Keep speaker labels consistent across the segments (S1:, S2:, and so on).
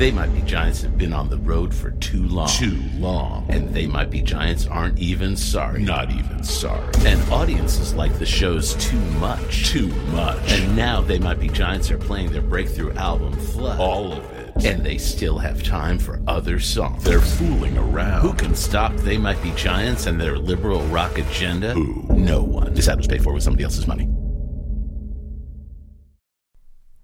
S1: They Might Be Giants have been on the road for too long.
S2: Too long.
S1: And They Might Be Giants aren't even sorry.
S2: Not even sorry.
S1: And audiences like the shows too much.
S2: Too much.
S1: And now They Might Be Giants are playing their breakthrough album, Flood.
S2: All of it.
S1: And they still have time for other songs.
S2: They're fooling around.
S1: Who can stop They Might Be Giants and their liberal rock agenda?
S2: Who?
S1: No one. This ad was paid for with somebody else's money.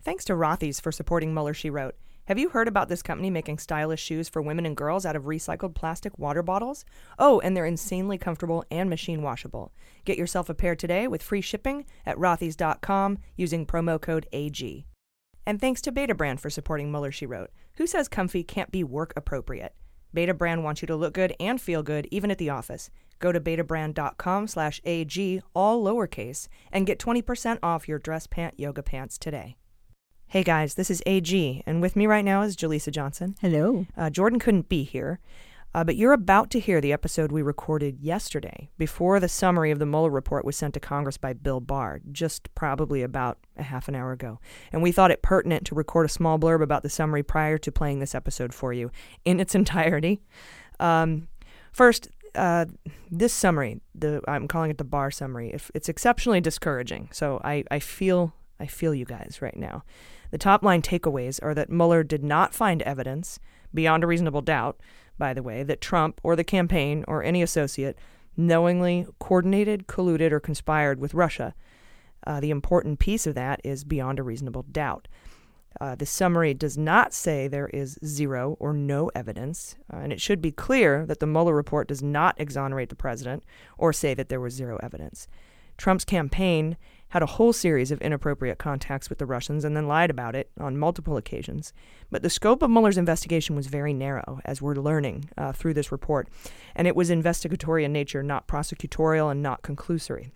S3: Thanks to Rothy's for supporting Mueller, She Wrote. Have you heard about this company making stylish shoes for women and girls out of recycled plastic water bottles? Oh, and they're insanely comfortable and machine washable. Get yourself a pair today with free shipping at rothys.com using promo code AG. And thanks to Betabrand for supporting Mueller, She Wrote. Who says comfy can't be work appropriate? Betabrand wants you to look good and feel good even at the office. Go to betabrand.com slash AG, all lowercase, and get 20% off your dress pant yoga pants today. Hey guys, this is AG, and with me right now is Jaleesa Johnson.
S4: Hello.
S3: Uh, Jordan couldn't be here, uh, but you're about to hear the episode we recorded yesterday, before the summary of the Mueller report was sent to Congress by Bill Barr, just probably about a half an hour ago. And we thought it pertinent to record a small blurb about the summary prior to playing this episode for you in its entirety. Um, first, uh, this summary, the I'm calling it the Barr summary. If it's exceptionally discouraging, so I, I feel I feel you guys right now. The top line takeaways are that Mueller did not find evidence, beyond a reasonable doubt, by the way, that Trump or the campaign or any associate knowingly coordinated, colluded, or conspired with Russia. Uh, the important piece of that is beyond a reasonable doubt. Uh, the summary does not say there is zero or no evidence, uh, and it should be clear that the Mueller report does not exonerate the president or say that there was zero evidence. Trump's campaign had a whole series of inappropriate contacts with the Russians and then lied about it on multiple occasions. But the scope of Mueller's investigation was very narrow, as we're learning uh, through this report, and it was investigatory in nature, not prosecutorial and not conclusory.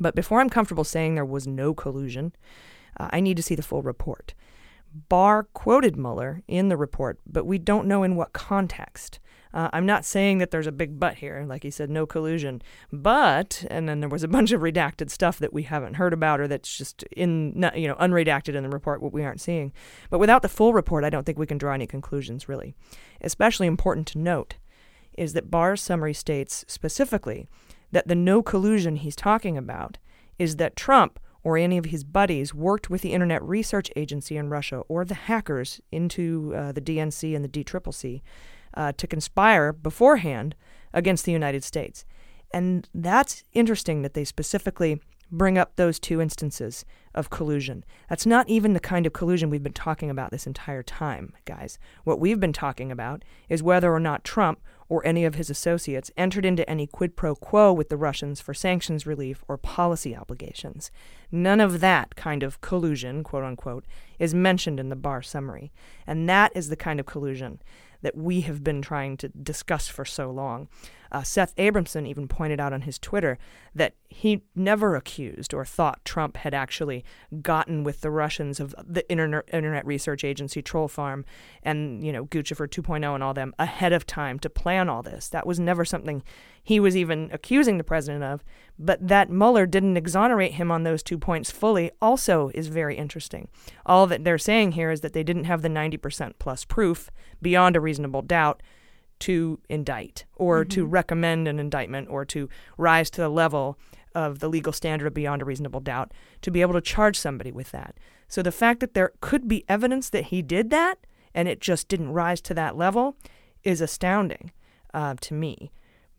S3: But before I'm comfortable saying there was no collusion, uh, I need to see the full report. Barr quoted Mueller in the report, but we don't know in what context. Uh, I'm not saying that there's a big but here, like he said, no collusion. But, and then there was a bunch of redacted stuff that we haven't heard about or that's just in, you know, unredacted in the report, what we aren't seeing. But without the full report, I don't think we can draw any conclusions, really. Especially important to note is that Barr's summary states specifically that the no collusion he's talking about is that Trump or any of his buddies worked with the Internet Research Agency in Russia or the hackers into uh, the DNC and the DCCC uh, to conspire beforehand against the United States. And that's interesting that they specifically bring up those two instances of collusion. That's not even the kind of collusion we've been talking about this entire time, guys. What we've been talking about is whether or not Trump or any of his associates entered into any quid pro quo with the Russians for sanctions relief or policy obligations. None of that kind of collusion, quote unquote, is mentioned in the Barr summary. And that is the kind of collusion that we have been trying to discuss for so long. Uh, Seth Abramson even pointed out on his Twitter that he never accused or thought Trump had actually gotten with the Russians of the Internet, Internet Research Agency troll farm and, you know, Guccifer 2.0 and all them ahead of time to plan all this. That was never something he was even accusing the president of. But that Mueller didn't exonerate him on those two points fully also is very interesting. All that they're saying here is that they didn't have the 90% plus proof beyond a reasonable doubt to indict or mm-hmm. to recommend an indictment or to rise to the level of the legal standard of beyond a reasonable doubt to be able to charge somebody with that. So the fact that there could be evidence that he did that and it just didn't rise to that level is astounding uh, to me.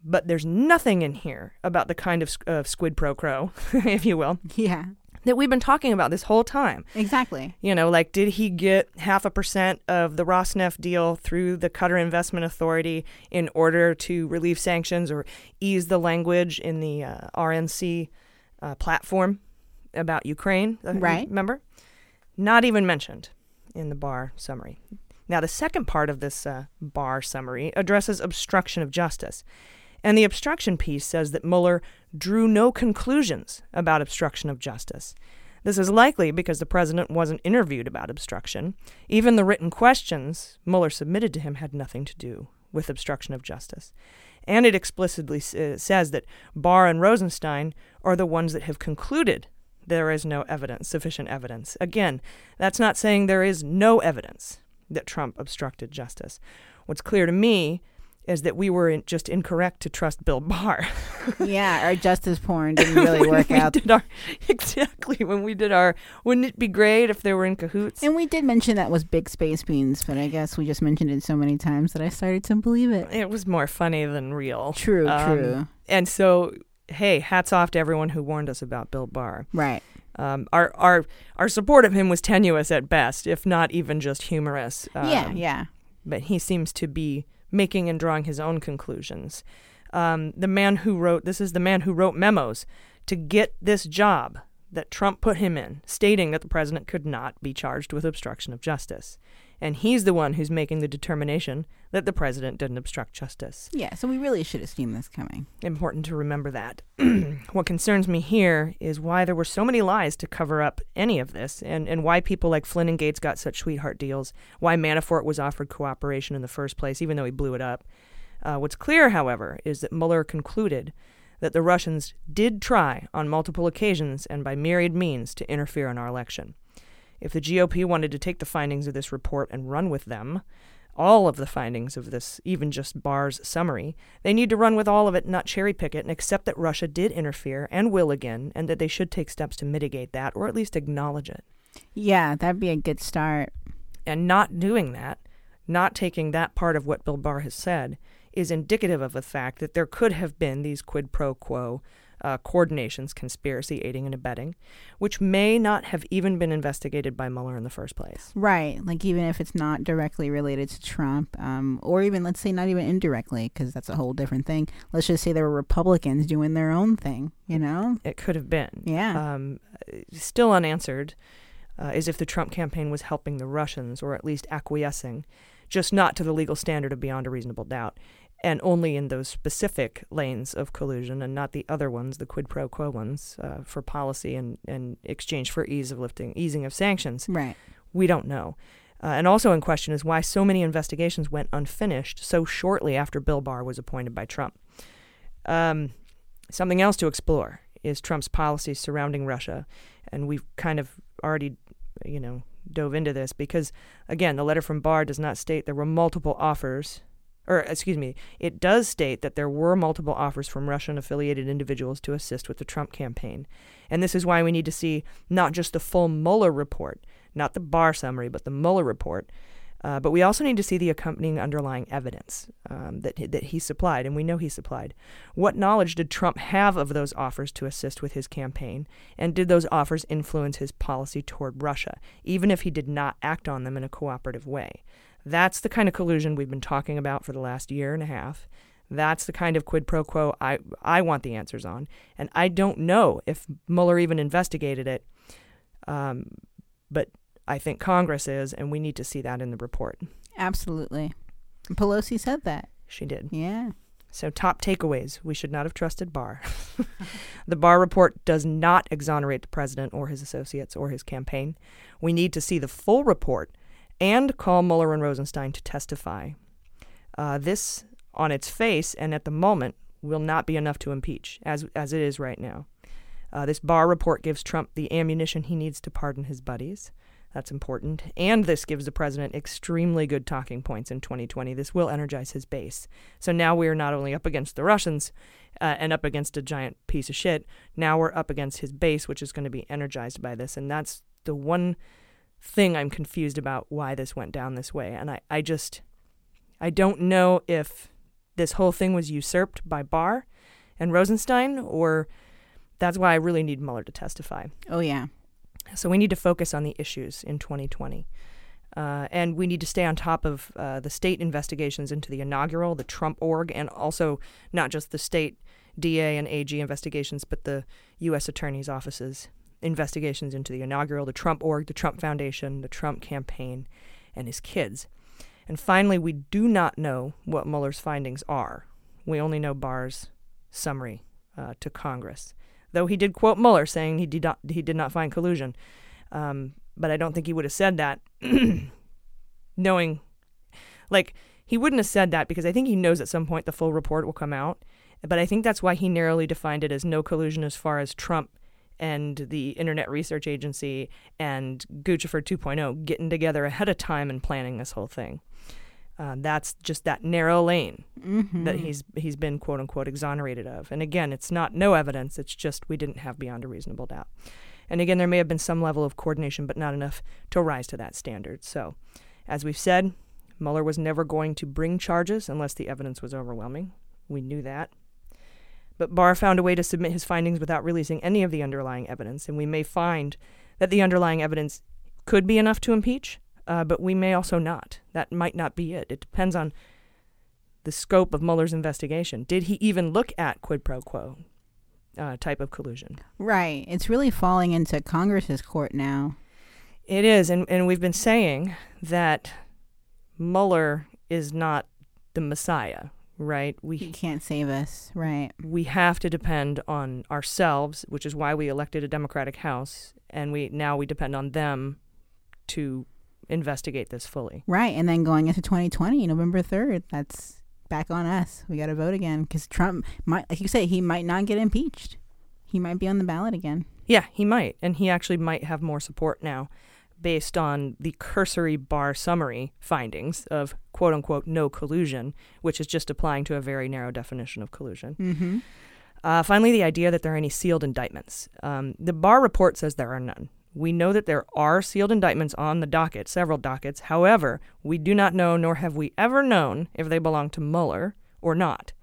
S3: But there's nothing in here about the kind of uh, squid pro quo, if you will.
S4: Yeah
S3: that we've been talking about this whole time.
S4: Exactly.
S3: You know, like did he get half a percent of the Rosneft deal through the Qatar Investment Authority in order to relieve sanctions or ease the language in the uh, RNC uh, platform about Ukraine?
S4: Uh, right.
S3: Remember? Not even mentioned in the Barr summary. Now, the second part of this uh, Barr summary addresses obstruction of justice. And the obstruction piece says that Mueller drew no conclusions about obstruction of justice. This is likely because the president wasn't interviewed about obstruction. Even the written questions Mueller submitted to him had nothing to do with obstruction of justice. And it explicitly uh, says that Barr and Rosenstein are the ones that have concluded there is no evidence, sufficient evidence. Again, that's not saying there is no evidence that Trump obstructed justice. What's clear to me is that we were in, just incorrect to trust Bill Barr.
S4: yeah, our justice porn didn't really work out.
S3: Our, exactly when we did our. Wouldn't it be great if they were in cahoots?
S4: And we did mention that was big space beans, but I guess we just mentioned it so many times that I started to believe it.
S3: It was more funny than real.
S4: True, um, true.
S3: And so, hey, hats off to everyone who warned us about Bill Barr.
S4: Right.
S3: Um, our our our support of him was tenuous at best, if not even just humorous.
S4: Um, yeah, yeah.
S3: But he seems to be making and drawing his own conclusions. Um, the man who wrote this is the man who wrote memos to get this job that Trump put him in, stating that the president could not be charged with obstruction of justice. And he's the one who's making the determination that the president didn't obstruct justice.
S4: Yeah, so we really should have seen this coming.
S3: Important to remember that. what concerns me here is why there were so many lies to cover up any of this, and, and why people like Flynn and Gates got such sweetheart deals, why Manafort was offered cooperation in the first place, even though he blew it up. Uh, what's clear, however, is that Mueller concluded that the Russians did try on multiple occasions and by myriad means to interfere in our election. If the GOP wanted to take the findings of this report and run with them, all of the findings of this, even just Barr's summary, they need to run with all of it, not cherry pick it, and accept that Russia did interfere and will again, and that they should take steps to mitigate that or at least acknowledge it.
S4: Yeah, that'd be a good start.
S3: And not doing that, not taking that part of what Bill Barr has said, is indicative of the fact that there could have been these quid pro quo uh, coordinations, conspiracy, aiding and abetting, which may not have even been investigated by Mueller in the first place.
S4: Right. Like, even if it's not directly related to Trump, um, or even, let's say, not even indirectly, because that's a whole different thing. Let's just say there were Republicans doing their own thing, you know?
S3: It could have been.
S4: Yeah.
S3: Um, still unanswered uh, is if the Trump campaign was helping the Russians, or at least acquiescing, just not to the legal standard of beyond a reasonable doubt and only in those specific lanes of collusion and not the other ones, the quid pro quo ones, uh, for policy and, and exchange for ease of lifting, easing of sanctions.
S4: Right.
S3: We don't know. Uh, and also in question is why so many investigations went unfinished so shortly after Bill Barr was appointed by Trump. Um, something else to explore is Trump's policies surrounding Russia, and we've kind of already, you know, dove into this because, again, the letter from Barr does not state there were multiple offers or excuse me, it does state that there were multiple offers from Russian affiliated individuals to assist with the Trump campaign. And this is why we need to see not just the full Mueller report, not the Barr summary, but the Mueller report. Uh, but we also need to see the accompanying underlying evidence um, that that he supplied, and we know he supplied. What knowledge did Trump have of those offers to assist with his campaign, and did those offers influence his policy toward Russia, even if he did not act on them in a cooperative way? That's the kind of collusion we've been talking about for the last year and a half. That's the kind of quid pro quo I, I want the answers on. And I don't know if Mueller even investigated it. Um, but I think Congress is, and we need to see that in the report.
S4: Absolutely. Pelosi said that.
S3: She did.
S4: Yeah.
S3: So, top takeaways we should not have trusted Barr. the Barr report does not exonerate the president or his associates or his campaign. We need to see the full report and call Mueller and Rosenstein to testify. Uh, this, on its face and at the moment, will not be enough to impeach, as, as it is right now. Uh, this Barr report gives Trump the ammunition he needs to pardon his buddies. That's important. And this gives the president extremely good talking points in 2020. This will energize his base. So now we are not only up against the Russians uh, and up against a giant piece of shit, now we're up against his base, which is going to be energized by this. And that's the one thing I'm confused about why this went down this way. And I, I just, I don't know if this whole thing was usurped by Barr and Rosenstein, or that's why I really need Mueller to testify.
S4: Oh, yeah.
S3: So we need to focus on the issues in 2020. Uh, and we need to stay on top of uh, the state investigations into the inaugural, the Trump org, and also not just the state DA and AG investigations, but the U.S. attorney's offices investigations into the inaugural, the Trump org, the Trump Foundation, the Trump campaign, and his kids. And finally, we do not know what Mueller's findings are. We only know Barr's summary uh, to Congress. Though he did quote Mueller saying he did not, he did not find collusion. Um, but I don't think he would have said that knowing, like, he wouldn't have said that because I think he knows at some point the full report will come out. But I think that's why he narrowly defined it as no collusion as far as Trump and the Internet Research Agency and Guccifer 2.0 getting together ahead of time and planning this whole thing. Uh, that's just that narrow lane
S4: mm-hmm.
S3: that he's he's been quote unquote exonerated of. And again, it's not no evidence; it's just we didn't have beyond a reasonable doubt. And again, there may have been some level of coordination, but not enough to rise to that standard. So, as we've said, Mueller was never going to bring charges unless the evidence was overwhelming. We knew that. But Barr found a way to submit his findings without releasing any of the underlying evidence, and we may find that the underlying evidence could be enough to impeach, uh, but we may also not. That might not be it. It depends on the scope of Mueller's investigation. Did he even look at quid pro quo uh, type of collusion?
S4: Right. It's really falling into Congress's court now.
S3: It is, and, and we've been saying that Mueller is not the Messiah right?
S4: We he can't save us, right?
S3: We have to depend on ourselves, which is why we elected a Democratic House, and we now we depend on them to investigate this fully.
S4: Right, and then going into 2020, November 3rd, that's back on us. We got to vote again because Trump might, like you say, he might not get impeached. He might be on the ballot again.
S3: Yeah, he might, and he actually might have more support now based on the cursory Barr summary findings of quote unquote no collusion, which is just applying to a very narrow definition of collusion.
S4: Mm-hmm.
S3: Uh, finally, the idea that there are any sealed indictments. Um, the Barr report says there are none. We know that there are sealed indictments on the docket, several dockets. However, we do not know, nor have we ever known, if they belong to Mueller or not.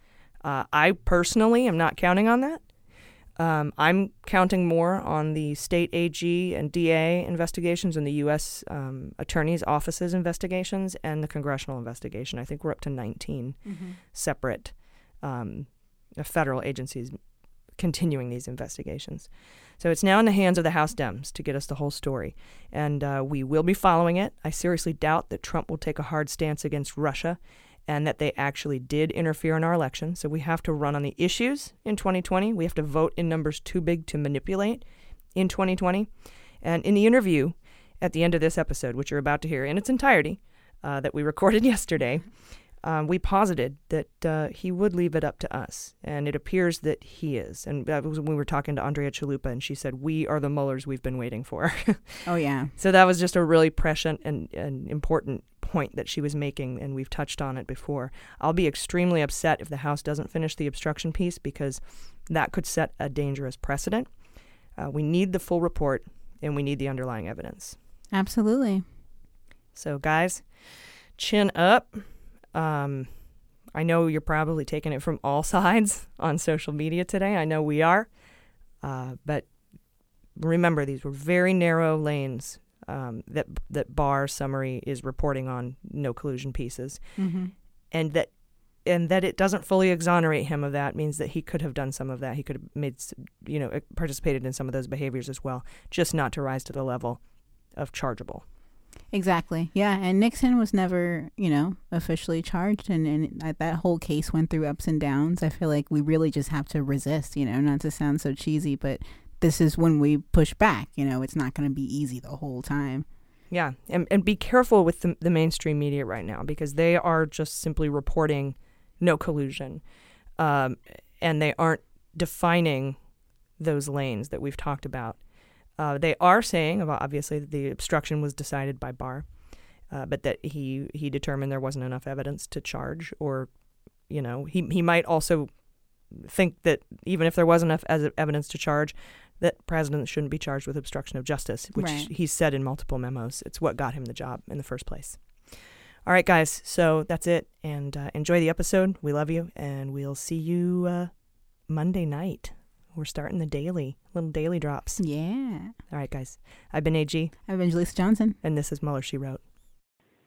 S3: Uh, I personally am not counting on that. Um, I'm counting more on the state AG and DA investigations and the U.S. Um, Attorney's Office's investigations and the congressional investigation. I think we're up to 19
S4: mm-hmm.
S3: separate um, federal agencies continuing these investigations. So it's now in the hands of the House Dems to get us the whole story. And uh, we will be following it. I seriously doubt that Trump will take a hard stance against Russia and that they actually did interfere in our election. So we have to run on the issues in 2020. We have to vote in numbers too big to manipulate in 2020. And in the interview at the end of this episode, which you're about to hear in its entirety, uh, that we recorded yesterday, um, we posited that uh, he would leave it up to us, and it appears that he is. And that was when we were talking to Andrea Chalupa, and she said, "We are the Muellers we've been waiting for."
S4: oh yeah.
S3: So that was just a really prescient and, and important point that she was making, and we've touched on it before. I'll be extremely upset if the House doesn't finish the obstruction piece because that could set a dangerous precedent. Uh, we need the full report and we need the underlying evidence.
S4: Absolutely.
S3: So, guys, chin up. Um, I know you're probably taking it from all sides on social media today. I know we are. Uh, but remember, these were very narrow lanes um, that that Barr summary is reporting on no collusion pieces,
S4: mm-hmm.
S3: and that and that it doesn't fully exonerate him of that means that he could have done some of that. He could have made, you know, participated in some of those behaviors as well, just not to rise to the level of chargeable.
S4: Exactly. Yeah, and Nixon was never, you know, officially charged, and and that whole case went through ups and downs. I feel like we really just have to resist, you know, not to sound so cheesy, but this is when we push back. You know, it's not going to be easy the whole time.
S3: Yeah, and and be careful with the, the mainstream media right now because they are just simply reporting no collusion, um, and they aren't defining those lanes that we've talked about. Uh, they are saying, obviously, that the obstruction was decided by Barr, uh, but that he he determined there wasn't enough evidence to charge, or, you know, he he might also think that even if there was enough evidence to charge, that presidents shouldn't be charged with obstruction of justice, which
S4: right.
S3: he said in multiple memos. It's what got him the job in the first place. All right, guys. So that's it. And uh, enjoy the episode. We love you. And we'll see you uh, Monday night. We're starting the daily, little daily drops.
S4: Yeah.
S3: All right, guys. I've been AG.
S4: I've been Jaleesa Johnson.
S3: And this is Mueller, She Wrote.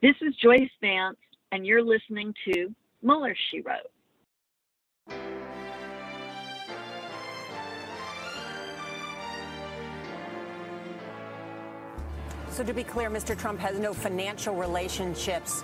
S5: This is Joyce Vance, and you're listening to Mueller, She Wrote.
S6: So, to be clear, Mr. Trump has no financial relationships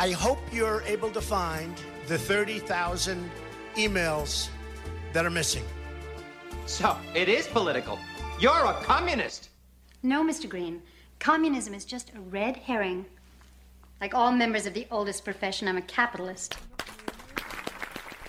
S7: I hope you're able to find the 30,000 emails that are missing.
S8: So, it is political. You're a communist.
S9: No, Mr. Green. Communism is just a red herring. Like all members of the oldest profession, I'm a capitalist.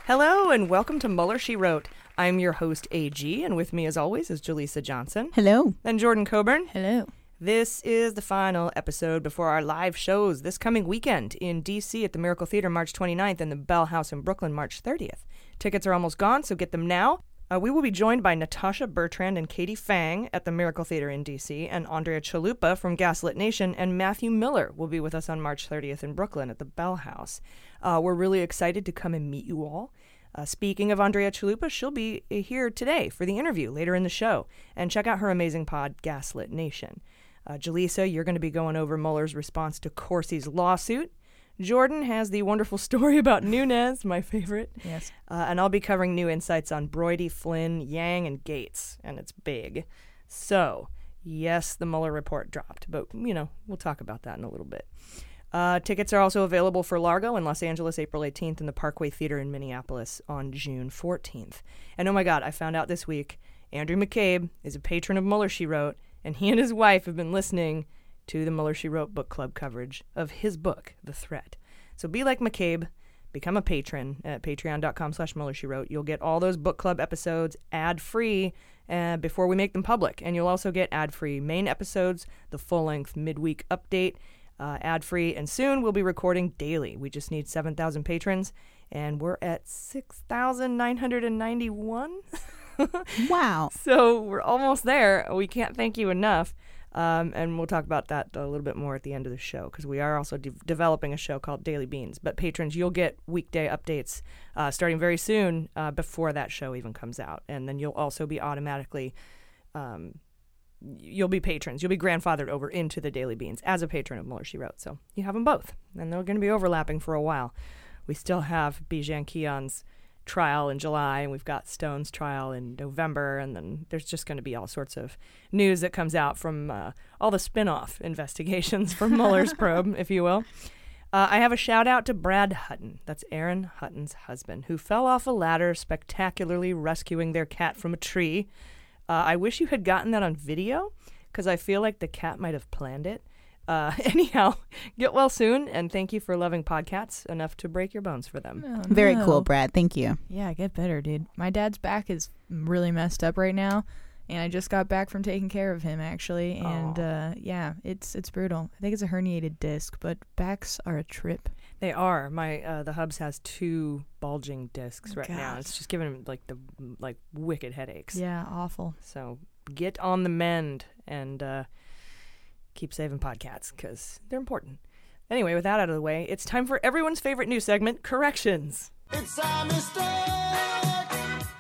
S3: Hello, and welcome to Mueller, She Wrote. I'm your host, AG, and with me, as always, is Jaleesa Johnson.
S4: Hello.
S3: And Jordan Coburn.
S4: Hello.
S3: This is the final episode before our live shows this coming weekend in DC at the Miracle Theater March 29th and the Bell House in Brooklyn March 30th. Tickets are almost gone, so get them now. Uh, we will be joined by Natasha Bertrand and Katie Fang at the Miracle Theater in DC, and Andrea Chalupa from Gaslit Nation, and Matthew Miller will be with us on March 30th in Brooklyn at the Bell House. Uh, we're really excited to come and meet you all. Uh, speaking of Andrea Chalupa, she'll be here today for the interview later in the show. And check out her amazing pod, Gaslit Nation. Uh, Jaleesa, you're going to be going over Mueller's response to Corsi's lawsuit. Jordan has the wonderful story about Nunes, my favorite.
S4: Yes.
S3: Uh, and I'll be covering new insights on Broidy, Flynn, Yang, and Gates, and it's big. So, yes, the Mueller report dropped, but, you know, we'll talk about that in a little bit. Uh, tickets are also available for Largo in Los Angeles April 18th and the Parkway Theater in Minneapolis on June 14th. And oh my God, I found out this week Andrew McCabe is a patron of Mueller, she wrote, and he and his wife have been listening to the Mueller, She Wrote book club coverage of his book, The Threat. So be like McCabe, become a patron at patreon.com slash Mueller, She Wrote. You'll get all those book club episodes ad-free uh, before we make them public. And you'll also get ad-free main episodes, the full-length midweek update, uh, ad-free. And soon we'll be recording daily. We just need 7,000 patrons, and we're at 6,991.
S4: wow.
S3: So we're almost there. We can't thank you enough. Um, and we'll talk about that a little bit more at the end of the show because we are also de- developing a show called Daily Beans. But patrons, you'll get weekday updates uh, starting very soon uh, before that show even comes out. And then you'll also be automatically. Um, you'll be patrons. You'll be grandfathered over into the Daily Beans as a patron of Mueller, She Wrote. So you have them both. And they're going to be overlapping for a while. We still have Bijan Kian's trial in July, and we've got Stone's trial in November, and then there's just going to be all sorts of news that comes out from uh, all the spin off investigations from Mueller's probe, if you will. Uh, I have a shout out to Brad Hutton. That's Aaron Hutton's husband, who fell off a ladder spectacularly rescuing their cat from a tree. Uh, I wish you had gotten that on video because I feel like the cat might have planned it. Uh, anyhow, get well soon, and thank you for loving podcasts enough to break your bones for them.
S4: Oh, Very no. cool, Brad. Thank you.
S10: Yeah, get better, dude. My dad's back is really messed up right now, and I just got back from taking care of him actually, and uh, yeah, it's it's brutal. I think it's a herniated disc, but backs are a trip.
S3: They are. My uh, the Hubs has two bulging discs right God. now. It's just giving him like the like wicked headaches.
S10: Yeah, awful.
S3: So get on the mend and uh, keep saving podcasts because they're important. Anyway, with that out of the way, it's time for everyone's favorite new segment, corrections. It's a mistake.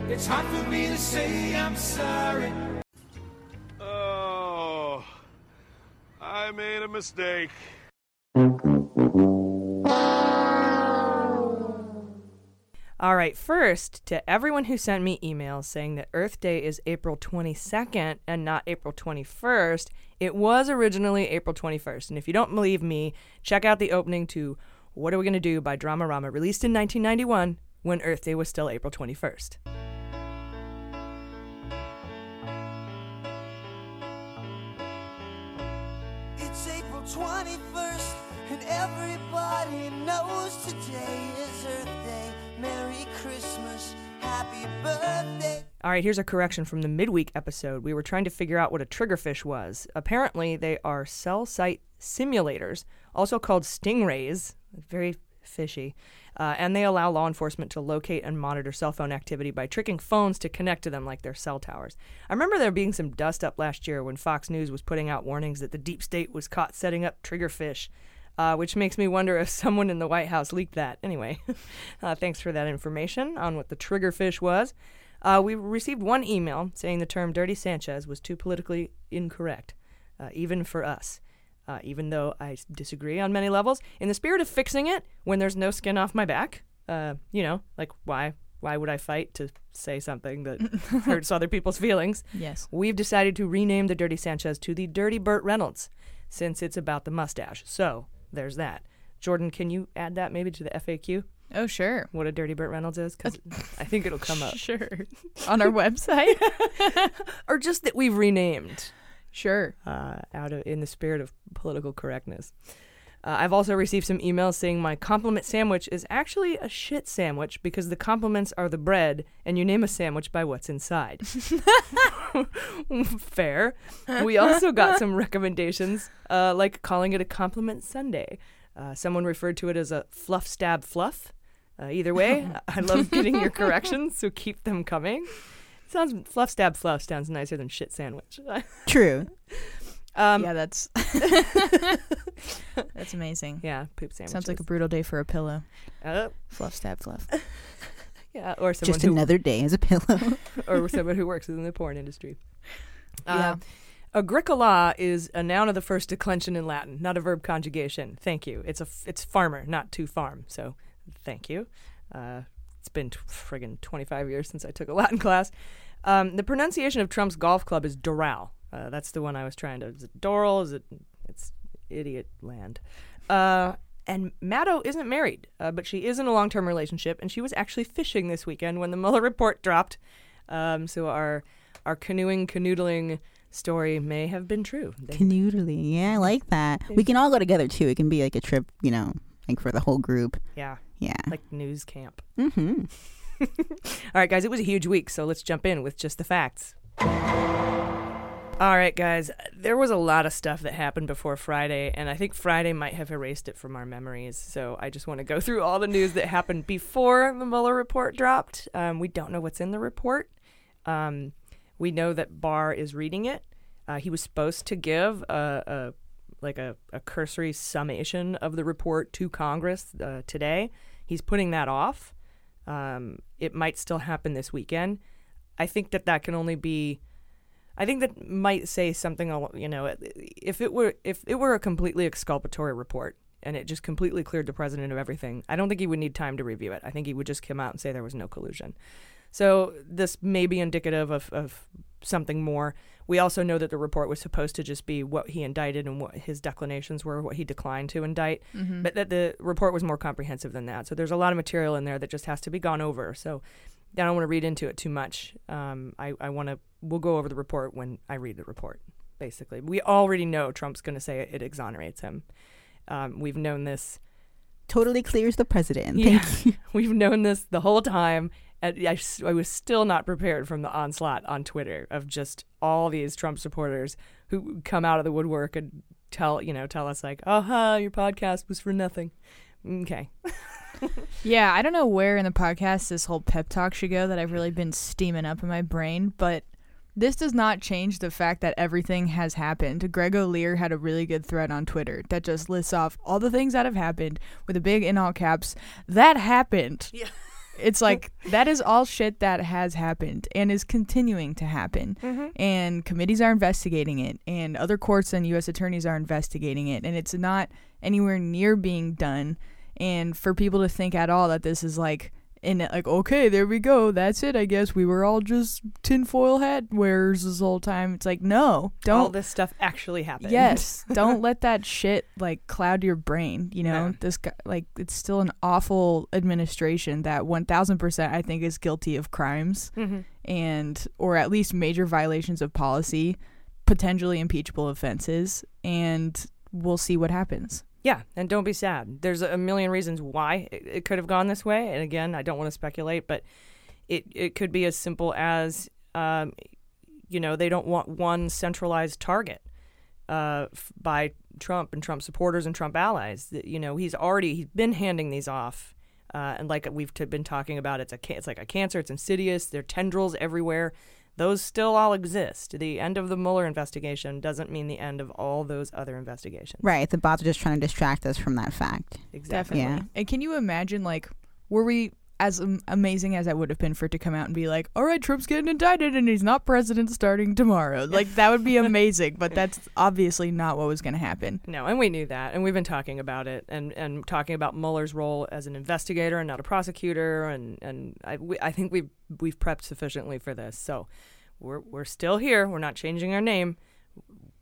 S3: It's hard for me to say I'm sorry.
S11: Oh, I made a mistake.
S3: All right, first, to everyone who sent me emails saying that Earth Day is April 22nd and not April 21st, it was originally April 21st. And if you don't believe me, check out the opening to What Are We Gonna Do by Dramarama, released in 1991 when Earth Day was still April 21st. It's April 21st, and everybody knows today is Earth Christmas, happy birthday. All right, here's a correction from the midweek episode. We were trying to figure out what a triggerfish was. Apparently, they are cell site simulators, also called stingrays, very fishy, uh, and they allow law enforcement to locate and monitor cell phone activity by tricking phones to connect to them like their cell towers. I remember there being some dust up last year when Fox News was putting out warnings that the deep state was caught setting up triggerfish uh, which makes me wonder if someone in the White House leaked that. Anyway, uh, thanks for that information on what the triggerfish was. Uh, we received one email saying the term Dirty Sanchez was too politically incorrect, uh, even for us. Uh, even though I disagree on many levels, in the spirit of fixing it, when there's no skin off my back, uh, you know, like why why would I fight to say something that hurts other people's feelings?
S10: Yes.
S3: We've decided to rename the Dirty Sanchez to the Dirty Burt Reynolds, since it's about the mustache. So there's that. Jordan, can you add that maybe to the FAQ?
S10: Oh, sure.
S3: What a dirty Burt Reynolds is? Because I think it'll come up.
S10: Sure. On our website?
S3: or just that we've renamed.
S10: Sure.
S3: Uh, out of in the spirit of political correctness. Uh, I've also received some emails saying my compliment sandwich is actually a shit sandwich because the compliments are the bread and you name a sandwich by what's inside. Fair. We also got some recommendations, uh, like calling it a compliment Sunday. Uh, someone referred to it as a fluff stab fluff. Uh, either way, I love getting your corrections, so keep them coming. Sounds fluff stab fluff sounds nicer than shit sandwich.
S4: True.
S10: Um, yeah, that's that's amazing.
S3: Yeah, poop sandwich.
S10: Sounds like a brutal day for a pillow.
S3: Uh,
S10: fluff stab fluff.
S3: yeah, or someone
S4: just
S3: who,
S4: another day as a pillow,
S3: or someone who works in the porn industry. Yeah. Uh, agricola is a noun of the first declension in Latin, not a verb conjugation. Thank you. It's a f- it's farmer, not to farm. So, thank you. Uh, it's been t- friggin' 25 years since I took a Latin class. Um, the pronunciation of Trump's golf club is Doral. Uh, that's the one I was trying to. Is it Doral? Is it? It's idiot land. Uh, and Maddow isn't married, uh, but she is in a long-term relationship, and she was actually fishing this weekend when the Mueller report dropped. Um, so our our canoeing, canoodling story may have been true.
S4: Canoodling, yeah, I like that. We can all go together too. It can be like a trip, you know, like for the whole group.
S3: Yeah,
S4: yeah,
S3: like news camp.
S4: Mm-hmm.
S3: all right, guys, it was a huge week, so let's jump in with just the facts. All right, guys. There was a lot of stuff that happened before Friday, and I think Friday might have erased it from our memories. So I just want to go through all the news that happened before the Mueller report dropped. Um, we don't know what's in the report. Um, we know that Barr is reading it. Uh, he was supposed to give a, a like a, a, cursory summation of the report to Congress uh, today. He's putting that off. Um, it might still happen this weekend. I think that that can only be I think that might say something. You know, if it were if it were a completely exculpatory report and it just completely cleared the president of everything, I don't think he would need time to review it. I think he would just come out and say there was no collusion. So this may be indicative of, of something more. We also know that the report was supposed to just be what he indicted and what his declinations were, what he declined to indict,
S10: Mhm.
S3: but that the report was more comprehensive than that. So there's a lot of material in there that just has to be gone over. So I don't want to read into it too much. Um, I, I want to, we'll go over the report when I read the report, basically. We already know Trump's going to say it, it exonerates him. Um, we've known this.
S4: Totally clears the president.
S3: Yeah,
S4: Thank you.
S3: we've known this the whole time. And I, I was still not prepared from the onslaught on Twitter of just all these Trump supporters who come out of the woodwork and tell you know tell us like, "Aha, your podcast was for nothing." Okay.
S10: Yeah, I don't know where in the podcast this whole pep talk should go that I've really been steaming up in my brain, but this does not change the fact that everything has happened. Greg Olear had a really good thread on Twitter that just lists off all the things that have happened with a big in all caps. That happened.
S3: Yeah.
S10: It's like that is all shit that has happened and is continuing to happen.
S3: Mhm.
S10: And committees are investigating it, and other courts and U.S. attorneys are investigating it, and it's not anywhere near being done. And for people to think at all that this is like, in it, like, okay, there we go, that's it. I guess we were all just tinfoil hat wearers this whole time. It's like, no, don't.
S3: all this stuff actually happened.
S10: Yes, don't let that shit like cloud your brain. You know,
S3: No.
S10: this guy, like, it's still an awful administration that one thousand percent I think is guilty of crimes
S3: Mhm.
S10: and or at least major violations of policy, potentially impeachable offenses, and we'll see what happens.
S3: Yeah, and don't be sad. There's a million reasons why it, it could have gone this way. And again, I don't want to speculate, but it, it could be as simple as, um, you know, they don't want one centralized target uh, f- by Trump and Trump supporters and Trump allies. That, You know, he's already he's been handing these off. Uh, and like we've t- been talking about, it's a ca- it's like a cancer. It's insidious. There are tendrils everywhere. Those still all exist. The end of the Mueller investigation doesn't mean the end of all those other investigations.
S4: Right. The bots are just trying to distract us from that fact.
S3: Exactly.
S10: Definitely. And can you imagine, like, were we as amazing as that would have been for it to come out and be like, all right, Trump's getting indicted and he's not president starting tomorrow? Like, that would be amazing, but that's obviously not what was going to happen.
S3: No, and we knew that, and we've been talking about it, and, and talking about Mueller's role as an investigator and not a prosecutor, and and I, we, I think we've we've prepped sufficiently for this. So we're we're still here. We're not changing our name.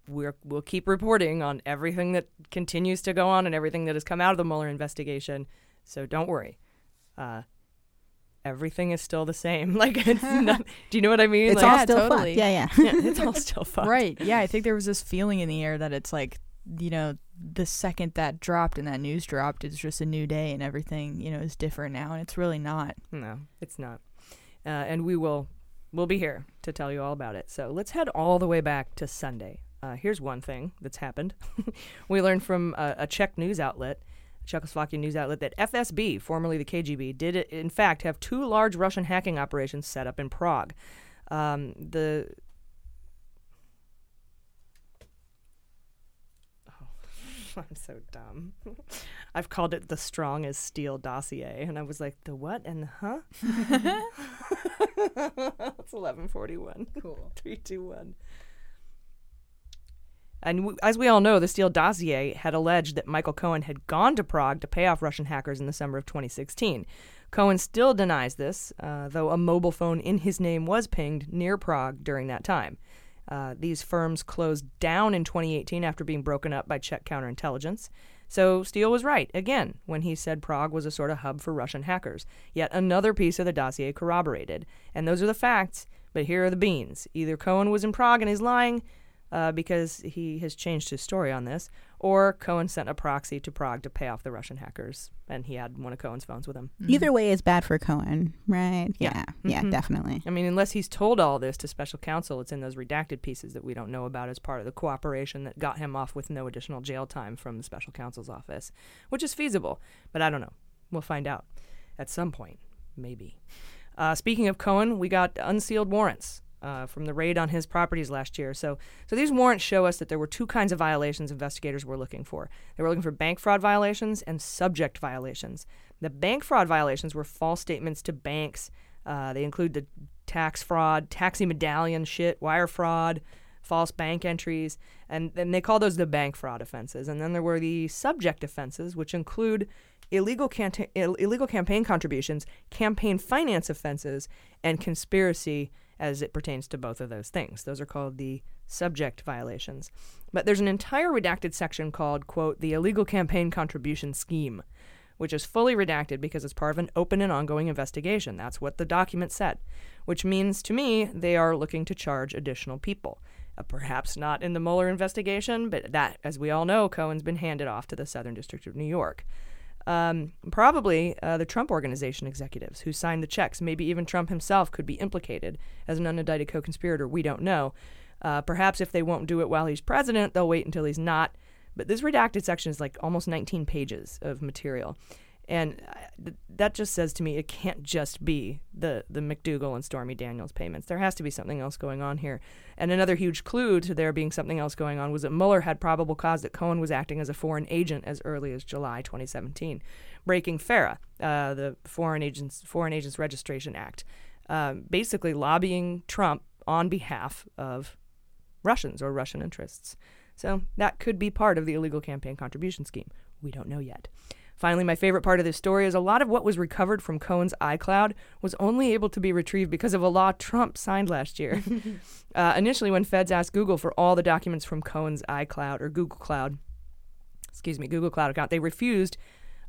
S3: We're we'll keep reporting on everything that continues to go on and everything that has come out of the Mueller investigation. So don't worry. Uh, everything is still the same. Like it's not, do you know what I mean?
S4: It's
S3: like,
S4: all still fucked. Yeah, yeah.
S3: it's all still fucked.
S10: Right. Yeah, I think there was this feeling in the air that it's like, you know, the second that dropped and that news dropped, it's just a new day and everything, you know, is different now. And it's really not.
S3: No, it's not. Uh, and we will we'll be here to tell you all about it. So let's head all the way back to Sunday. Uh, here's one thing that's happened. we learned from a, a Czech news outlet, a Czechoslovakian news outlet, that FSB, formerly the KGB, did in fact have two large Russian hacking operations set up in Prague. Um, the I'm so dumb. I've called it the strong as steel dossier, and I was like, the what and the huh? it's eleven forty one. Cool. Three, two, one. And w- as we all know, the Steele dossier had alleged that Michael Cohen had gone to Prague to pay off Russian hackers in the summer of 2016. Cohen still denies this, uh, though a mobile phone in his name was pinged near Prague during that time. Uh, these firms closed down in 2018 after being broken up by Czech counterintelligence. So Steele was right, again, when he said Prague was a sort of hub for Russian hackers. Yet another piece of the dossier corroborated. And those are the facts, but here are the beans. Either Cohen was in Prague and he's lying uh, because he has changed his story on this, or Cohen sent a proxy to Prague to pay off the Russian hackers, and he had one of Cohen's phones with him.
S4: Either way is bad for Cohen, right? Yeah. Yeah,
S3: Mhm.
S4: definitely.
S3: I mean, unless he's told all this to special counsel, it's in those redacted pieces that we don't know about as part of the cooperation that got him off with no additional jail time from the special counsel's office, which is feasible, but I don't know. We'll find out at some point, maybe. Uh, speaking of Cohen, we got unsealed warrants. Uh, from the raid on his properties last year. So, so these warrants show us that there were two kinds of violations investigators were looking for. They were looking for bank fraud violations and subject violations. The bank fraud violations were false statements to banks. Uh, they include the tax fraud, taxi medallion shit, wire fraud, false bank entries, and then they call those the bank fraud offenses. And then there were the subject offenses, which include illegal, canta- Ill- illegal campaign contributions, campaign finance offenses, and conspiracy as it pertains to both of those things. Those are called the subject violations. But there's an entire redacted section called, quote, the illegal campaign contribution scheme, which is fully redacted because it's part of an open and ongoing investigation. That's what the document said, which means to me they are looking to charge additional people. Uh, perhaps not in the Mueller investigation, but that, as we all know, Cohen's been handed off to the Southern District of New York. Um, probably uh, the Trump Organization executives who signed the checks. Maybe even Trump himself could be implicated as an unindicted co conspirator. We don't know. Uh, perhaps if they won't do it while he's president, they'll wait until he's not. But this redacted section is like almost 19 pages of material. And uh, that just says to me it can't just be the, the McDougal and Stormy Daniels payments. There has to be something else going on here. And another huge clue to there being something else going on was that Mueller had probable cause that Cohen was acting as a foreign agent as early as July 2017, breaking FARA, uh, the Foreign Agents Foreign Agents Registration Act, um, basically lobbying Trump on behalf of Russians or Russian interests. So that could be part of the illegal campaign contribution scheme. We don't know yet. Finally, my favorite part of this story is a lot of what was recovered from Cohen's iCloud was only able to be retrieved because of a law Trump signed last year. uh, initially, when feds asked Google for all the documents from Cohen's iCloud or Google Cloud, excuse me, Google Cloud account, they refused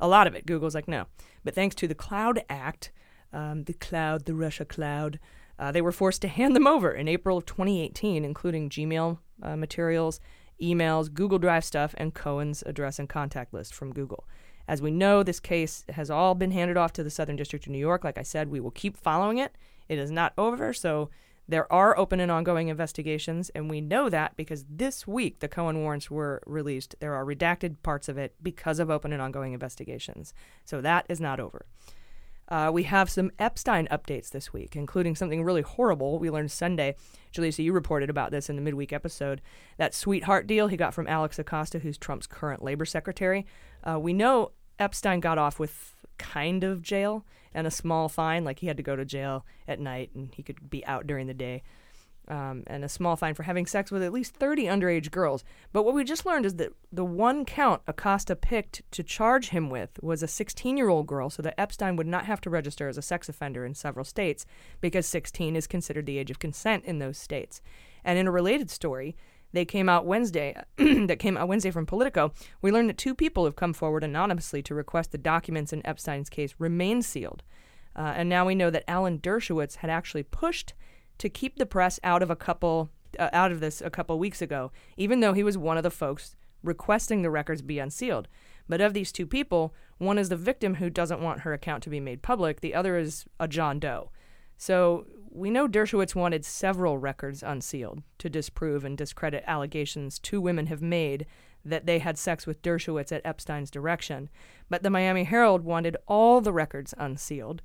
S3: a lot of it. Google's like, no. But thanks to the Cloud Act, um, the cloud, the Russia cloud, uh, they were forced to hand them over in April of 2018, including Gmail uh, materials, emails, Google Drive stuff, and Cohen's address and contact list from Google. As we know, this case has all been handed off to the Southern District of New York. Like I said, we will keep following it. It is not over, so there are open and ongoing investigations, and we know that because this week the Cohen warrants were released. There are redacted parts of it because of open and ongoing investigations. So that is not over. Uh, we have some Epstein updates this week, including something really horrible we learned Sunday. Jaleesa, you reported about this in the midweek episode. That sweetheart deal he got from Alex Acosta, who's Trump's current labor secretary. Uh, we know Epstein got off with kind of jail and a small fine, like he had to go to jail at night and he could be out during the day. Um, and a small fine for having sex with at least 30 underage girls. But what we just learned is that the one count Acosta picked to charge him with was a 16 year old girl, so that Epstein would not have to register as a sex offender in several states because 16 is considered the age of consent in those states. And in a related story, they came out Wednesday, that came out Wednesday from Politico, we learned that two people have come forward anonymously to request the documents in Epstein's case remain sealed. Uh, and now we know that Alan Dershowitz had actually pushed to keep the press out of a couple uh, out of this a couple weeks ago, even though he was one of the folks requesting the records be unsealed. But of these two people, one is the victim who doesn't want her account to be made public, the other is a John Doe. So we know Dershowitz wanted several records unsealed to disprove and discredit allegations two women have made that they had sex with Dershowitz at Epstein's direction. But the Miami Herald wanted all the records unsealed.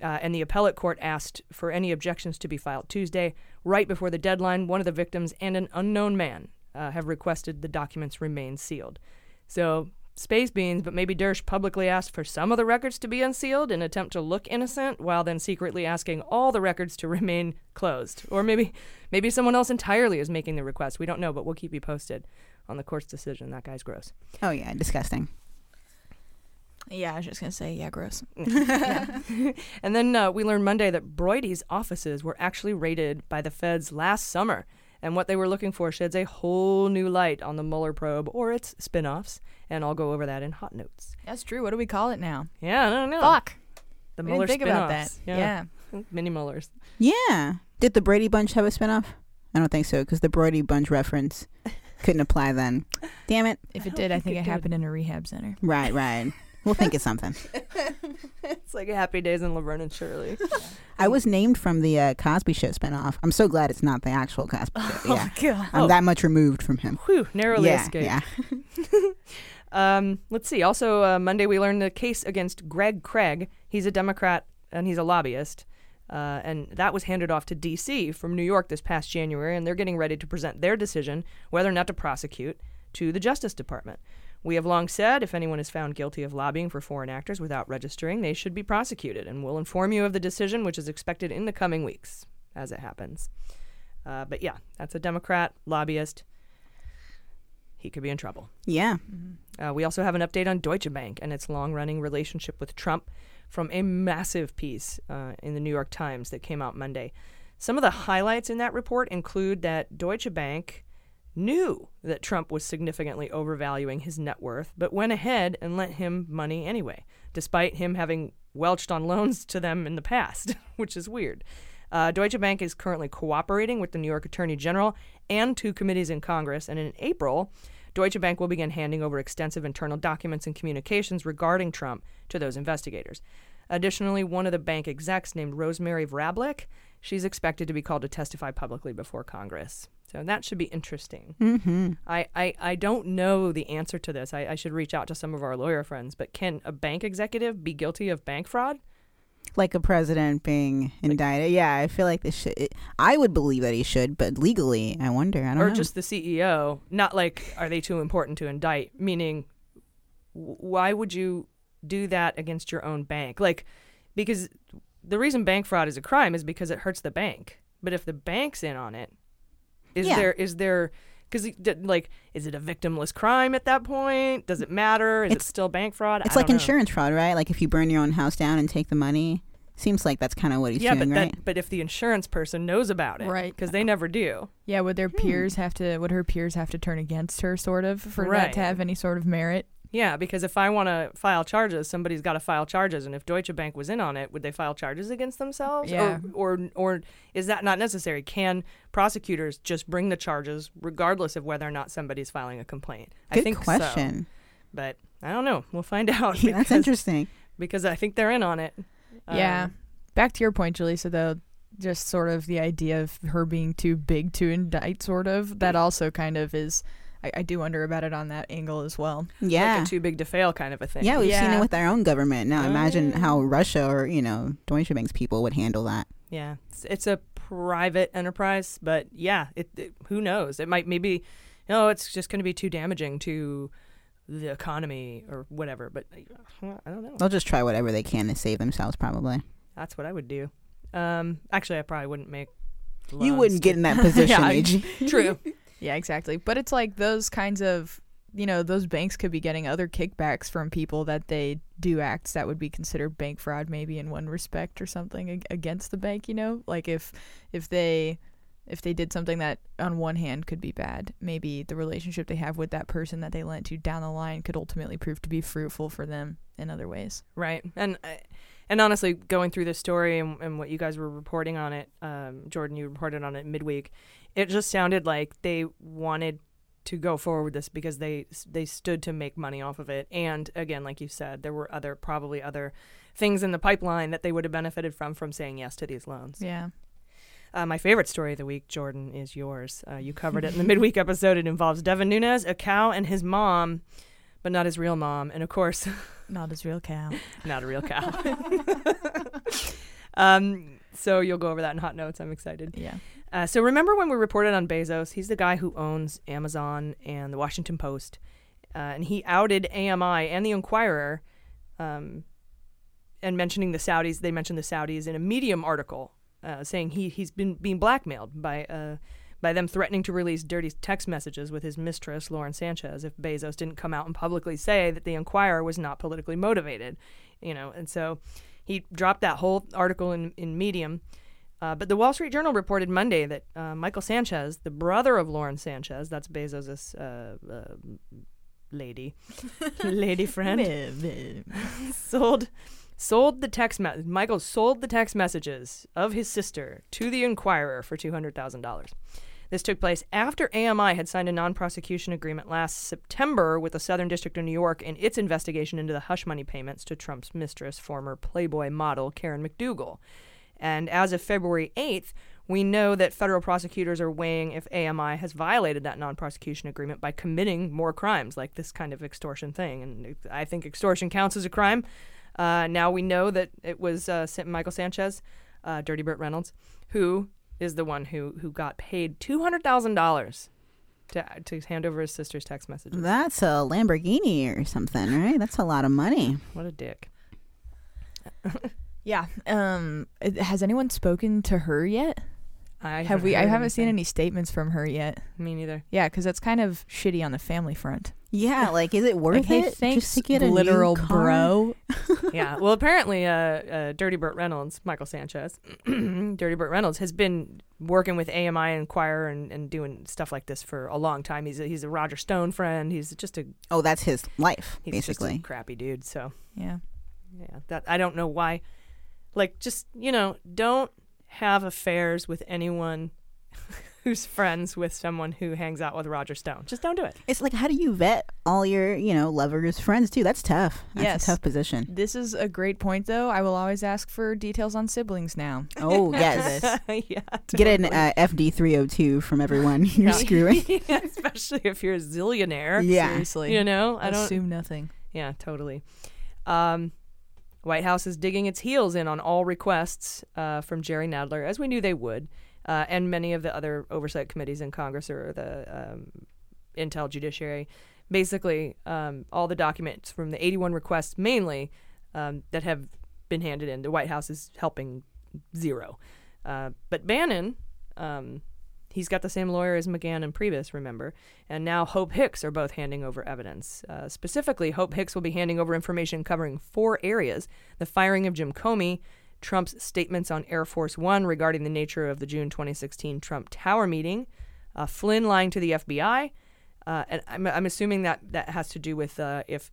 S3: Uh, and the appellate court asked for any objections to be filed Tuesday. Right before the deadline, one of the victims and an unknown man uh, have requested the documents remain sealed. So, space beans, but maybe Dersh publicly asked for some of the records to be unsealed in an attempt to look innocent, while then secretly asking all the records to remain closed. Or maybe, maybe someone else entirely is making the request. We don't know, but we'll keep you posted on the court's decision. That guy's gross.
S4: Oh yeah, disgusting.
S10: Yeah, I was just gonna say, yeah, gross.
S3: yeah. and then uh, we learned Monday that Broidy's offices were actually raided by the feds last summer, and what they were looking for sheds a whole new light on the Mueller probe or its spin-offs, and I'll go over that in hot notes.
S10: That's true. What do we call it now?
S3: Yeah, I don't know.
S10: Fuck.
S3: The
S10: We
S3: Mueller
S10: didn't think about that.
S3: spin-offs.
S10: Yeah.
S3: mini Muellers.
S4: Yeah. Did the Brady Bunch have a spinoff? I don't think so because the Brady Bunch reference couldn't apply then. Damn it.
S10: If it did, I think it happened in a rehab center.
S4: Right, right. We'll think of something.
S3: it's like Happy Days in Laverne and Shirley.
S4: I was named from the uh, Cosby Show spinoff. I'm so glad it's not the actual Cosby Show.
S3: Oh,
S4: yeah.
S3: God.
S4: I'm
S3: Oh.
S4: that much removed from him.
S3: Whew, narrowly
S4: yeah,
S3: escaped.
S4: Yeah.
S3: Um, let's see. Also, uh, Monday we learned the case against Greg Craig. He's a Democrat and he's a lobbyist. Uh, and that was handed off to D.C. from New York this past January, and they're getting ready to present their decision whether or not to prosecute to the Justice Department. We have long said if anyone is found guilty of lobbying for foreign actors without registering, they should be prosecuted, and we'll inform you of the decision, which is expected in the coming weeks as it happens. Uh, but yeah, that's a Democrat lobbyist. he could be in trouble.
S4: Yeah.
S3: Uh, we also have an update on Deutsche Bank and its long running relationship with Trump from a massive piece uh, in the New York Times that came out Monday. Some of the highlights in that report include that Deutsche Bank knew that Trump was significantly overvaluing his net worth, but went ahead and lent him money anyway, despite him having welched on loans to them in the past, which is weird. Uh, Deutsche Bank is currently cooperating with the New York Attorney General and two committees in Congress, and in April, Deutsche Bank will begin handing over extensive internal documents and communications regarding Trump to those investigators. Additionally, one of the bank execs named Rosemary Vrablic, she's expected to be called to testify publicly before Congress. So that should be interesting.
S4: Mm-hmm.
S3: I, I, I don't know the answer to this. I, I should reach out to some of our lawyer friends, but can a bank executive be guilty of bank fraud?
S4: Like a president being indicted. Yeah, I feel like this should. It, I would believe that he should, but legally, I wonder. I don't
S3: or
S4: know.
S3: just the CEO. Not like, are they too important to indict? Meaning, why would you do that against your own bank? Like, because the reason bank fraud is a crime is because it hurts the bank. But if the bank's in on it, is
S4: Yeah.
S3: there is there because like is it a victimless crime at that point? Does it matter? Is it still bank fraud?
S4: It's
S3: I
S4: like
S3: don't know.
S4: insurance fraud, right? Like if you burn your own house down and take the money. Seems like that's kind of what he's
S3: yeah,
S4: doing,
S3: but
S4: right?
S3: that, but if the insurance person knows about it,
S10: Right.
S3: Because they never do.
S10: Yeah, would
S4: Hmm.
S10: their peers have to? Would her peers have to turn against her, sort of, for that to have any sort of merit?
S3: Yeah, because if I want to file charges, somebody's got to file charges, and if Deutsche Bank was in on it, would they file charges against themselves?
S10: Yeah.
S3: Or, or, or is that not necessary? Can prosecutors just bring the charges regardless of whether or not somebody's filing a complaint? I
S4: Good
S3: think so.
S4: question.
S3: But I don't know. We'll find out.
S4: Yeah, that's interesting.
S3: Because I think they're in on it.
S10: yeah.
S3: Um,
S10: Back to your point, Jaleesa, though, just sort of the idea of her being too big to indict, sort of, that also kind of is. I, I do wonder about it on that angle as well.
S4: Yeah.
S3: Like a too big to fail kind of a thing.
S4: Yeah, we've seen it with our own government. Now imagine
S3: Oh.
S4: how Russia or, you know, Deutsche Bank's people would handle that.
S3: Yeah, it's, it's a private enterprise, but yeah, it, it who knows? It might maybe, you know, it's just going to be too damaging to the economy or whatever. But uh, I don't know.
S4: They'll just try whatever they can to save themselves, probably.
S3: That's what I would do. Um, actually, I probably wouldn't make.
S4: You wouldn't
S3: to-
S4: get in that position,
S10: Yeah,
S4: AG.
S3: True.
S10: Yeah, exactly. But it's like those kinds of, you know, those banks could be getting other kickbacks from people that they do acts that would be considered bank fraud, maybe in one respect or something against the bank. You know, like if if they if they did something that on one hand could be bad, maybe the relationship they have with that person that they lent to down the line could ultimately prove to be fruitful for them in other ways.
S3: Right. And uh, and honestly, going through this story and, and what you guys were reporting on it, um, Jordan, you reported on it midweek. It just sounded like they wanted to go forward with this because they they stood to make money off of it. And again, like you said, there were other probably other things in the pipeline that they would have benefited from from saying yes to these loans.
S10: Yeah.
S3: Uh, my favorite story of the week, Jordan, is yours. Uh, you covered it in the midweek episode. It involves Devin Nunes, a cow, and his mom, but not his real mom. And of course,
S10: Not his real cow.
S3: not a real cow. um, so you'll go over that in hot notes. I'm excited.
S10: Yeah.
S3: Uh, so remember when we reported on Bezos? He's the guy who owns Amazon and the Washington Post, uh, and he outed AMI and the Enquirer, um, and mentioning the Saudis. They mentioned the Saudis in a Medium article, uh, saying he he's been being blackmailed by uh, by them threatening to release dirty text messages with his mistress Lauren Sanchez if Bezos didn't come out and publicly say that the Enquirer was not politically motivated, you know, and so he dropped that whole article in in Medium. Uh, but the Wall Street Journal reported Monday that uh, Michael Sanchez, the brother of Lauren Sanchez, that's Bezos' uh, uh, lady, lady friend, sold sold the text me- Michael sold the text messages of his sister to the Enquirer for two hundred thousand dollars. This took place after AMI had signed a non-prosecution agreement last September with the Southern District of New York in its investigation into the hush money payments to Trump's mistress, former Playboy model Karen McDougal. And as of February 8th, we know that federal prosecutors are weighing if AMI has violated that non prosecution agreement by committing more crimes like this kind of extortion thing. And I think extortion counts as a crime. Uh, now we know that it was uh, Michael Sanchez, uh, Dirty Burt Reynolds, who is the one who, who got paid $200,000 to, to hand over his sister's text messages.
S4: That's a Lamborghini or something, right? That's a lot of money.
S3: What a dick.
S10: Yeah. Um. Has anyone spoken to her yet?
S3: I
S10: have we? I haven't seen any statements from her yet.
S3: Me neither.
S10: Yeah, because that's kind of shitty on the family front.
S4: Yeah, like is it worth
S10: Like, hey,
S4: it
S10: thanks,
S4: just to get a
S10: literal
S4: car?
S10: bro.
S3: yeah. Well, apparently, uh, uh, Dirty Burt Reynolds, Michael Sanchez, Dirty Burt Reynolds has been working with AMI Enquirer and, and doing stuff like this for a long time. He's a, he's a Roger Stone friend. He's just a
S4: Oh, that's his life,
S3: he's
S4: basically.
S3: just a crappy dude. So
S10: Yeah.
S3: yeah, that I don't know why. Like, just you know, don't have affairs with anyone who's friends with someone who hangs out with Roger Stone. Just don't do it.
S4: It's like how do you vet all your, you know, lovers, friends too? That's tough. That's
S10: Yes.
S4: a tough position.
S10: This is a great point, though. I will always ask for details on siblings now.
S4: Oh yes.
S3: yeah.
S4: Get an uh, FD three hundred two from everyone you're
S3: Yeah.
S4: screwing.
S3: Yeah, especially if you're a zillionaire.
S4: Yeah.
S10: Seriously.
S3: You know, I don't
S10: assume nothing.
S3: Yeah, totally. Um, White House is digging its heels in on all requests uh, from Jerry Nadler, as we knew they would, uh, and many of the other oversight committees in Congress or the um, Intel Judiciary. Basically, um, all the documents from the 81 requests, mainly um, that have been handed in, the White House is helping zero. Uh, but Bannon, um, he's got the same lawyer as McGahn and Priebus, remember, and now Hope Hicks are both handing over evidence. Uh, specifically, Hope Hicks will be handing over information covering four areas: the firing of Jim Comey, Trump's statements on Air Force One regarding the nature of the June 2016 Trump Tower meeting, uh, Flynn lying to the FBI, uh, and I'm, I'm assuming that that has to do with uh, if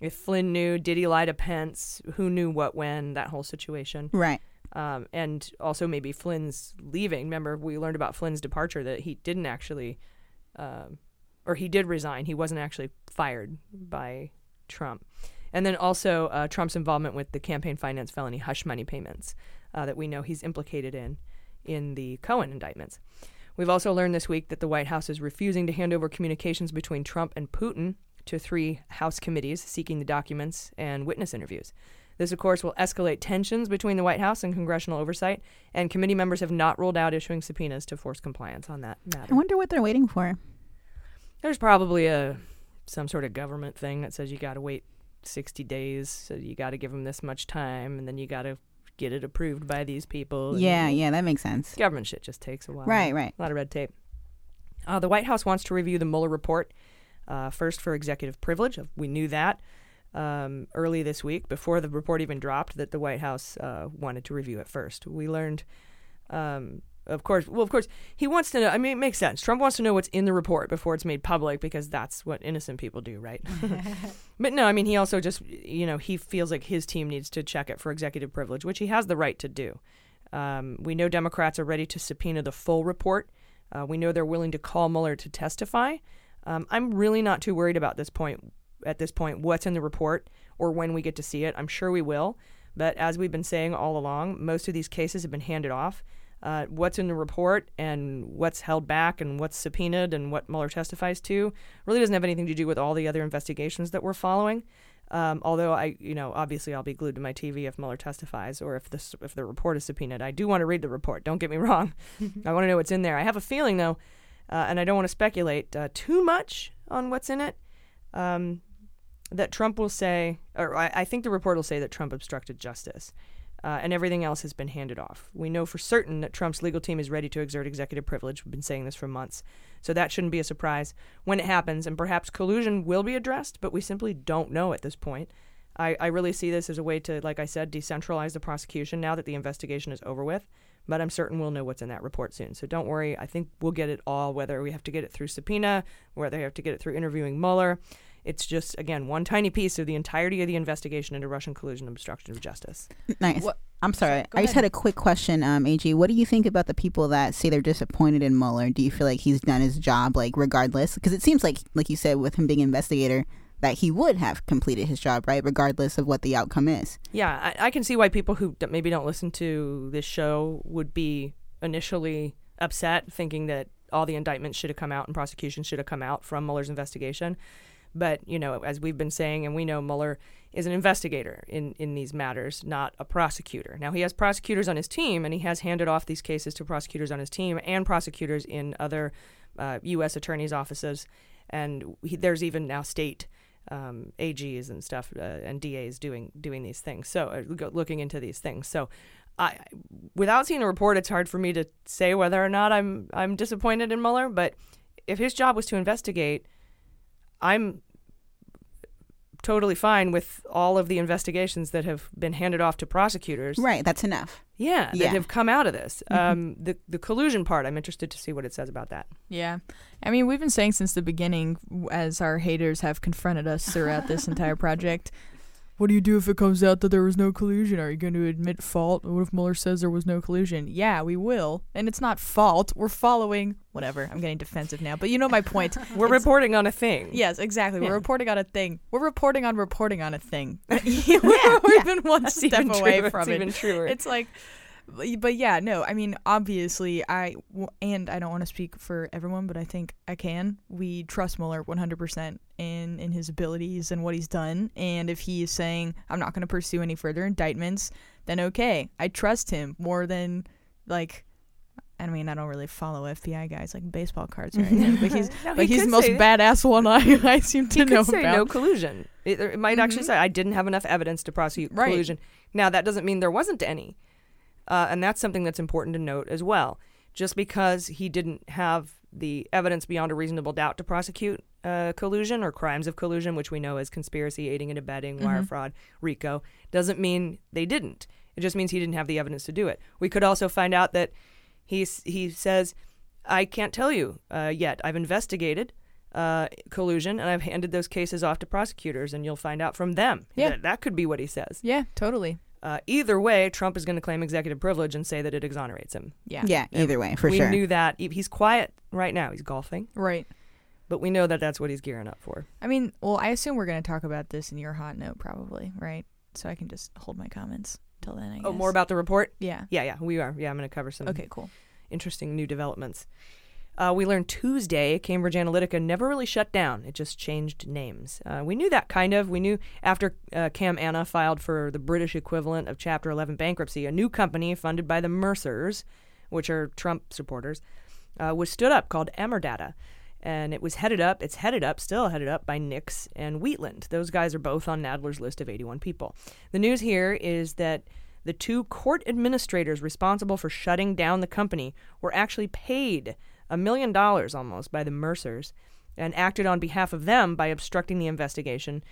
S3: if Flynn knew, did he lie to Pence, who knew what when, that whole situation.
S4: Right.
S3: Um, and also maybe Flynn's leaving. Remember, we learned about Flynn's departure that he didn't actually, um, or he did resign. He wasn't actually fired by Trump. And then also uh, Trump's involvement with the campaign finance felony hush money payments uh, that we know he's implicated in in the Cohen indictments. We've also learned this week that the White House is refusing to hand over communications between Trump and Putin to three House committees seeking the documents and witness interviews. This, of course, will escalate tensions between the White House and congressional oversight, and committee members have not ruled out issuing subpoenas to force compliance on that matter.
S4: I wonder what they're waiting for.
S3: There's probably a some sort of government thing that says you got to wait 60 days, so you got to give them this much time, and then you got to get it approved by these people.
S4: Yeah, yeah, that makes sense.
S3: Government shit just takes a while.
S4: Right, right.
S3: A lot of red tape. Uh, the White House wants to review the Mueller report uh, first for executive privilege. We knew that um, early this week, before the report even dropped, that the White House uh, wanted to review it first. We learned, um, of course, well, of course, he wants to know. I mean, it makes sense. Trump wants to know what's in the report before it's made public because that's what innocent people do, right? but no, I mean, he also just, you know, he feels like his team needs to check it for executive privilege, which he has the right to do. Um, we know Democrats are ready to subpoena the full report. Uh, we know they're willing to call Mueller to testify. Um, I'm really not too worried about this point. At this point, what's in the report or when we get to see it, I'm sure we will. But as we've been saying all along, most of these cases have been handed off. Uh, what's in the report and what's held back and what's subpoenaed and what Mueller testifies to really doesn't have anything to do with all the other investigations that we're following. Um, although I, you know, obviously I'll be glued to my TV if Mueller testifies or if this if the report is subpoenaed. I do want to read the report. Don't get me wrong. I want to know what's in there. I have a feeling though, uh, and I don't want to speculate uh, too much on what's in it. Um, that Trump will say, or I, I think the report will say that Trump obstructed justice. Uh, and everything else has been handed off. We know for certain that Trump's legal team is ready to exert executive privilege. We've been saying this for months. So that shouldn't be a surprise when it happens. And perhaps collusion will be addressed, but we simply don't know at this point. I, I really see this as a way to, like I said, decentralize the prosecution now that the investigation is over with. But I'm certain we'll know what's in that report soon. So don't worry. I think we'll get it all, whether we have to get it through subpoena, whether we have to get it through interviewing Mueller. It's just, again, one tiny piece of the entirety of the investigation into Russian collusion and obstruction of justice.
S4: Nice. I'm sorry.
S3: Go
S4: I just
S3: ahead.
S4: had a quick question, um, AG. What do you think about the people that say they're disappointed in Mueller? Do you feel like he's done his job, like regardless? Because it seems like, like you said, with him being investigator, that he would have completed his job, right, regardless of what the outcome is.
S3: Yeah, I, I can see why people who d- maybe don't listen to this show would be initially upset, thinking that all the indictments should have come out and prosecution should have come out from Mueller's investigation. But you know, as we've been saying, and we know Mueller is an investigator in in these matters, not a prosecutor. Now he has prosecutors on his team, and he has handed off these cases to prosecutors on his team and prosecutors in other uh, U.S. attorneys' offices, and he, there's even now state um, AGs and stuff uh, and DAs doing doing these things. So uh, looking into these things. So I, without seeing the report, it's hard for me to say whether or not I'm I'm disappointed in Mueller. But if his job was to investigate, I'm totally fine with all of the investigations that have been handed off to prosecutors.
S4: Right, that's enough.
S3: Yeah, that
S4: Yeah.
S3: have come out of this.
S10: Mhm.
S3: Um, the the collusion part, I'm interested to see what it says about that.
S10: Yeah. I mean, we've been saying since the beginning, as our haters have confronted us throughout this entire project. What do you do if it comes out that there was no collusion? Are you going to admit fault? What if Mueller says there was no collusion? Yeah, we will. And it's not fault. We're following whatever. I'm getting defensive now, but you know my point.
S3: We're
S10: It's-
S3: reporting on a thing.
S10: Yes, exactly.
S3: Yeah.
S10: We're reporting on a thing. We're reporting on reporting on a thing. We've been one
S3: That's
S10: step
S3: even
S10: away from
S3: It's
S10: it.
S3: even truer.
S10: It's like, but yeah, no. I mean, obviously, I and I don't want to speak for everyone, but I think I can. We trust Mueller 100% in in his abilities and what he's done. And if he is saying I'm not going to pursue any further indictments, then okay, I trust him more than like. I mean, I don't really follow FBI guys like baseball cards or anything, but he's
S3: No,
S10: but
S3: he
S10: he's the most badass one I I seem to
S3: he
S10: know
S3: could say
S10: about.
S3: no collusion. It, it might actually
S10: Mhm.
S3: say I didn't have enough evidence to prosecute
S10: Right.
S3: collusion. Now that doesn't mean there wasn't any, uh, and that's something that's important to note as well. Just because he didn't have the evidence beyond a reasonable doubt to prosecute uh, collusion or crimes of collusion, which we know as conspiracy, aiding and abetting, wire
S10: Mhm.
S3: fraud, RICO, doesn't mean they didn't. It just means he didn't have the evidence to do it. We could also find out that he's, he says, I can't tell you uh, yet. I've investigated uh, collusion and I've handed those cases off to prosecutors, and you'll find out from them.
S10: Yeah.
S3: That, that could be what he says.
S10: Yeah, totally.
S3: Uh, either way, Trump is going to claim executive privilege and say that it exonerates him.
S10: Yeah.
S4: Yeah, either way, for
S3: we
S4: sure.
S3: We knew that. He's quiet right now. He's golfing.
S10: Right.
S3: But we know that that's what he's gearing up for.
S10: I mean, well, I assume we're going to talk about this in your hot note, probably, right? So I can just hold my comments till then. I guess.
S3: Oh, more about the report?
S10: Yeah.
S3: Yeah, yeah, we are. Yeah, I'm going to cover some
S10: Okay, cool.
S3: interesting new developments. Uh, we learned Tuesday Cambridge Analytica never really shut down. It just changed names. Uh, we knew that kind of. We knew after uh, Cam Anna filed for the British equivalent of Chapter 11 bankruptcy, a new company funded by the Mercers, which are Trump supporters, uh, was stood up called Emerdata. And it was headed up, it's headed up, still headed up by Nix and Wheatland. Those guys are both on Nadler's list of 81 people. The news here is that the two court administrators responsible for shutting down the company were actually paid a million dollars almost by the Mercers and acted on behalf of them by obstructing the investigation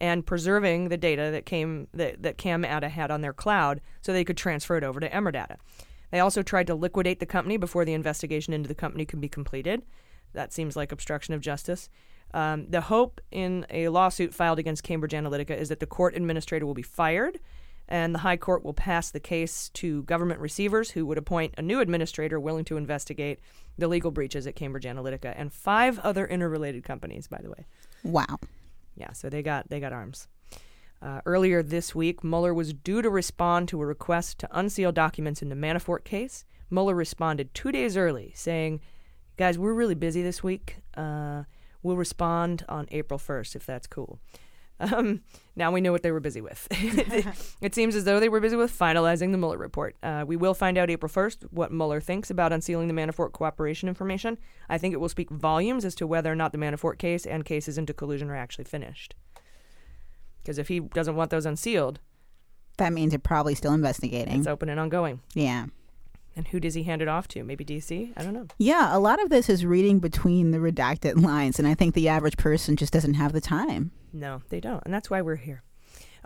S3: and preserving the data that came that, that Cam Ada had on their cloud so they could transfer it over to Emerdata. They also tried to liquidate the company before the investigation into the company could be completed. That seems like obstruction of justice. Um, the hope in a lawsuit filed against Cambridge Analytica is that the court administrator will be fired and the High Court will pass the case to government receivers who would appoint a new administrator willing to investigate the legal breaches at Cambridge Analytica and five other interrelated companies, by the way.
S4: Wow.
S3: Yeah, so they got they got arms. Uh, earlier this week, Mueller was due to respond to a request to unseal documents in the Manafort case. Mueller responded two days early, saying, "Guys, we're really busy this week. Uh, we'll respond on April 1st, if that's cool." Um, now we know what they were busy with. it seems as though they were busy with finalizing the Mueller report. Uh, we will find out April 1st what Mueller thinks about unsealing the Manafort cooperation information. I think it will speak volumes as to whether or not the Manafort case and cases into collusion are actually finished. Because if he doesn't want those unsealed,
S4: That means you're probably still investigating.
S3: it's open and ongoing.
S4: Yeah.
S3: And who does he hand it off to? Maybe DC? I don't know.
S4: Yeah, a lot of this is reading between the redacted lines, and I think the average person just doesn't have the time.
S3: No, they don't. And that's why we're here.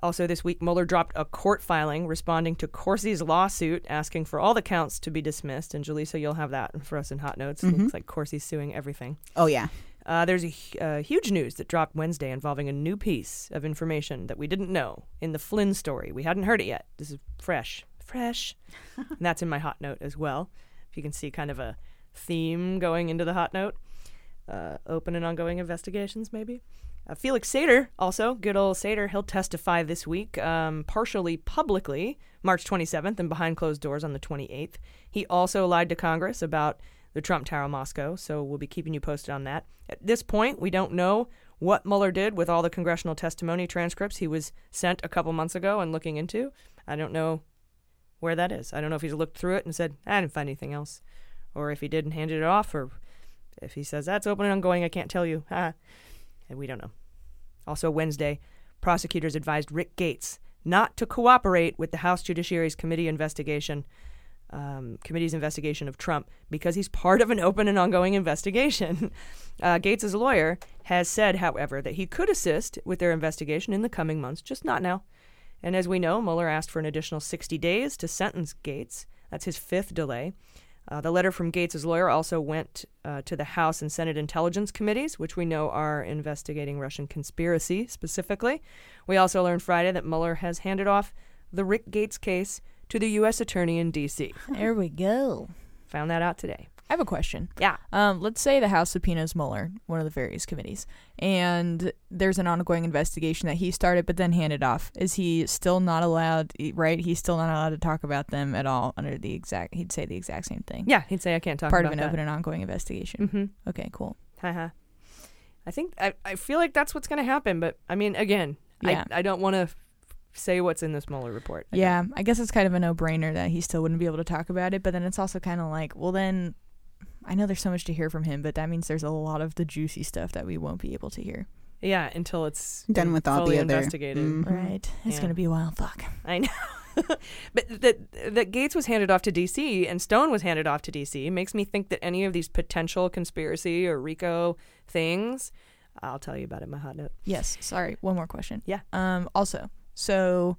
S3: Also, this week, Mueller dropped a court filing responding to Corsi's lawsuit asking for all the counts to be dismissed. And Jaleesa, you'll have that for us in Hot Notes.
S4: Mhm.
S3: Looks like Corsi's suing everything.
S4: Oh, yeah.
S3: Uh, there's a uh, huge news that dropped Wednesday involving a new piece of information that we didn't know in the Flynn story. We hadn't heard it yet. This is fresh. Fresh. and that's in my Hot Note as well. If you can see kind of a theme going into the Hot Note. Uh, open and ongoing investigations, maybe. Uh, Felix Sater, also, good old Sater, he'll testify this week, um, partially publicly, March 27th, and behind closed doors on the 28th. He also lied to Congress about the Trump Tower Moscow, so we'll be keeping you posted on that. At this point, we don't know what Mueller did with all the congressional testimony transcripts he was sent a couple months ago and looking into. I don't know where that is. I don't know if he's looked through it and said, I didn't find anything else, or if he did and handed it off, or if he says that's open and ongoing, I can't tell you. We don't know. Also, Wednesday, prosecutors advised Rick Gates not to cooperate with the House Judiciary's committee investigation, um, committee's investigation of Trump because he's part of an open and ongoing investigation. Uh, Gates' lawyer has said, however, that he could assist with their investigation in the coming months, just not now. And as we know, Mueller asked for an additional 60 days to sentence Gates. That's his fifth delay. Uh, the letter from Gates' lawyer also went uh, to the House and Senate Intelligence Committees, which we know are investigating Russian conspiracy specifically. We also learned Friday that Mueller has handed off the Rick Gates case to the U.S. Attorney in D.C.
S10: There we go.
S3: Found that out today.
S10: I have a question.
S3: Yeah.
S10: Um, let's say the House subpoenas Mueller, one of the various committees, and there's an ongoing investigation that he started but then handed off. Is he still not allowed, right? He's still not allowed to talk about them at all under the exact, he'd say the exact same thing.
S3: Yeah, he'd say I can't talk
S10: Part of an
S3: that.
S10: open and ongoing investigation.
S3: Mhm.
S10: Okay, cool.
S3: Haha. I think I, I feel like that's what's going to happen, but I mean, again,
S10: Yeah.
S3: I, I don't want to say what's in this Mueller report. I
S10: Yeah, I guess it's kind of a no brainer that he still wouldn't be able to talk about it, but then it's also kind of like, well, then I know there's so much to hear from him, but that means there's a lot of the juicy stuff that we won't be able to hear.
S3: Yeah, until it's
S4: Done with all the
S3: fully
S4: other-
S3: investigated.
S4: Mhm.
S10: Right. It's
S3: Yeah.
S10: going to be a while. Fuck.
S3: I know. but that that Gates was handed off to DC and Stone was handed off to DC makes me think that any of these potential conspiracy or RICO things, I'll tell you about it in my hot note.
S10: Yes. Sorry. One more question.
S3: Yeah.
S10: Um. Also, so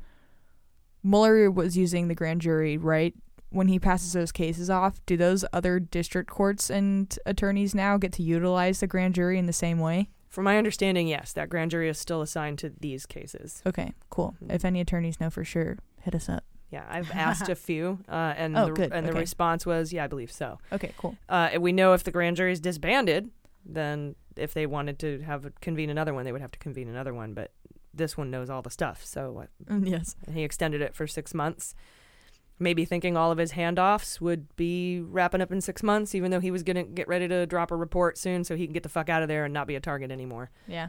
S10: Mueller was using the grand jury, right? When he passes those cases off, do those other district courts and attorneys now get to utilize the grand jury in the same way?
S3: From my understanding, yes, that grand jury is still assigned to these cases.
S10: Okay. Cool.
S3: Mm-hmm.
S10: If any attorneys know for sure, hit us up.
S3: Yeah, I've asked a few, uh, and
S10: Oh,
S3: the,
S10: good.
S3: and the response was, yeah, I believe so.
S10: Okay. Cool.
S3: Uh, we know if the grand jury is disbanded, then if they wanted to have convene another one, they would have to convene another one. But this one knows all the stuff, so uh,
S10: yes.
S3: he extended it for six months. Maybe thinking all of his handoffs would be wrapping up in six months, even though he was gonna get ready to drop a report soon, so he can get the fuck out of there and not be a target anymore.
S10: Yeah.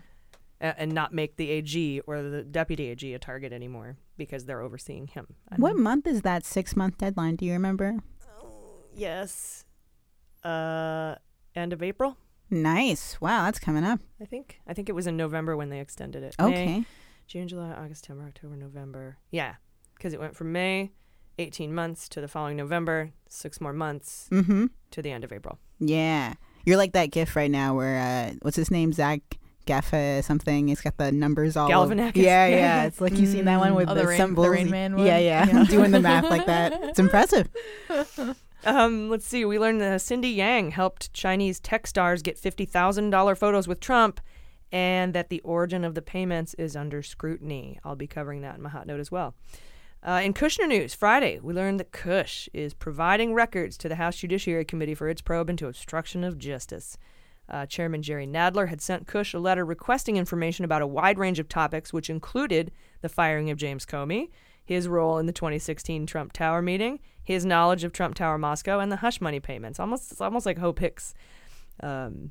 S3: A- and not make the AG or the deputy AG a target anymore because they're overseeing him. I
S4: What
S3: don't-
S4: month is that six month deadline? Do you remember?
S3: Oh, Yes. Uh, end of April.
S4: Nice. Wow, that's coming up.
S3: I think. I think it was in November when they extended it.
S4: Okay.
S3: May, June, July, August, September, October, November. Yeah, because it went from May, 18 months, to the following November, six more months,
S4: Mm-hmm.
S3: to the end of April.
S4: Yeah. You're like that gif right now where uh what's his name? Zach Gaffa something. He's got the numbers all over-
S3: Galifianakis.
S4: Yeah,
S3: Yeah,
S4: yeah.
S3: yeah.
S4: It's like you've seen that one with
S10: Oh,
S4: the,
S10: the Rain- the. Rain Man
S4: Yeah, yeah.
S10: Yeah.
S4: Doing the math like that. It's impressive.
S3: Um, let's see. We learned that Cindy Yang helped Chinese tech stars get fifty thousand dollar photos with Trump, and that the origin of the payments is under scrutiny. I'll be covering that in my hot note as well. Uh, in Kushner news, Friday, we learned that Kush is providing records to the House Judiciary Committee for its probe into obstruction of justice. Uh, Chairman Jerry Nadler had sent Kush a letter requesting information about a wide range of topics, which included the firing of James Comey, his role in the 2016 Trump Tower meeting, his knowledge of Trump Tower Moscow, and the hush money payments. Almost, it's almost like Hope Hicks, um,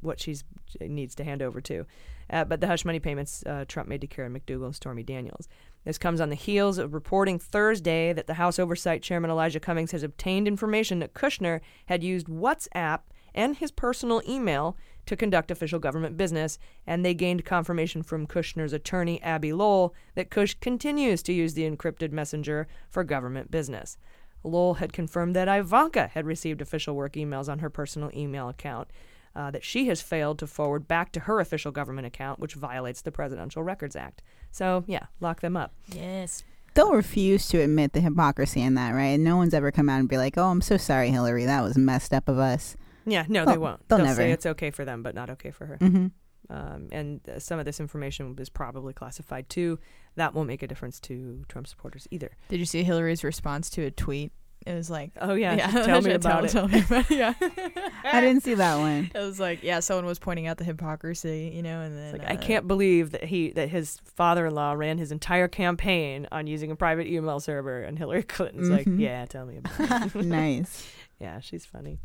S3: what she needs to hand over to. Uh, but the hush money payments uh, Trump made to Karen McDougal and Stormy Daniels. This comes on the heels of reporting Thursday that the House Oversight Chairman Elijah Cummings has obtained information that Kushner had used WhatsApp and his personal email to conduct official government business, and they gained confirmation from Kushner's attorney, Abbe Lowell, that Kush continues to use the encrypted messenger for government business. Lowell had confirmed that Ivanka had received official work emails on her personal email account uh, that she has failed to forward back to her official government account, which violates the Presidential Records Act. So, yeah, lock them up.
S10: Yes.
S4: They'll refuse to admit the hypocrisy in that, right? And no one's ever come out and be like, "Oh, I'm so sorry, Hillary. That was messed up of us."
S3: Yeah, no, they
S4: They'll-
S3: won't.
S4: they'll
S3: They'll
S4: never.
S3: say it's okay for them, but not okay for her.
S4: Mhm.
S3: Um, and uh, some of this information is probably classified too. That won't make a difference to Trump supporters either.
S10: Did you see Hillary's response to a tweet? It was like,
S3: Oh, yeah, tell me about it.
S10: Tell me about it. Yeah.
S4: I didn't see that one.
S10: It was like, yeah, someone was pointing out the hypocrisy, you know, and then
S3: Like, I
S10: uh,
S3: can't believe that he that his father-in-law ran his entire campaign on using a private email server, and Hillary Clinton's like,
S4: Mhm.
S3: "Yeah, tell me about it."
S4: Nice.
S3: Yeah, she's funny.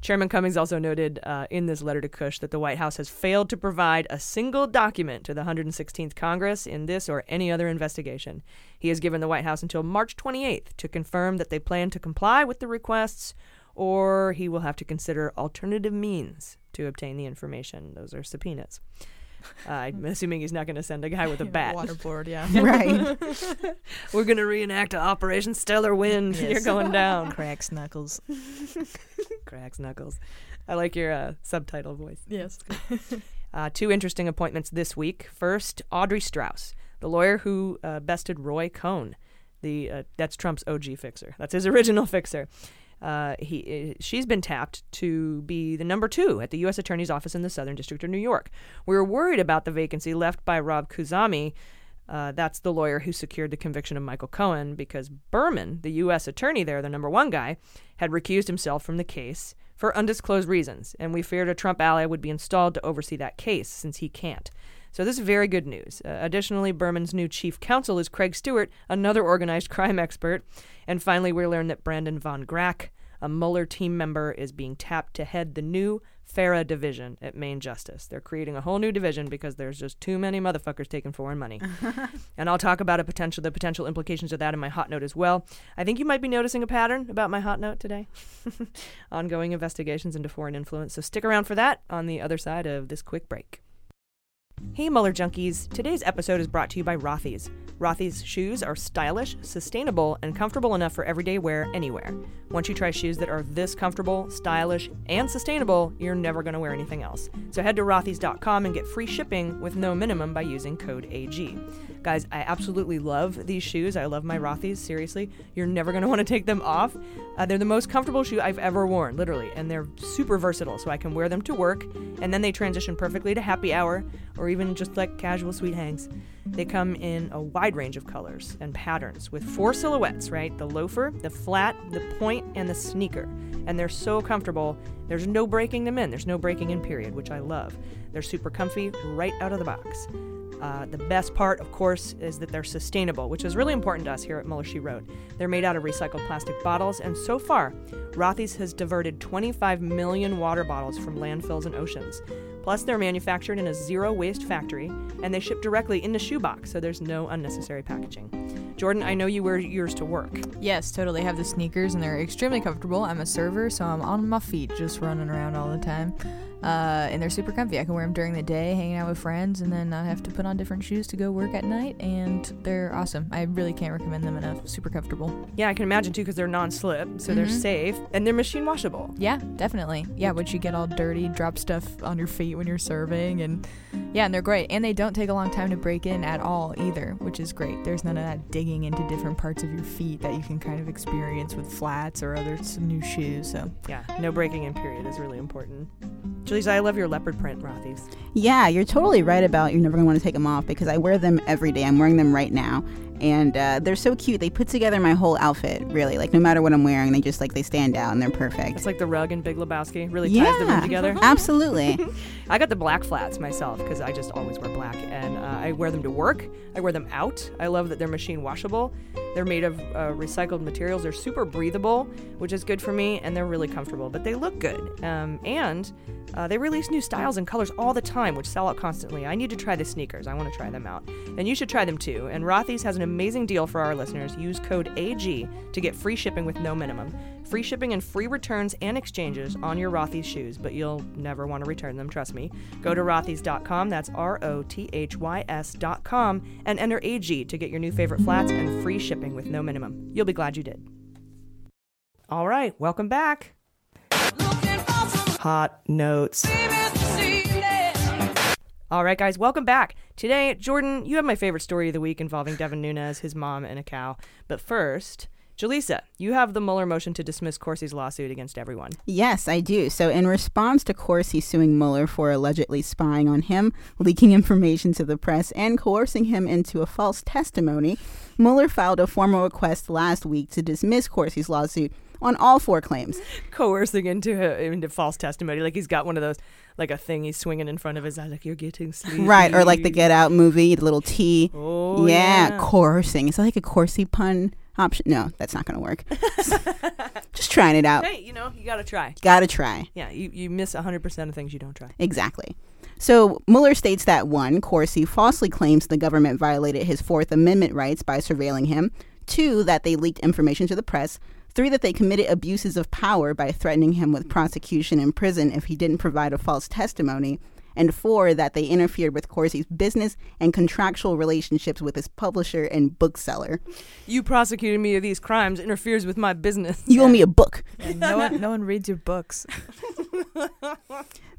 S3: Chairman Cummings also noted uh, in this letter to Kush that the White House has failed to provide a single document to the 116th Congress in this or any other investigation. He has given the White House until March 28th to confirm that they plan to comply with the requests, or he will have to consider alternative means to obtain the information. Those are subpoenas. Uh, I'm assuming he's not going to send a guy with a bat.
S10: Waterboard, yeah.
S4: Right.
S3: We're going to reenact Operation Stellar Wind.
S10: Yes.
S3: You're going down.
S10: Cracks knuckles.
S3: Cracks knuckles. I like your uh, subtitle voice.
S10: Yes.
S3: Uh, two interesting appointments this week. First, Audrey Strauss, the lawyer who uh, bested Roy Cohn. The uh, that's Trump's OG fixer. That's his original fixer. Uh, he, uh, she's been tapped to be the number two at the U.S. Attorney's Office in the Southern District of New York. We were worried about the vacancy left by Rob Khuzami. Uh, that's the lawyer who secured the conviction of Michael Cohen because Berman, the U.S. attorney there, the number one guy, had recused himself from the case for undisclosed reasons, and we feared a Trump ally would be installed to oversee that case since he can't. So this is very good news. Uh, additionally, Berman's new chief counsel is Craig Stewart, another organized crime expert. And finally, we learned that Brandon Van Grack, a Mueller team member, is being tapped to head the new FARA division at Main Justice. They're creating a whole new division because there's just too many motherfuckers taking foreign money. and I'll talk about a potential the potential implications of that in my hot note as well. I think you might be noticing a pattern about my hot note today. Ongoing investigations into foreign influence. So stick around for that on the other side of this quick break. Hey Mueller Junkies! Today's episode is brought to you by Rothy's. Rothy's shoes are stylish, sustainable, and comfortable enough for everyday wear anywhere. Once you try shoes that are this comfortable, stylish, and sustainable, you're never going to wear anything else. So head to rothys.com and get free shipping with no minimum by using code AG. Guys, I absolutely love these shoes. I love my Rothys, seriously. You're never going to want to take them off. Uh, they're the most comfortable shoe I've ever worn, literally, and they're super versatile, so I can wear them to work, and then they transition perfectly to happy hour or even just like casual sweet hangs. They come in a wide range of colors and patterns with four silhouettes, right? The loafer, the flat, the point, and the sneaker. And they're so comfortable. There's no breaking them in. There's no breaking in period, which I love. They're super comfy right out of the box. Uh, the best part, of course, is that they're sustainable, which is really important to us here at Mueller She Wrote. They're made out of recycled plastic bottles, and so far, Rothy's has diverted 25 million water bottles from landfills and oceans. Plus, they're manufactured in a zero waste factory, and they ship directly in the shoebox, so there's no unnecessary packaging. Jordan, I know you wear yours to work.
S10: Yes, totally. I have the sneakers and they're extremely comfortable. I'm a server, so I'm on my feet just running around all the time. Uh, and they're super comfy. I can wear them during the day, hanging out with friends, and then I have to put on different shoes to go work at night, and they're awesome. I really can't recommend them enough. Super comfortable.
S3: Yeah, I can imagine too, because they're non slip, so they're
S10: Mhm.
S3: safe, and they're machine washable.
S10: Yeah, definitely. Yeah, once you get all dirty, drop stuff on your feet when you're serving, and yeah, and they're great. And they don't take a long time to break in at all either, which is great. There's none of that digging into different parts of your feet that you can kind of experience with flats or other s- new shoes. So
S3: Yeah, no breaking in period is really important. Jaleesa, I love your leopard print Rothy's.
S4: Yeah, you're totally right about you're never going to want to take them off because I wear them every day. I'm wearing them right now. And uh, they're so cute. They put together my whole outfit, really. Like, no matter what I'm wearing, they just, like, they stand out and they're perfect.
S3: It's like the rug in Big Lebowski. Really ties the room together.
S4: absolutely.
S3: I got the black flats myself because I just always wear black, and uh, I wear them to work. I wear them out. I love that they're machine washable. They're made of uh, recycled materials. They're super breathable, which is good for me, and they're really comfortable. But they look good, um, and uh, they release new styles and colors all the time, which sell out constantly. I need to try the sneakers. I want to try them out, and you should try them too. And Rothy's has an amazing deal for our listeners. Use code AG to get free shipping with no minimum. Free shipping and free returns and exchanges on your Rothy's shoes, but you'll never want to return them, trust me. Go to rothys.com, that's R O T H Y S.com, and enter AG to get your new favorite flats and free shipping with no minimum. You'll be glad you did. All right, welcome back. Hot notes. All right, guys, welcome back. Today, Jordan, you have my favorite story of the week involving Devin Nunes, his mom, and a cow. But first, Jaleesa, you have the Mueller motion to dismiss Corsi's lawsuit against everyone.
S4: Yes, I do. So, in response to Corsi suing Mueller for allegedly spying on him, leaking information to the press, and coercing him into a false testimony, Mueller filed a formal request last week to dismiss Corsi's lawsuit on all four claims.
S3: Coercing into into false testimony, like he's got one of those, like a thing he's swinging in front of his eye, like you're getting sleepy.
S4: Right, or like the Get Out movie, the little T.
S3: Oh,
S4: yeah,
S3: yeah.
S4: coercing. Is that like a Corsi pun option? No, that's not going to work. Just trying it out.
S3: Hey, you know, you gotta try.
S4: Gotta try.
S3: Yeah, you, you miss 100% of things you don't try.
S4: Exactly. So Mueller states that one, Corsi falsely claims the government violated his Fourth Amendment rights by surveilling him. Two, that they leaked information to the press. Three, that they committed abuses of power by threatening him with prosecution in prison if he didn't provide a false testimony. And four, that they interfered with Corsi's business and contractual relationships with his publisher and bookseller.
S3: You prosecuted me of these crimes interferes with my business.
S4: You owe me a book.
S10: Yeah, no one, no one reads your books.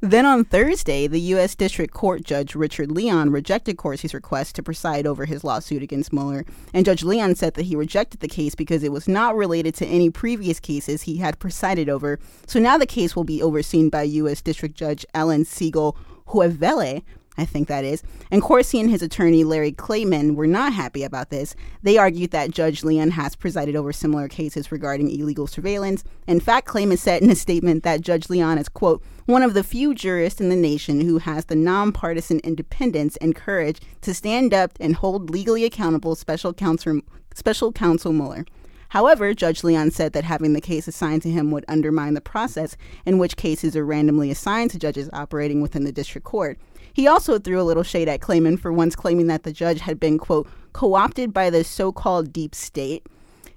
S4: Then on Thursday, the U.S. District Court Judge Richard Leon rejected Corsi's request to preside over his lawsuit against Mueller. And Judge Leon said that he rejected the case because it was not related to any previous cases he had presided over. So now the case will be overseen by U.S. District Judge Ellen Segal Huvelle, I think that is. And Corsi and his attorney Larry Klayman were not happy about this. They argued that Judge Leon has presided over similar cases regarding illegal surveillance. In fact, Klayman said in a statement that Judge Leon is, quote, one of the few jurists in the nation who has the nonpartisan independence and courage to stand up and hold legally accountable special counsel, special counsel Mueller. However, Judge Leon said that having the case assigned to him would undermine the process in which cases are randomly assigned to judges operating within the district court. He also threw a little shade at Klayman for once claiming that the judge had been, quote, co opted by the so called deep state.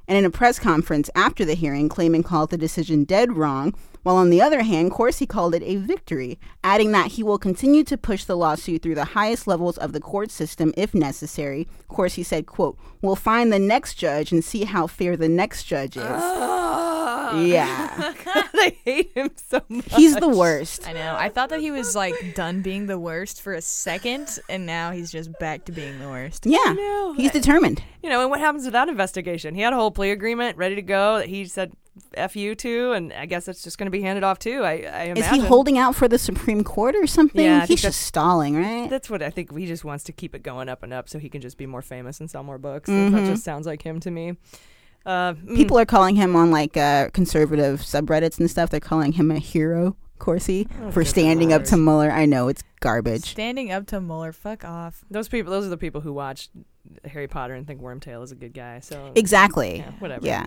S4: And in a press conference after the hearing, Klayman called the decision dead wrong, while on the other hand, Corsi called it a victory, adding that he will continue to push the lawsuit through the highest levels of the court system if necessary. Corsi said, quote, We'll find the next judge and see how fair the next judge is. yeah.
S3: I hate him so much.
S4: He's the worst.
S10: I know. I thought that he was like done being the worst for a second, and now he's just back to being the worst.
S4: Yeah. He's determined.
S3: You know, and what happens with that investigation? He had a whole plea agreement ready to go that he said F you to, and I guess it's just going to be handed off too. I, I imagine.
S4: Is he holding out for the Supreme Court or something?
S3: Yeah,
S4: He's just stalling, right?
S3: That's what I think. He just wants to keep it going up and up so he can just be more famous and sell more books.
S4: Mhm.
S3: That just sounds like him to me. Uh, mm,
S4: People are calling him on like uh, conservative subreddits and stuff. They're calling him a hero, Corsi,
S3: Oh,
S4: for
S3: good
S4: standing up to Mueller. I know it's garbage.
S10: Standing up to Mueller, fuck off.
S3: those people. Those are the people who watch Harry Potter and think Wormtail is a good guy. So
S4: Exactly.
S3: yeah, whatever.
S4: Yeah.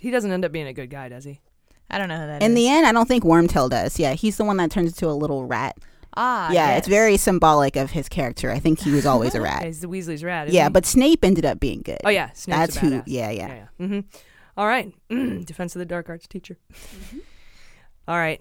S3: He doesn't end up being a good guy, does he?
S10: I don't know who that
S4: In
S10: is.
S4: the end, I don't think Wormtail does. Yeah, he's the one that turns into a little rat.
S10: Ah,
S4: yeah, it's very symbolic of his character. I think he was always a rat.
S3: he's the Weasley's rat. isn't
S4: yeah,
S3: he?
S4: but Snape ended up being good.
S3: Oh yeah, Snape's
S4: that's
S3: a
S4: who.
S3: badass.
S4: Yeah, yeah.
S3: yeah. Mm-hmm. All right, Defense of the Dark Arts teacher.
S4: Mm-hmm.
S3: All right,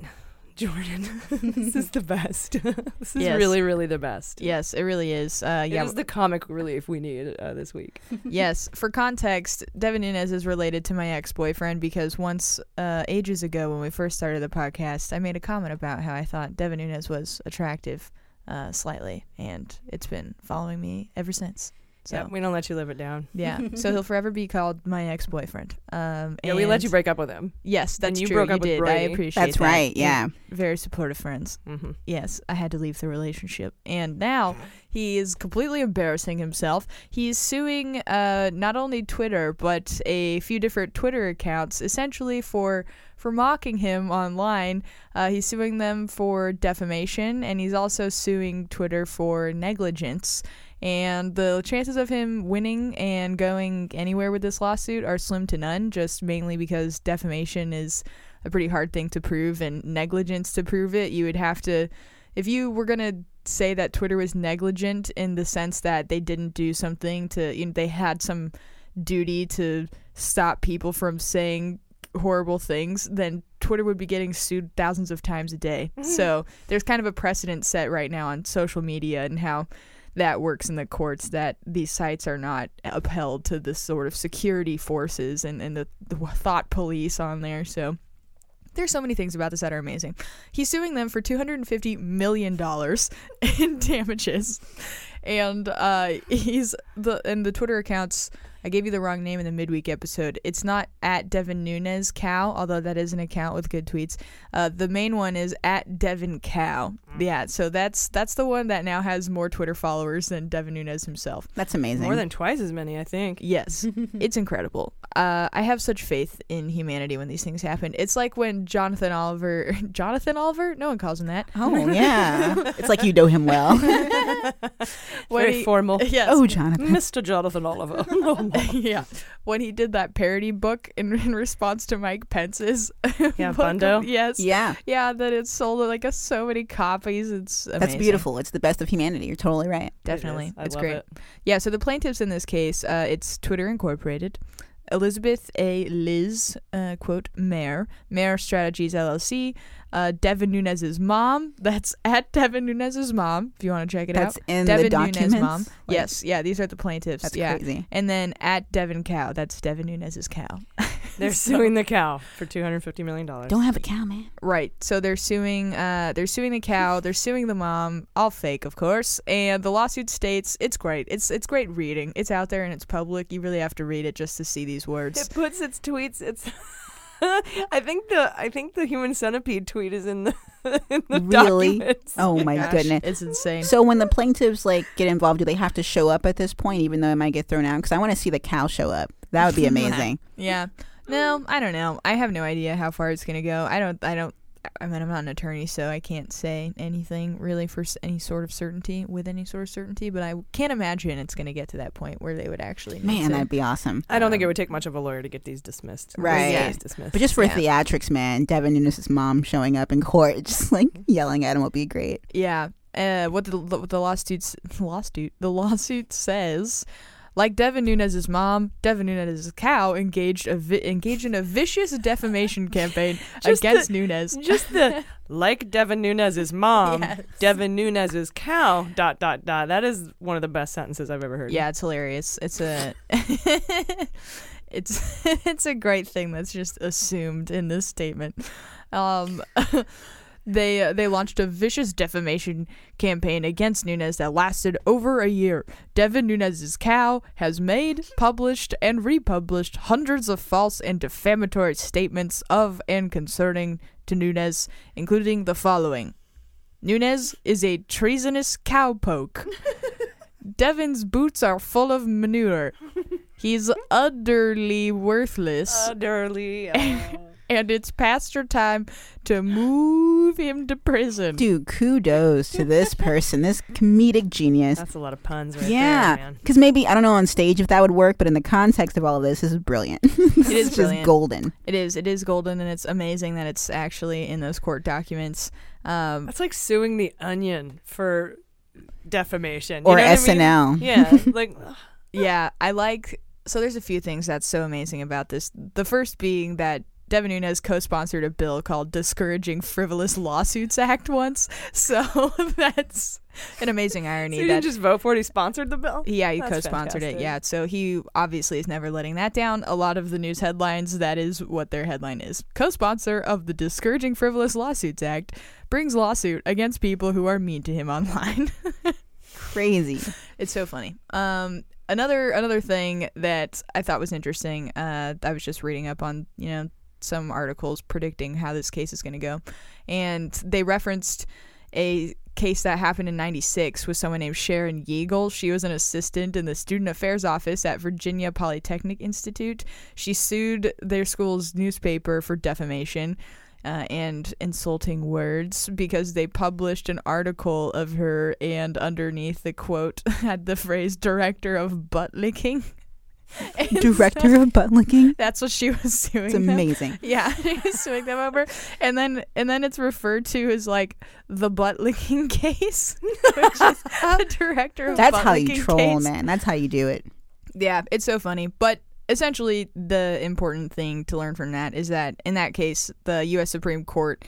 S3: Jordan, this is the best. this is
S10: Yes.
S3: really, really the best.
S10: Yes, it really is. Uh,
S3: It
S10: yeah.
S3: is the comic relief we need uh, this week.
S10: yes. For context, Devin Nunes is related to my ex boyfriend because once, uh, ages ago, when we first started the podcast, I made a comment about how I thought Devin Nunes was attractive, uh, slightly, and it's been following me ever since. So
S3: Yeah, we don't let you live it down.
S10: yeah, so he'll forever be called my ex boyfriend. Um,
S3: Yeah, we let you break up with him.
S10: Yes,
S3: And
S10: that's
S3: you
S10: true.
S3: broke
S10: you
S3: up with
S10: did. I appreciate
S4: That's
S10: that.
S4: right,
S10: You're
S4: yeah.
S10: very supportive friends.
S3: Mhm.
S10: Yes, I had to leave the relationship, and now he is completely embarrassing himself. He's suing uh, not only Twitter but a few different Twitter accounts, essentially for for mocking him online. Uh, he's suing them for defamation, and he's also suing Twitter for negligence. And the chances of him winning and going anywhere with this lawsuit are slim to none, just mainly because defamation is a pretty hard thing to prove, and negligence to prove it, you would have to, if you were going to say that Twitter was negligent in the sense that they didn't do something to, you know, they had some duty to stop people from saying horrible things, then Twitter would be getting sued thousands of times a day. Mm-hmm. so there's kind of a precedent set right now on social media and how that works in the courts that these sites are not upheld to the sort of security forces and, and the, the thought police on there. So there's so many things about this that are amazing. He's suing them for $250 million in damages. And uh, he's the and the Twitter accounts. I gave you the wrong name in the midweek episode. It's not at Devin Nunes Cow, although that is an account with good tweets. Uh, the main one is at Devin Cow. Yeah, so that's that's the one that now has more Twitter followers than Devin Nunes himself.
S4: That's amazing.
S3: More than twice as many, I think.
S10: Yes, it's incredible. Uh, I have such faith in humanity when these things happen. It's like when Jonathan Oliver, Jonathan Oliver, no one calls him that.
S4: Oh yeah, it's like you know him well.
S3: Very
S10: he-
S3: formal.
S10: Yes.
S4: Oh, Jonathan.
S3: Mr. Jonathan Oliver.
S10: Yeah, when he did that parody book in, in response to Mike Pence's
S3: Yeah,
S10: book
S3: Bundo?
S10: yes,
S4: Yeah.
S10: yeah, that it sold like a, so many copies. It's amazing.
S4: That's beautiful. It's the best of humanity. You're totally right.
S10: Definitely,
S3: I
S10: it's
S3: love
S10: great.
S3: it.
S10: Yeah, so the plaintiffs in this case, uh, it's Twitter Incorporated, Elizabeth A. Liz, uh, quote, Mair, Mair Strategies LLC, uh, Devin Nunes's mom. That's at Devin Nunes's mom, if you want to check it out.
S4: That's
S10: out.
S4: in the
S10: Devin
S4: documents?
S10: Nunes mom.
S4: Like-
S10: yes, yeah, these are the plaintiffs.
S4: That's
S10: yeah.
S4: crazy.
S10: And then at Devin Cow, that's Devin Nunes's cow.
S3: They're
S10: So-
S3: suing the cow for two hundred fifty million dollars.
S4: Don't have a cow, man.
S10: Right. So they're suing uh they're suing the cow, they're suing the mom, all fake of course. And the lawsuit states it's great. It's it's great reading. It's out there and it's public. You really have to read it just to see these words.
S3: It puts its tweets. It's. I think the I think the human centipede tweet is in the in the
S4: Really?
S3: documents.
S4: Oh my
S10: Gosh,
S4: goodness.
S10: It's insane.
S4: So when the plaintiffs like get involved, do they have to show up at this point, even though it might get thrown out? Because I want to see the cow show up. That would be amazing.
S10: yeah. No, I don't know. I have no idea how far it's gonna go. I don't. I don't. I mean, I'm not an attorney, so I can't say anything really for any sort of certainty with any sort of certainty. But I can't imagine it's gonna get to that point where they would actually.
S4: Man,
S10: to-
S4: that'd be awesome.
S3: I don't think it would take much of a lawyer to get these dismissed.
S4: Right.
S3: These dismissed.
S4: But just for
S10: Yeah.
S4: theatrics, man, Devin Nunes' mom showing up in court, just like yelling at him would be great.
S10: Yeah. Uh, what the what the lawsuit lawsuit the lawsuit says, like Devin Nunes' mom, Devin Nunes' cow engaged a vi- engaged in a vicious defamation campaign against
S3: the-
S10: Nunes.
S3: Just the like Devin Nunes' mom,
S10: Yes.
S3: Devin Nunes' cow. Dot dot dot. That is one of the best sentences I've ever heard.
S10: Yeah, it's hilarious. It's a it's it's a great thing that's just assumed in this statement. Um, they uh, they launched a vicious defamation campaign against Nunes that lasted over a year. Devin Nunes' cow has made, published, and republished hundreds of false and defamatory statements of and concerning to Nunes, including the following. Nunes is a treasonous cowpoke. Devin's boots are full of manure. He's utterly worthless.
S3: Utterly.
S10: and it's past your time to move him to prison.
S4: Dude, kudos to this person, this comedic genius.
S3: That's a lot of puns right
S4: yeah,
S3: there, man.
S4: because maybe I don't know on stage if that would work, but in the context of all of this, this is brilliant. this
S10: It is
S4: just
S10: brilliant.
S4: golden.
S10: It is. It is golden, and it's amazing that it's actually in those court documents. Um,
S3: That's like suing the Onion for defamation You
S4: Or
S3: know what I mean?
S4: SNL.
S3: Yeah, like
S10: yeah, I like. So there's a few things that's so amazing about this. The first being that Devin Nunes co-sponsored a bill called "Discouraging Frivolous Lawsuits Act" once. So that's an amazing irony.
S3: so you didn't just vote for it. He sponsored the bill.
S10: Yeah, he
S3: That's
S10: co-sponsored it. Yeah, so he obviously is never letting that down. A lot of the news headlines, that is what their headline is. Co-sponsor of the Discouraging Frivolous Lawsuits Act brings lawsuit against people who are mean to him online.
S4: Crazy.
S10: It's so funny. Um, another another thing that I thought was interesting. Uh, I was just reading up on you know some articles predicting how this case is going to go, and they referenced a case that happened in 96 with someone named Sharon Yeagle. She was an assistant in the student affairs office at Virginia Polytechnic Institute. She sued their school's newspaper for defamation. Uh, and insulting words because they published an article of her and underneath the quote had the phrase director of butt licking
S4: Director of butt licking.
S10: that's what she was suing.
S4: It's
S10: them.
S4: amazing.
S10: Yeah, she was suing them over, and then and then it's referred to as like the butt licking case, which is the director of
S4: That's how you troll,
S10: case.
S4: man. That's how you do it.
S10: Yeah, it's so funny. But essentially, the important thing to learn from that is that in that case, the U.S. Supreme Court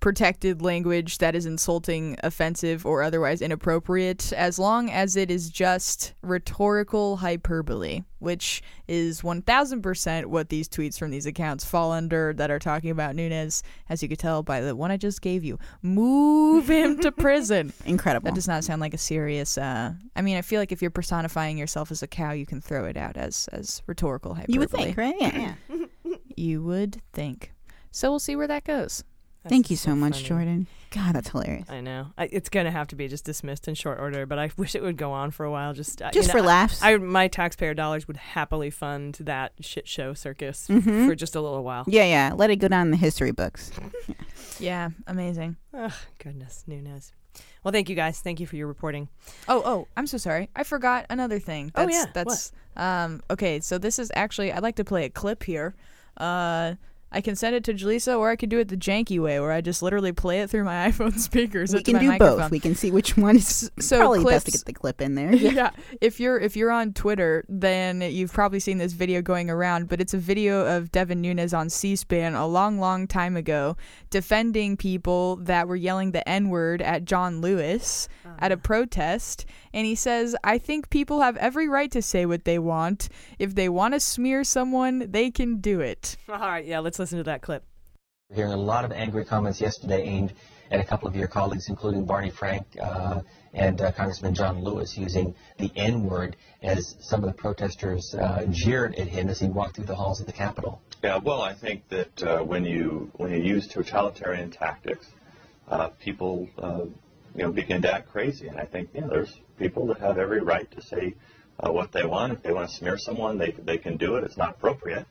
S10: protected language that is insulting, offensive, or otherwise inappropriate as long as it is just rhetorical hyperbole, which is 1000% what these tweets from these accounts fall under that are talking about Nunes, as you could tell by the one I just gave you. Move him to prison.
S4: Incredible.
S10: That does not sound like a serious. Uh, I mean, I feel like if you're personifying yourself as a cow, you can throw it out as as rhetorical hyperbole.
S4: You would think, right? Yeah. yeah.
S10: You would think. So we'll see where that goes.
S4: Thank you so, much, Jordan. God, that's hilarious.
S3: I know. I, it's gonna have to be just dismissed in short order, but I wish it would go on for a while. Just uh,
S4: Just
S3: you know,
S4: for laughs.
S3: I, I my taxpayer dollars would happily fund that shit show circus
S4: Mhm.
S3: for just a little while.
S4: Yeah, yeah. Let it go down in the history books.
S10: Yeah, amazing.
S3: Ugh, goodness, Nunes. Well, thank you guys. Thank you for your reporting.
S10: Oh, oh, I'm so sorry. I forgot another thing.
S3: Oh,
S10: That's,
S3: yeah,
S10: That's um okay, so this is actually I'd like to play a clip here. Uh I can send it to Jaleesa, or I could do it the janky way, where I just literally play it through my iPhone speakers.
S4: We can do
S10: microphone.
S4: both. We can see which one is
S10: so
S4: probably
S10: clips,
S4: best to get the clip in there.
S10: yeah, if you're if you're on Twitter, then you've probably seen this video going around. But it's a video of Devin Nunes on C-SPAN a long, long time ago, defending people that were yelling the N-word at John Lewis ah. at a protest, and he says, "I think people have every right to say what they want. If they want to smear someone, they can do it."
S3: All right, yeah, let's listen to that clip.
S12: Hearing a lot of angry comments yesterday aimed at a couple of your colleagues, including Barney Frank uh, and uh, Congressman John Lewis, using the N word as some of the protesters uh, jeered at him as he walked through the halls of the Capitol.
S13: Yeah, well, I think that uh, when you when you use totalitarian tactics, uh, people uh, you know begin to act crazy, and I think you know, there's people that have every right to say uh, what they want. If they want to smear someone, they they can do it. It's not appropriate,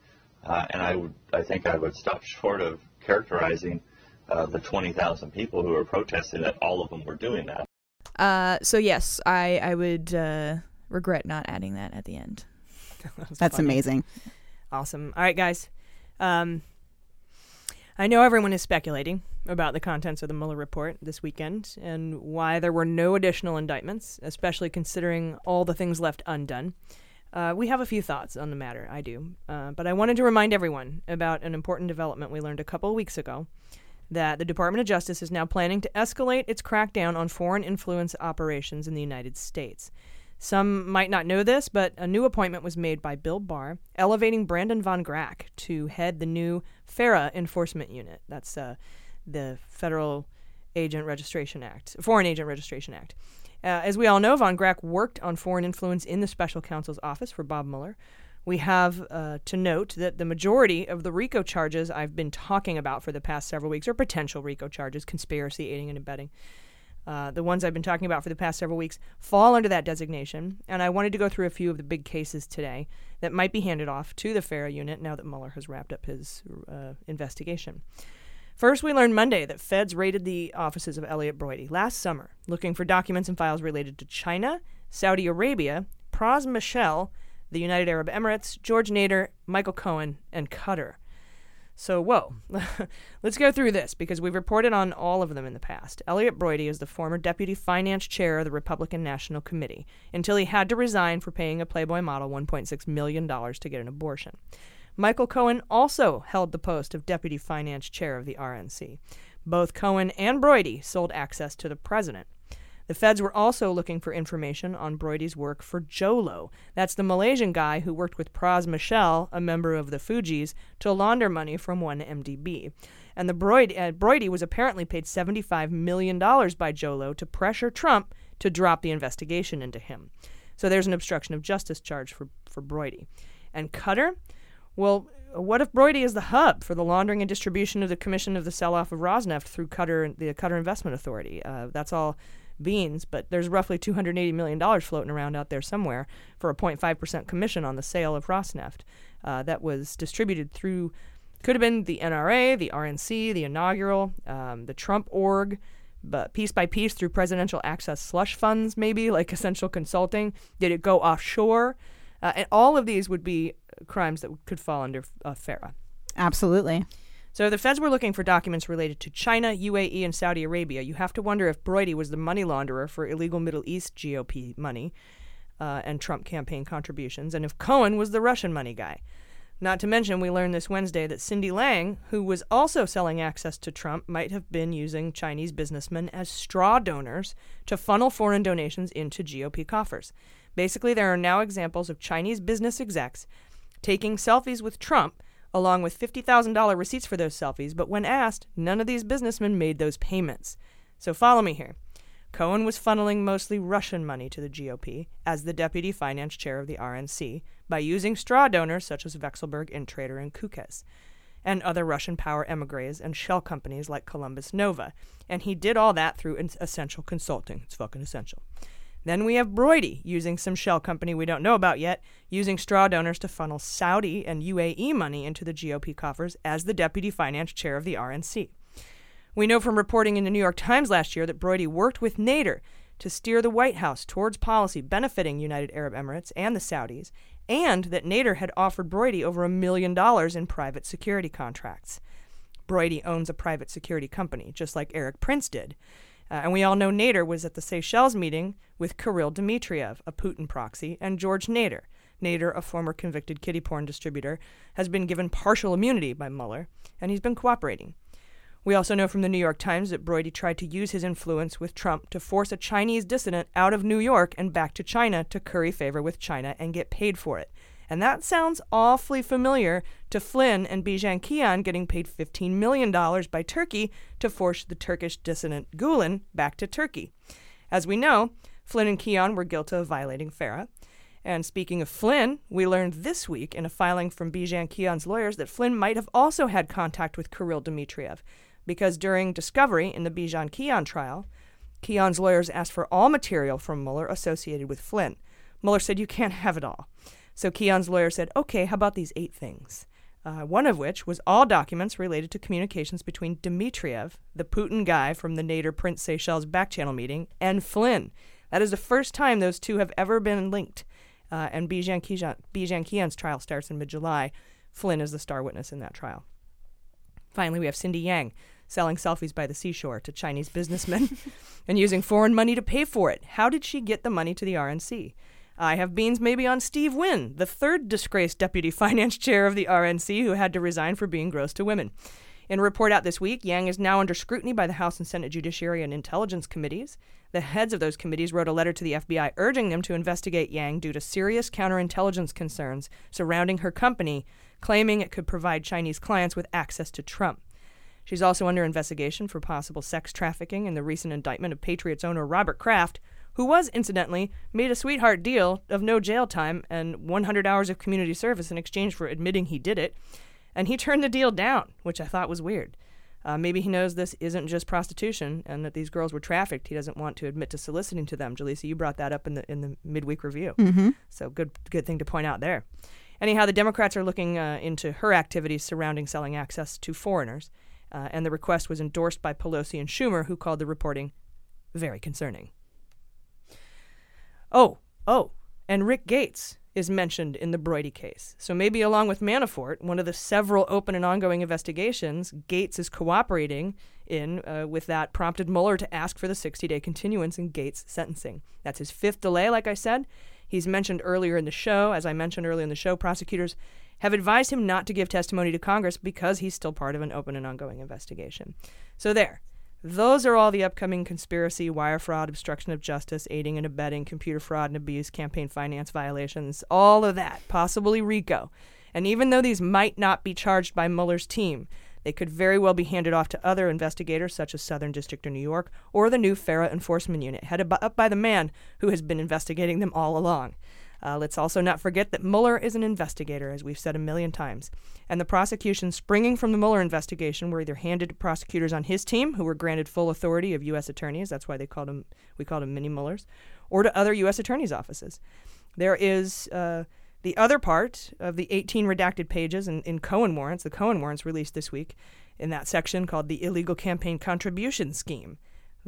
S13: uh, and I would I think I would stop short of characterizing uh, the 20,000 people who were protesting that all of them were doing that.
S10: Uh, so yes, I I would uh, regret not adding that at the end.
S3: was
S4: That's
S3: funny.
S4: amazing.
S3: Awesome. All right, guys. Um, I know everyone is speculating about the contents of the Mueller report this weekend and why there were no additional indictments, especially considering all the things left undone. Uh, we have a few thoughts on the matter. I do. Uh, but I wanted to remind everyone about an important development we learned a couple weeks ago that the Department of Justice is now planning to escalate its crackdown on foreign influence operations in the United States. Some might not know this, but a new appointment was made by Bill Barr, elevating Brandon Van Grack to head the new FARA Enforcement Unit. That's uh, the Federal Agent Registration Act, Foreign Agent Registration Act. Uh, as we all know, Van Grack worked on foreign influence in the special counsel's office for Bob Mueller. We have uh, to note that the majority of the RICO charges I've been talking about for the past several weeks are potential RICO charges, conspiracy, aiding, and abetting. Uh, the ones I've been talking about for the past several weeks fall under that designation, and I wanted to go through a few of the big cases today that might be handed off to the FARA unit now that Mueller has wrapped up his uh, investigation. First, we learned Monday that feds raided the offices of Elliott Broidy last summer, looking for documents and files related to China, Saudi Arabia, Pras Michel, the United Arab Emirates, George Nader, Michael Cohen, and Qatar. So, whoa. Let's go through this because we've reported on all of them in the past. Elliott Broidy is the former deputy finance chair of the Republican National Committee until he had to resign for paying a Playboy model $1.6 million to get an abortion. Michael Cohen also held the post of deputy finance chair of the RNC. Both Cohen and Broidy sold access to the president. The feds were also looking for information on Broidy's work for Jho Low. That's the Malaysian guy who worked with Pras Michel, a member of the Fugees, to launder money from 1MDB. And the Broidy, uh, was apparently paid $75 million by Jho Low to pressure Trump to drop the investigation into him. So there's an obstruction of justice charge for, for Broidy. And Qatar? Well, what if Broidy is the hub for the laundering and distribution of the commission of the sell-off of Rosneft through the Qatar Investment Authority? Uh, that's all beans, but there's roughly $280 million floating around out there somewhere for a 0.5% commission on the sale of Rosneft uh, that was distributed through, could have been the NRA, the RNC, the inaugural, um, the Trump org, but piece by piece through presidential access slush funds, maybe like Essential Consulting. Did it go offshore? Uh, and all of these would be crimes that could fall under uh, FARA.
S4: Absolutely.
S3: So the feds were looking for documents related to China, UAE, and Saudi Arabia. You have to wonder if Broidy was the money launderer for illegal Middle East GOP money uh, and Trump campaign contributions, and if Cohen was the Russian money guy. Not to mention, we learned this Wednesday that Cindy Yang, who was also selling access to Trump, might have been using Chinese businessmen as straw donors to funnel foreign donations into GOP coffers. Basically, there are now examples of Chinese business execs taking selfies with Trump along with $50,000 receipts for those selfies, but when asked, none of these businessmen made those payments. So follow me here. Cohen was funneling mostly Russian money to the GOP as the deputy finance chair of the RNC by using straw donors such as Vekselberg, Intrater, and Kukes, and other Russian power emigres and shell companies like Columbus Nova. And he did all that through Essential Consulting. It's fucking essential. Then we have Broidy using some shell company we don't know about yet, using straw donors to funnel Saudi and UAE money into the GOP coffers as the deputy finance chair of the RNC. We know from reporting in the New York Times last year that Broidy worked with Nader to steer the White House towards policy benefiting United Arab Emirates and the Saudis, and that Nader had offered Broidy over a million dollars in private security contracts. Broidy owns a private security company, just like Erik Prince did. Uh, and we all know Nader was at the Seychelles meeting with Kirill Dmitriev, a Putin proxy, and George Nader. Nader, a former convicted kiddie porn distributor, has been given partial immunity by Mueller, and he's been cooperating. We also know from the New York Times that Broidy tried to use his influence with Trump to force a Chinese dissident out of New York and back to China to curry favor with China and get paid for it. And that sounds awfully familiar to Flynn and Bijan Kian getting paid $15 million by Turkey to force the Turkish dissident Gulen back to Turkey. As we know, Flynn and Kian were guilty of violating FARA. And speaking of Flynn, we learned this week in a filing from Bijan Kian's lawyers that Flynn might have also had contact with Kirill Dmitriev because during discovery in the Bijan Kian trial, Kian's lawyers asked for all material from Mueller associated with Flynn. Mueller said, You can't have it all. So Kian's lawyer said, Okay, how about these eight things? Uh, one of which was all documents related to communications between Dmitriev, the Putin guy from the Nader Prince Seychelles backchannel meeting, and Flynn. That is the first time those two have ever been linked. Uh, and Bijan, Kijan, Bijan Kian's trial starts in mid July. Flynn is the star witness in that trial. Finally, we have Cindy Yang, selling selfies by the seashore to Chinese businessmen and using foreign money to pay for it. How did she get the money to the RNC? I have beans maybe on Steve Wynn, the third disgraced deputy finance chair of the RNC who had to resign for being gross to women. In a report out this week, Yang is now under scrutiny by the House and Senate Judiciary and Intelligence Committees. The heads of those committees wrote a letter to the FBI urging them to investigate Yang due to serious counterintelligence concerns surrounding her company, claiming it could provide Chinese clients with access to Trump. She's also under investigation for possible sex trafficking in the recent indictment of Patriots owner Robert Kraft, who was, incidentally, made a sweetheart deal of no jail time and 100 hours of community service in exchange for admitting he did it. And he turned the deal down, which I thought was weird. Uh, maybe he knows this isn't just prostitution and that these girls were trafficked. He doesn't want to admit to soliciting to them. Jaleesa, you brought that up in the in the midweek review.
S4: Mm-hmm.
S3: So good good thing to point out there. Anyhow, the Democrats are looking uh, into her activities surrounding selling access to foreigners. Uh, and the request was endorsed by Pelosi and Schumer, who called the reporting very concerning. Oh, oh, and Rick Gates is mentioned in the Broidy case. So maybe along with Manafort, one of the several open and ongoing investigations Gates is cooperating in uh, with that prompted Mueller to ask for the 60-day continuance in Gates' sentencing. That's his fifth delay, like I said. He's mentioned earlier in the show, as I mentioned earlier in the show, prosecutors have advised him not to give testimony to Congress because he's still part of an open and ongoing investigation. So, there. Those are all the upcoming conspiracy, wire fraud, obstruction of justice, aiding and abetting, computer fraud and abuse, campaign finance violations, all of that, possibly RICO. And even though these might not be charged by Mueller's team, they could very well be handed off to other investigators, such as Southern District of New York or the new FARA Enforcement Unit, headed up by the man who has been investigating them all along. Uh, let's also not forget that Mueller is an investigator, as we've said a million times. And the prosecutions springing from the Mueller investigation were either handed to prosecutors on his team, who were granted full authority of U.S. attorneys, that's why they called them, we called him mini Muellers, or to other U.S. attorneys' offices. There is uh, the other part of the 18 redacted pages in, in Cohen warrants, the Cohen warrants released this week, in that section called the Illegal Campaign Contribution Scheme.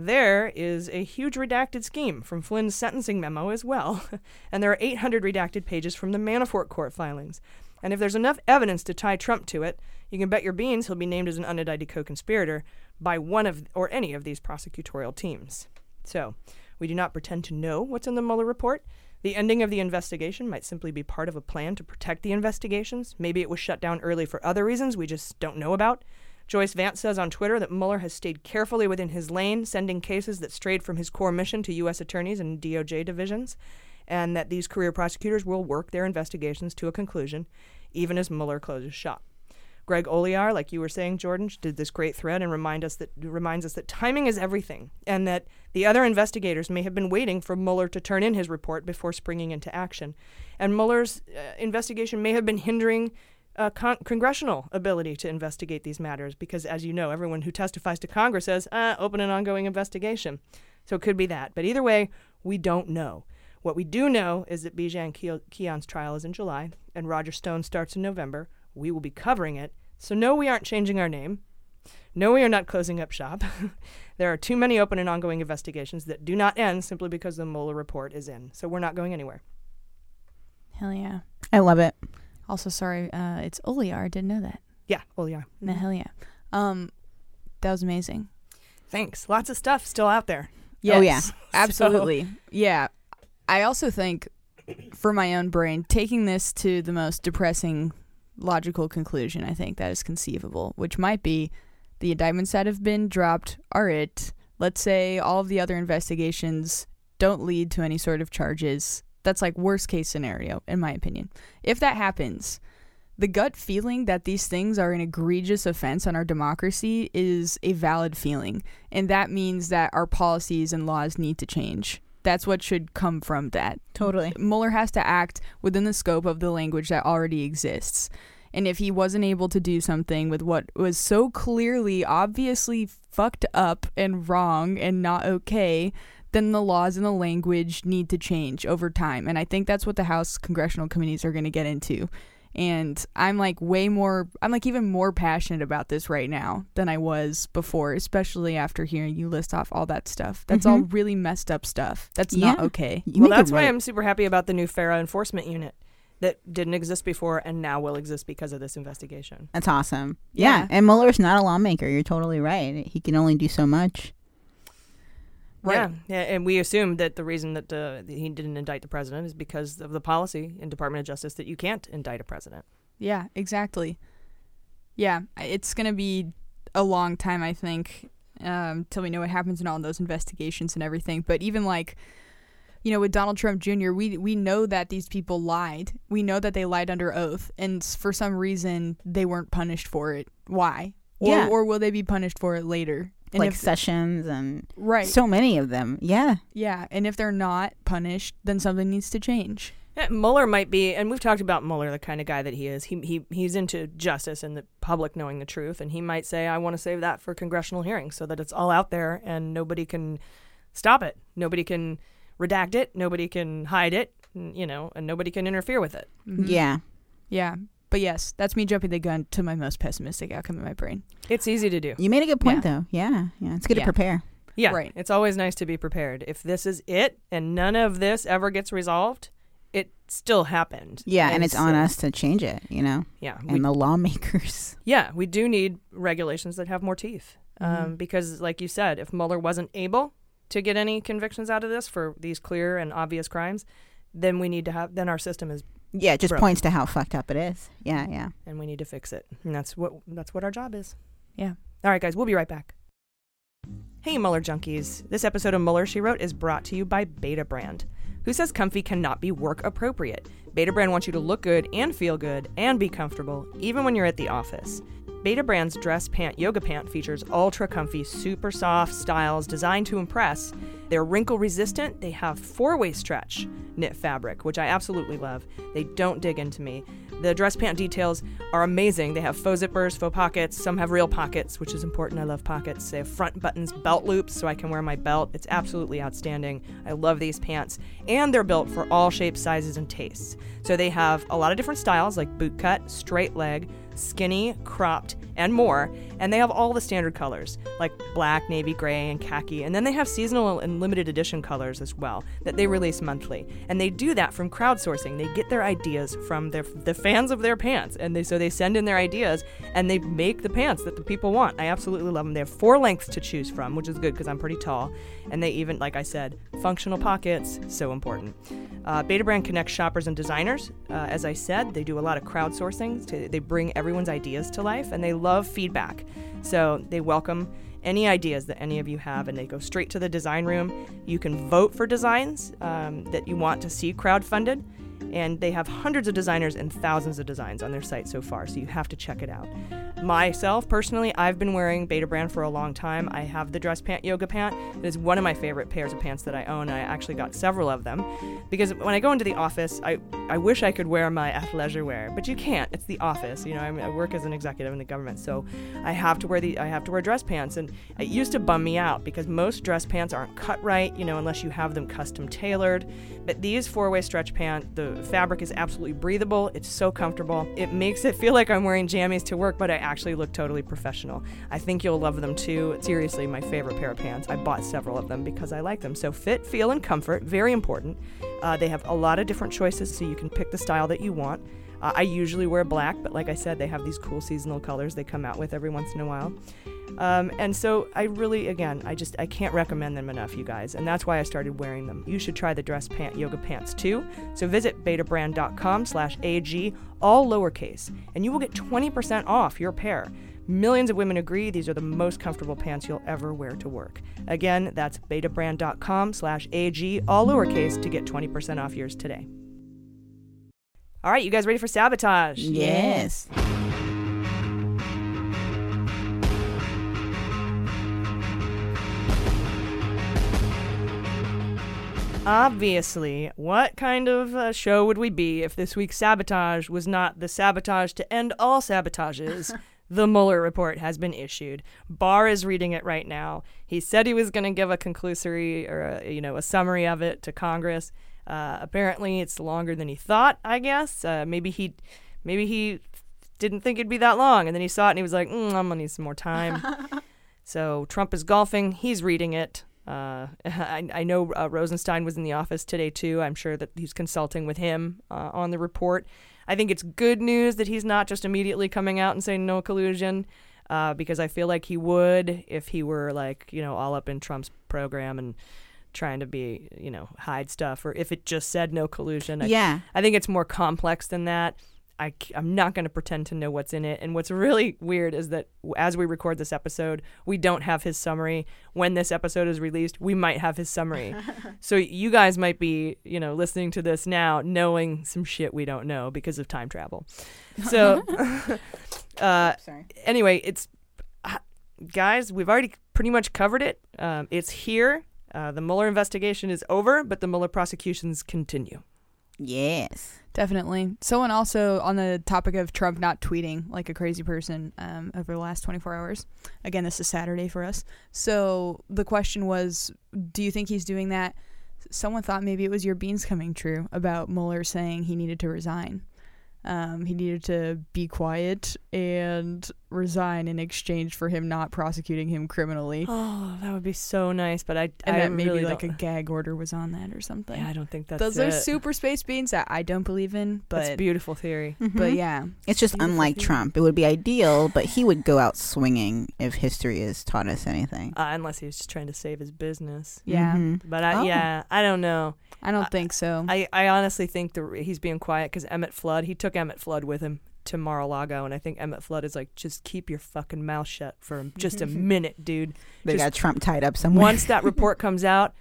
S3: There is a huge redacted scheme from Flynn's sentencing memo as well, and there are 800 redacted pages from the Manafort court filings. And if there's enough evidence to tie Trump to it, you can bet your beans he'll be named as an unindicted co conspirator by one of or any of these prosecutorial teams. So, we do not pretend to know what's in the Mueller report. The ending of the investigation might simply be part of a plan to protect the investigations. Maybe it was shut down early for other reasons we just don't know about. Joyce Vance says on Twitter that Mueller has stayed carefully within his lane, sending cases that strayed from his core mission to U.S. attorneys and DOJ divisions, and that these career prosecutors will work their investigations to a conclusion, even as Mueller closes shop. Greg Olear, like you were saying, Jordan, did this great thread and remind us that reminds us that timing is everything, and that the other investigators may have been waiting for Mueller to turn in his report before springing into action, and Mueller's uh, investigation may have been hindering uh, con- congressional ability to investigate these matters because, as you know, everyone who testifies to Congress says, uh, open an ongoing investigation. So it could be that. But either way, we don't know. What we do know is that Bijan Kian's trial is in July and Roger Stone starts in November. We will be covering it. So, no, we aren't changing our name. No, we are not closing up shop. there are too many open and ongoing investigations that do not end simply because the Mueller report is in. So, we're not going anywhere.
S4: Hell yeah. I love it.
S10: Also, sorry, uh, it's Oliar. Didn't know that.
S3: Yeah, Oliar.
S10: The hell yeah. Um, that was amazing.
S3: Thanks. Lots of stuff still out there.
S10: Yes,
S4: Oh, yeah.
S10: absolutely. Yeah. I also think, for my own brain, taking this to the most depressing logical conclusion, I think that is conceivable, which might be the indictments that have been dropped are it. Let's say all of the other investigations don't lead to any sort of charges. That's like worst case scenario, in my opinion. If that happens, the gut feeling that these things are an egregious offense on our democracy is a valid feeling. And that means that our policies and laws need to change. That's what should come from that.
S4: Totally.
S10: Mueller has to act within the scope of the language that already exists. And if he wasn't able to do something with what was so clearly, obviously fucked up and wrong and not okay, then the laws and the language need to change over time. And I think that's what the House congressional committees are going to get into. And I'm like way more, I'm like even more passionate about this right now than I was before, especially after hearing you list off all that stuff. That's all
S3: Mhm.
S10: really messed up stuff. That's not
S4: Yeah.
S10: okay.
S3: well, that's why I'm super happy about the new FARA enforcement unit that didn't exist before and now will exist because of this investigation.
S4: That's awesome. Yeah.
S3: Yeah.
S4: And Mueller's not a lawmaker. You're totally right. He can only do so much.
S3: Yeah, yeah, and we assume that the reason that uh, he didn't indict the president is because of the policy in Department of Justice that you can't indict a president.
S10: Yeah, exactly. Yeah, it's going to be a long time, I think, um, till we know what happens in all those investigations and everything. But even like, you know, with Donald Trump Jr., we we know that these people lied. We know that they lied under oath, and for some reason they weren't punished for it. Why? Or,
S4: Yeah.
S10: or will they be punished for it later? And
S4: like
S10: if-
S4: Sessions and
S10: Right.
S4: so many of them. Yeah.
S10: yeah, and if they're not punished, then something needs to change.
S3: Yeah, Mueller might be, and we've talked about Mueller, the kind of guy that he is. He he he's into justice and the public knowing the truth, and he might say, "I want to save that for congressional hearings, so that it's all out there and nobody can stop it. Nobody can redact it. Nobody can hide it. You know, and nobody can interfere with it."
S10: Mhm.
S4: Yeah.
S10: Yeah. But yes, that's me jumping the gun to my most pessimistic outcome in my brain.
S3: It's easy to do.
S4: You made a good point,
S10: Yeah.
S4: though. Yeah. Yeah. It's good
S10: Yeah.
S4: to prepare.
S3: Yeah,
S10: Right.
S3: It's always nice to be prepared. If this is it and none of this ever gets resolved, it still happened.
S4: Yeah. And, it's on
S3: so-
S4: us to change it, you know?
S3: Yeah,
S4: And
S3: we-
S4: the lawmakers.
S3: Yeah, we do need regulations that have more teeth. Um, because, like you said, if Mueller wasn't able to get any convictions out of this for these clear and obvious crimes, then we need to have, then our system is.
S4: Yeah. It just
S3: broken.
S4: points to how fucked up it is. Yeah. Yeah.
S3: And we need to fix it. And that's what, that's what our job is.
S10: Yeah.
S3: All right, guys, we'll be right back. Hey, Mueller junkies. This episode of Mueller, She Wrote is brought to you by Betabrand. Who says comfy cannot be work appropriate? Betabrand wants you to look good and feel good and be comfortable, even when you're at the office. Betabrand's dress pant yoga pant features ultra comfy, super soft styles designed to impress. They're wrinkle resistant, they have four way stretch knit fabric, which I absolutely love. They don't dig into me. The dress pant details are amazing. They have faux zippers, faux pockets, some have real pockets, which is important. I love pockets. They have front buttons, belt loops, so I can wear my belt. It's absolutely outstanding. I love these pants. And they're built for all shapes, sizes, and tastes. So they have a lot of different styles like boot cut, straight leg, skinny, cropped, and more. And they have all the standard colors like black, navy, gray, and khaki. And then they have seasonal and limited edition colors as well that they release monthly. And they do that from crowdsourcing. They get their ideas from their the fans of their pants, and they so they send in their ideas and they make the pants that the people want. I absolutely love them. They have four lengths to choose from, which is good because I'm pretty tall. And they even, like I said, functional pockets, so important. Uh, Betabrand connects shoppers and designers. Uh, as I said, they do a lot of crowdsourcing. To, they bring everyone's ideas to life, and they love feedback. So they welcome any ideas that any of you have, and they go straight to the design room. You can vote for designs um, that you want to see crowdfunded, and they have hundreds of designers and thousands of designs on their site so far, so you have to check it out. Myself, personally, I've been wearing Betabrand for a long time. I have the dress pant yoga pant. It is one of my favorite pairs of pants that I own. I actually got several of them because when I go into the office, I, I wish I could wear my athleisure wear, but you can't. It's the office. You know, I'm, I work as an executive in the government, so I have to wear the I have to wear dress pants, and it used to bum me out because most dress pants aren't cut right, you know, unless you have them custom tailored. But these four-way stretch pant, the fabric is absolutely breathable. It's so comfortable. It makes it feel like I'm wearing jammies to work, but I actually look totally professional. I think you'll love them too. Seriously, my favorite pair of pants. I bought several of them because I like them. So, fit, feel, and comfort, very important. Uh, they have a lot of different choices, so you can pick the style that you want. Uh, I usually wear black, but like I said, they have these cool seasonal colors they come out with every once in a while. Um, and so I really, again, I just I can't recommend them enough, you guys, and that's why I started wearing them. You should try the dress pant yoga pants too. So visit betabrand.com/ag, all lowercase, and you will get 20% off your pair. Millions of women agree these are the most comfortable pants you'll ever wear to work. Again, that's betabrand.com/ag, all lowercase, to get 20% off yours today. All right, you guys ready for sabotage?
S4: Yes.
S3: Obviously, what kind of uh, show would we be if this week's sabotage was not the sabotage to end all sabotages? the Mueller report has been issued. Barr is reading it right now. He said he was going to give a conclusory or a, you know a summary of it to Congress. Uh, apparently, it's longer than he thought. I guess uh, maybe he maybe he didn't think it'd be that long, and then he saw it and he was like, mm, "I'm gonna need some more time." so Trump is golfing. He's reading it. Uh, I, I, know uh, Rosenstein was in the office today too. I'm sure that he's consulting with him uh, on the report. I think it's good news that he's not just immediately coming out and saying no collusion, uh, because I feel like he would if he were like you know all up in Trump's program and trying to be you know hide stuff, or if it just said no collusion. I,
S4: Yeah.
S3: I think it's more complex than that. I, am not going to pretend to know what's in it. And what's really weird is that as we record this episode, we don't have his summary. When this episode is released, we might have his summary. so you guys might be, you know, listening to this now knowing some shit we don't know because of time travel. So, uh,
S4: Sorry.
S3: anyway, it's uh, guys, we've already pretty much covered it. Um, it's here. Uh, the Mueller investigation is over, but the Mueller prosecutions continue.
S4: Yes.
S10: Definitely. Someone also on the topic of Trump not tweeting like a crazy person um, over the last 24 hours. Again, this is Saturday for us. So the question was do you think he's doing that? Someone thought maybe it was your beans coming true about Mueller saying he needed to resign. Um, he needed to be quiet and resign in exchange for him not prosecuting him criminally.
S3: Oh, that would be so nice, but I,
S10: and
S3: I
S10: that maybe
S3: really
S10: like a
S3: don't-
S10: gag order was on that or something.
S3: Yeah, I don't think that's
S10: Those are super space beans that I don't believe in, but
S3: That's beautiful theory.
S10: But
S4: Mhm.
S10: yeah,
S4: It's just
S10: beautiful
S4: unlike
S10: theory.
S4: Trump. It would be ideal, but he would go out swinging if history has taught us anything.
S3: Uh, unless he was just trying to save his business.
S10: Yeah.
S4: Mhm.
S3: But I,
S4: Oh.
S3: yeah, I don't know.
S10: I don't think so.
S3: I, I honestly think the, he's being quiet because Emmett Flood, he took Emmett Flood with him to Mar-a-Lago, and I think Emmett Flood is like, just keep your fucking mouth shut for just a minute, dude.
S4: They
S3: Just
S4: got Trump tied up somewhere.
S3: Once that report comes out,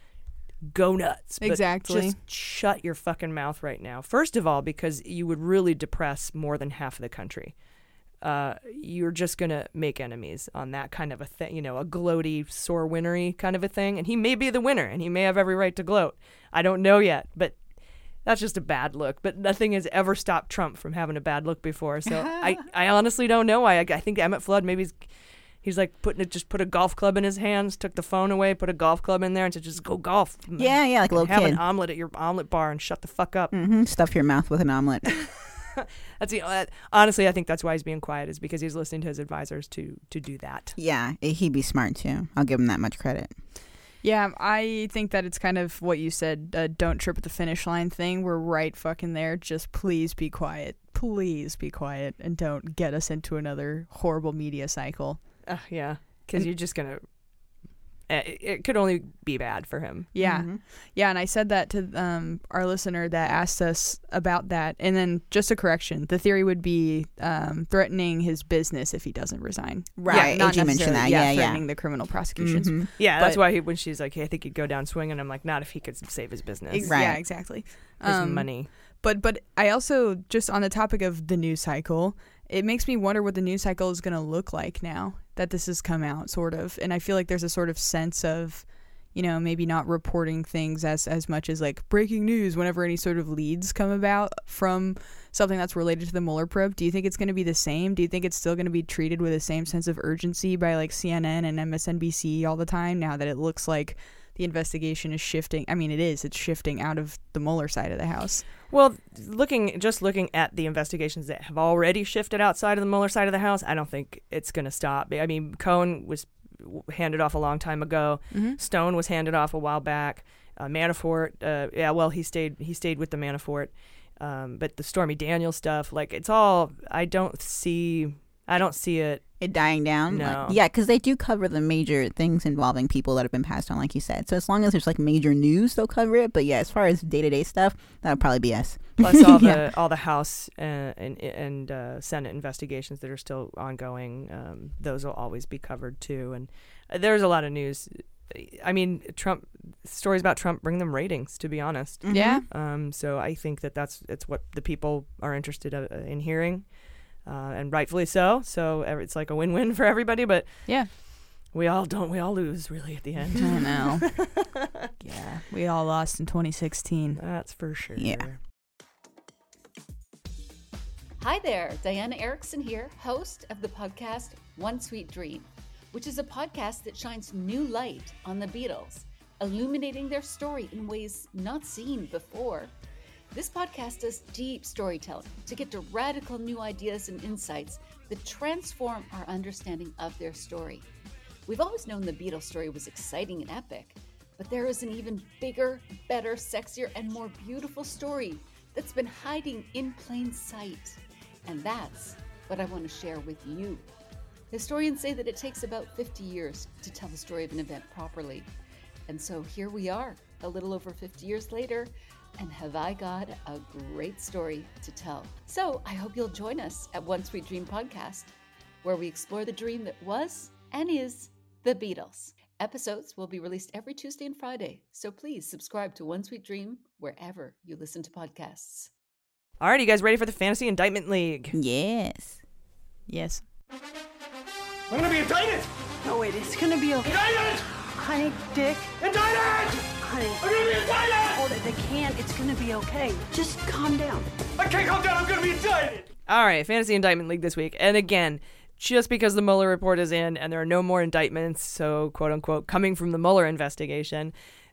S3: go nuts. But
S10: Exactly.
S3: Just shut your fucking mouth right now. First of all, because you would really depress more than half of the country. Uh, you're just gonna make enemies on that kind of a thing, you know, a gloaty, sore winnery kind of a thing. And he may be the winner, and he may have every right to gloat. I don't know yet, but that's just a bad look. But nothing has ever stopped Trump from having a bad look before. So I, I honestly don't know why. I, I think Emmett Flood maybe. He's, He's like putting it, just put a golf club in his hands, took the phone away, put a golf club in there, and said, "Just go golf."
S4: Yeah, yeah, like a little
S3: have
S4: kid.
S3: an omelet at your omelet bar and shut the fuck up.
S4: hmm Stuff your mouth with an omelet.
S3: That's the uh, honestly, I think that's why he's being quiet is because he's listening to his advisors to to do that.
S4: yeah, he'd be smart too. I'll give him that much credit.
S10: Yeah, I think that it's kind of what you said, uh, don't trip at the finish line thing. We're right fucking there. Just please be quiet. Please be quiet and don't get us into another horrible media cycle.
S3: Uh, yeah, because you're just gonna. uh, It, it could only be bad for him.
S10: Yeah.
S4: Mm-hmm.
S10: Yeah, and I said that to um, our listener that asked us about that. And then just a correction the theory would be um, threatening his business if he doesn't resign.
S4: Right,
S10: not
S4: AG mentioned that. Yeah, yeah.
S10: Threatening the criminal prosecutions.
S4: Mhm.
S3: Yeah, that's why he, when she's like, "Hey, I think he'd go down swinging," And I'm like, "Not if he could save his business,
S10: Ex- Yeah, exactly.
S3: his
S10: Um,
S3: money."
S10: But but I also just on the topic of the news cycle, it makes me wonder what the news cycle is going to look like now that this has come out, sort of. And I feel like there's a sort of sense of, you know, maybe not reporting things as as much as like breaking news whenever any sort of leads come about from something that's related to the Mueller probe. Do you think it's going to be the same? Do you think it's still going to be treated with the same sense of urgency by like CNN and MSNBC all the time now that it looks like the investigation is shifting. I mean, it is. It's shifting out of the Mueller side of the house.
S3: Well, looking just looking at the investigations that have already shifted outside of the Mueller side of the house, I don't think it's going to stop. I mean, Cohen was handed off a long time ago.
S10: Mm-hmm.
S3: Stone was handed off a while back. Uh, Manafort, uh, yeah, well, he stayed he stayed with the Manafort. Um, but the Stormy Daniels stuff, like it's all. I don't see. I don't see it.
S4: It dying down.
S3: No.
S4: Like, yeah, because they do cover the major things involving people that have been passed on, like you said. So as long as there's like major news, they'll cover it. But yeah, as far as day to day stuff, that'll probably be us.
S3: Plus all the
S4: Yeah.
S3: all the House uh, and and uh, Senate investigations that are still ongoing. Um, those will always be covered too. And uh, there's a lot of news. I mean, Trump stories about Trump bring them ratings. To be honest,
S10: Mhm. Yeah.
S3: Um, so I think that that's it's what the people are interested uh, in hearing, uh, and rightfully so. So ev- it's like a win-win for everybody. But
S10: Yeah.
S3: we all don't. We all lose really at the end.
S10: I know. yeah, we all lost in 2016.
S3: That's for sure.
S4: Yeah.
S14: Hi there, Diana Erickson here, host of the podcast One Sweet Dream, which is a podcast that shines new light on the Beatles, illuminating their story in ways not seen before. This podcast does deep storytelling to get to radical new ideas and insights that transform our understanding of their story. We've always known the Beatles story was exciting and epic, but there is an even bigger, better, sexier, and more beautiful story that's been hiding in plain sight. And that's what I want to share with you. Historians say that it takes about 50 years to tell the story of an event properly. And so here we are, a little over 50 years later, and have I got a great story to tell? So I hope you'll join us at One Sweet Dream Podcast, where we explore the dream that was and is the Beatles. Episodes will be released every Tuesday and Friday, so please subscribe to One Sweet Dream wherever you listen to podcasts.
S3: All right, you guys ready for the Fantasy Indictment League?
S4: Yes.
S10: Yes.
S11: I'm gonna be indicted!
S15: No, wait, it's gonna be okay.
S11: Indicted!
S15: Honey, Dick.
S11: Indicted!
S15: Honey.
S11: I'm gonna be indicted!
S15: Hold it, they can't. It's gonna be okay. Just calm down.
S11: I can't calm down, I'm gonna be indicted!
S3: All right, Fantasy Indictment League this week. And again, just because the Mueller report is in and there are no more indictments, so quote unquote, coming from the Mueller investigation,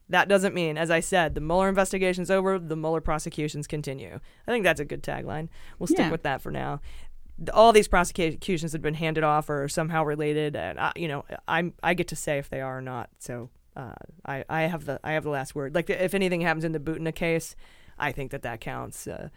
S3: that doesn't mean, as I said, the Mueller investigation's over, the Mueller prosecutions continue. I think that's a good tagline. We'll stick
S4: Yeah.
S3: with that for now. All these prosecutions have been handed off or somehow related, and I, you know, I'm I get to say if they are or not. So uh, I I have the I have the last word. Like if anything happens in the Butina case, I think that that counts. Uh,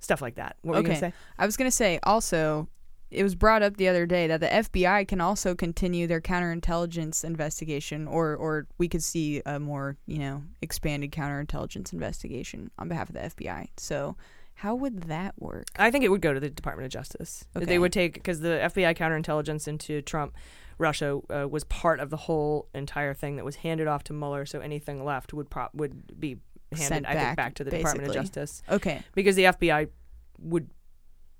S3: stuff like that. What were you
S10: okay.
S3: gonna say?
S10: I was gonna say also, it was brought up the other day that the FBI can also continue their counterintelligence investigation, or or we could see a more you know expanded counterintelligence investigation on behalf of the FBI. So, how would that work?
S3: I think it would go to the Department of Justice.
S10: Okay.
S3: They would take because the FBI counterintelligence into Trump, Russia uh, was part of the whole entire thing that was handed off to Mueller. So anything left would prop would be handed,
S10: Sent
S3: I
S10: back,
S3: think, back to the Department of. Justice.
S10: Okay.
S3: because the FBI would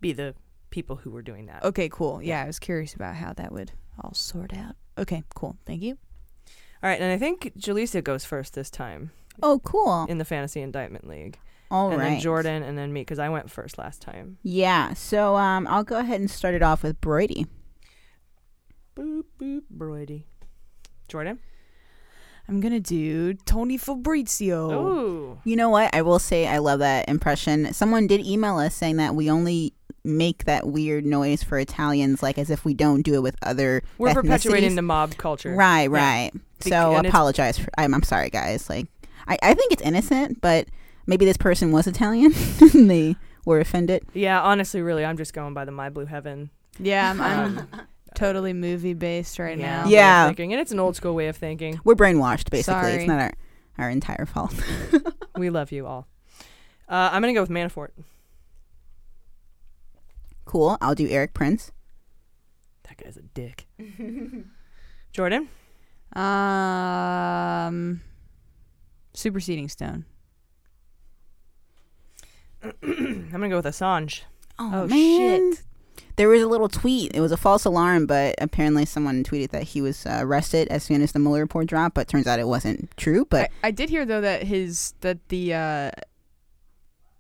S3: be the people who were doing that.
S10: Okay, cool. Yeah, I was curious about how that would all sort out. Okay, cool. Thank you.
S3: All right, and I think Jaleesa goes first this time.
S4: Oh, cool.
S3: In the Fantasy Indictment League.
S4: All
S3: and then. Jordan, and then me because I went first last time.
S4: Yeah. So um, I'll go ahead and start it off with Broidy.
S3: Boop boop, Broidy. Jordan.
S10: I'm gonna do Tony Fabrizio.
S3: Ooh.
S4: You know what? I will say I love that impression. Someone did email us saying that we only make that weird noise for Italians, like as if we don't do it with other.
S3: We're perpetuating the mob culture.
S4: Right, right.
S3: Bec-
S4: So
S3: and
S4: apologize for. I'm, I'm sorry, guys. Like, I, I think it's innocent, but maybe this person was Italian. and they were offended.
S3: Yeah, honestly, really, I'm just going by the My Blue Heaven.
S10: Yeah, I'm, I'm
S3: Um,
S10: totally movie based right
S3: yeah,
S10: now.
S3: way
S4: Yeah.
S3: thinking, and it's an old school way of thinking.
S4: We're brainwashed, basically.
S10: Sorry.
S4: It's not our our entire fault.
S3: we love you all. Uh, I'm gonna go with Manafort.
S4: cool. I'll do Erik Prince.
S3: That guy's a dick. Jordan.
S10: Um, superseding stone.
S3: I'm gonna go with Assange.
S4: Oh,
S10: man.
S4: shit. There was a little tweet. It was a false alarm, but apparently someone tweeted that he was uh, arrested as soon as the Mueller report dropped. But turns out it wasn't true. But
S10: I, I did hear though that his that the uh,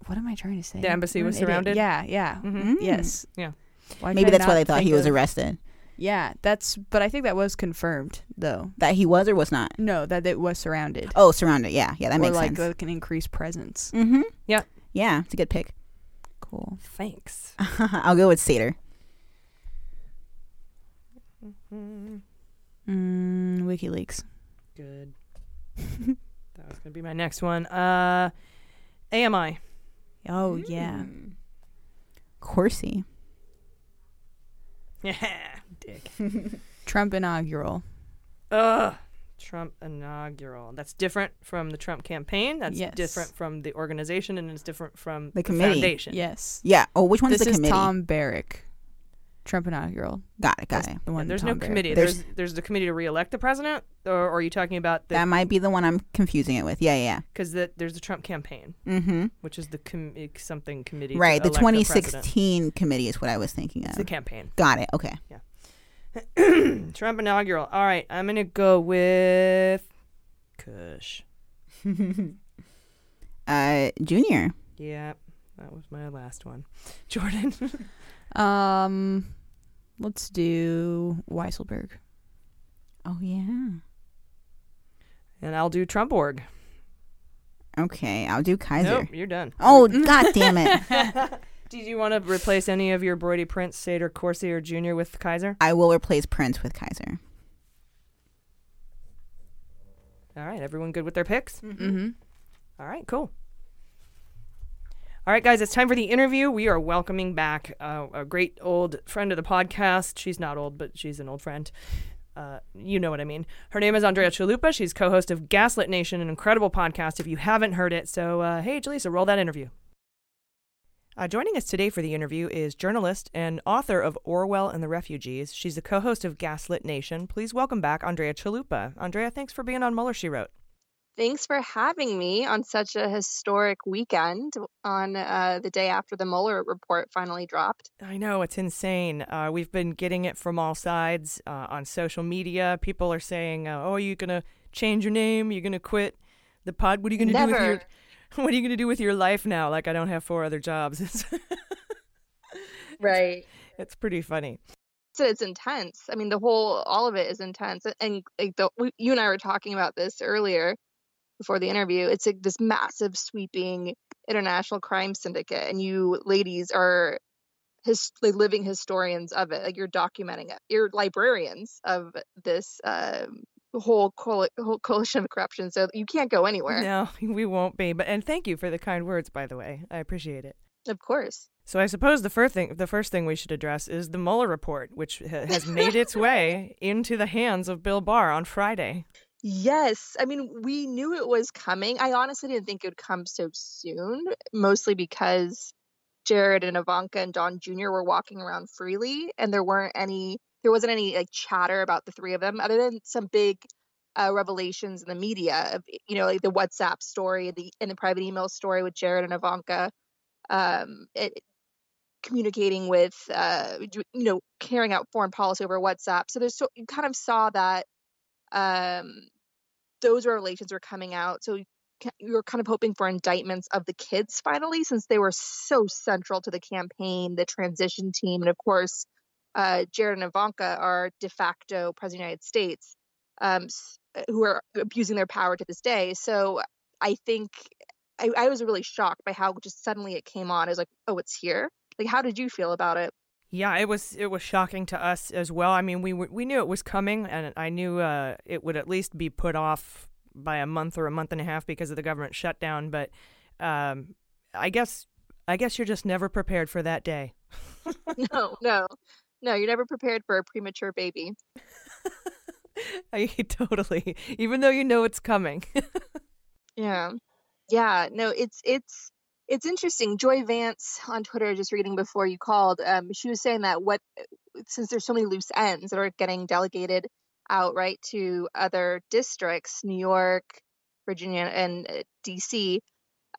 S10: what am I trying to say?
S3: The embassy was
S10: an idiot.
S3: surrounded?
S10: Yeah, yeah,
S3: Mhm.
S10: yes,
S3: Yeah.
S10: Why
S4: maybe that's why they thought he was arrested.
S10: Yeah, that's. But I think that was confirmed though.
S4: That he was or was not.
S10: No, that it was surrounded.
S4: Oh, surrounded. Yeah, yeah, that
S10: or
S4: makes
S10: like,
S4: sense.
S10: like an increased presence.
S4: mm-hmm.
S3: Yeah.
S4: Yeah, it's a good pick.
S10: Cool.
S3: Thanks.
S4: I'll go with Sater.
S10: Mm, WikiLeaks.
S3: Good. that was gonna be my next one. Uh, AMI.
S10: Oh yeah.
S4: Corsi.
S3: Yeah, dick.
S10: Trump inaugural.
S3: Ugh. Trump inaugural. That's different from the Trump campaign. That's
S10: Yes.
S3: different from the organization, and it's different from
S4: The committee.
S3: foundation.
S10: Yes.
S4: Yeah. Oh, which one's
S10: this
S4: the committee? This is?
S10: Tom Barrack. Trump inaugural.
S4: Got it. Got
S10: That's
S4: it.
S10: The
S3: Yeah,
S10: one.
S3: there's
S10: Tom
S3: no
S10: Barrack.
S3: committee.
S4: There's-
S3: There's there's the committee to reelect the president, or, or are you talking about the
S4: That might be the one I'm confusing it with. Yeah, yeah.
S3: because the, there's the Trump campaign,
S4: Mm-hmm.
S3: which is the com- something committee. to
S4: Right. The
S3: elect president.
S4: 2016 committee is what I was thinking of.
S3: It's the campaign.
S4: Got it. Okay. Yeah.
S3: Trump inaugural. All right, I'm gonna go with Kush.
S4: uh, Junior.
S3: Yeah, that was my last one. Jordan.
S10: Um, let's do Weisselberg.
S4: Oh yeah.
S3: and I'll do Trump org.
S4: Okay, I'll do Kaiser.
S3: Nope, you're done.
S4: Oh God damn it!
S3: Did you want to replace any of your Broidy Prince, Sater, Corsi, or Junior with Kaiser?
S4: I will replace Prince with Kaiser.
S3: All right, everyone good with their picks?
S10: Mm-hmm.
S3: All right, cool. All right, guys, it's time for the interview. We are welcoming back uh, a great old friend of the podcast. She's not old, but she's an old friend. Uh, you know what I mean. Her name is Andrea Chalupa. She's co host of Gaslit Nation, an incredible podcast if you haven't heard it. So, uh, hey, Jaleesa, roll that interview. Uh, joining us today for the interview is journalist and author of Orwell and the Refugees. She's the co host of Gaslit Nation. Please welcome back Andrea Chalupa. Andrea, thanks for being on Mueller, She Wrote.
S16: Thanks for having me on such a historic weekend on uh, the day after the Mueller report finally dropped.
S3: I know it's insane. Uh, we've been getting it from all sides uh, on social media. People are saying, uh, "Oh, are you gonna change your name? You're gonna quit the pod? What are you gonna do with your What are you gonna do with your life now? Like I don't have four other jobs."
S16: Right.
S3: it's pretty funny.
S16: So it's intense. I mean, the whole, all of it is intense. And like the, we, you and I were talking about this earlier before the interview. It's like this massive, sweeping international crime syndicate, and you ladies are his like living historians of it. Like you're documenting it. You're librarians of this um, whole, coal- whole coalition of corruption. So you can't go anywhere.
S3: No, we won't be. But and thank you for the kind words, by the way. I appreciate it.
S16: Of course.
S3: So I suppose the first thing, the first thing we should address is the Mueller report, which ha- has made its way into the hands of Bill Barr on Friday.
S16: Yes. I mean, we knew it was coming. I honestly didn't think it would come so soon, mostly because Jared and Ivanka and Don Jr. were walking around freely and there weren't any there wasn't any like chatter about the three of them other than some big uh, revelations in the media of you know like the WhatsApp story the and the private email story with Jared and Ivanka um it, communicating with uh you know carrying out foreign policy over WhatsApp so there's so you kind of saw that um those revelations were coming out so you were kind of hoping for indictments of the kids finally since they were so central to the campaign the transition team and of course uh Jared and Ivanka are de facto president of the United States um who are abusing their power to this day so I think I, I was really shocked by how just suddenly it came on. I was like, oh, it's here. Like, how did you feel about it?
S3: Yeah, it was it was shocking to us as well. I mean, we we knew it was coming, and I knew uh, it would at least be put off by a month or a month and a half because of the government shutdown. But um, I guess I guess you're just never prepared for that day.
S16: no, no, no. You're never prepared for a premature baby.
S3: I totally, even though you know it's coming.
S16: Yeah. Yeah, no, it's it's it's interesting. Joyce Vance on Twitter, just reading before you called, um, she was saying that what since there's so many loose ends that are getting delegated out right to other districts, New York, Virginia, and uh, DC,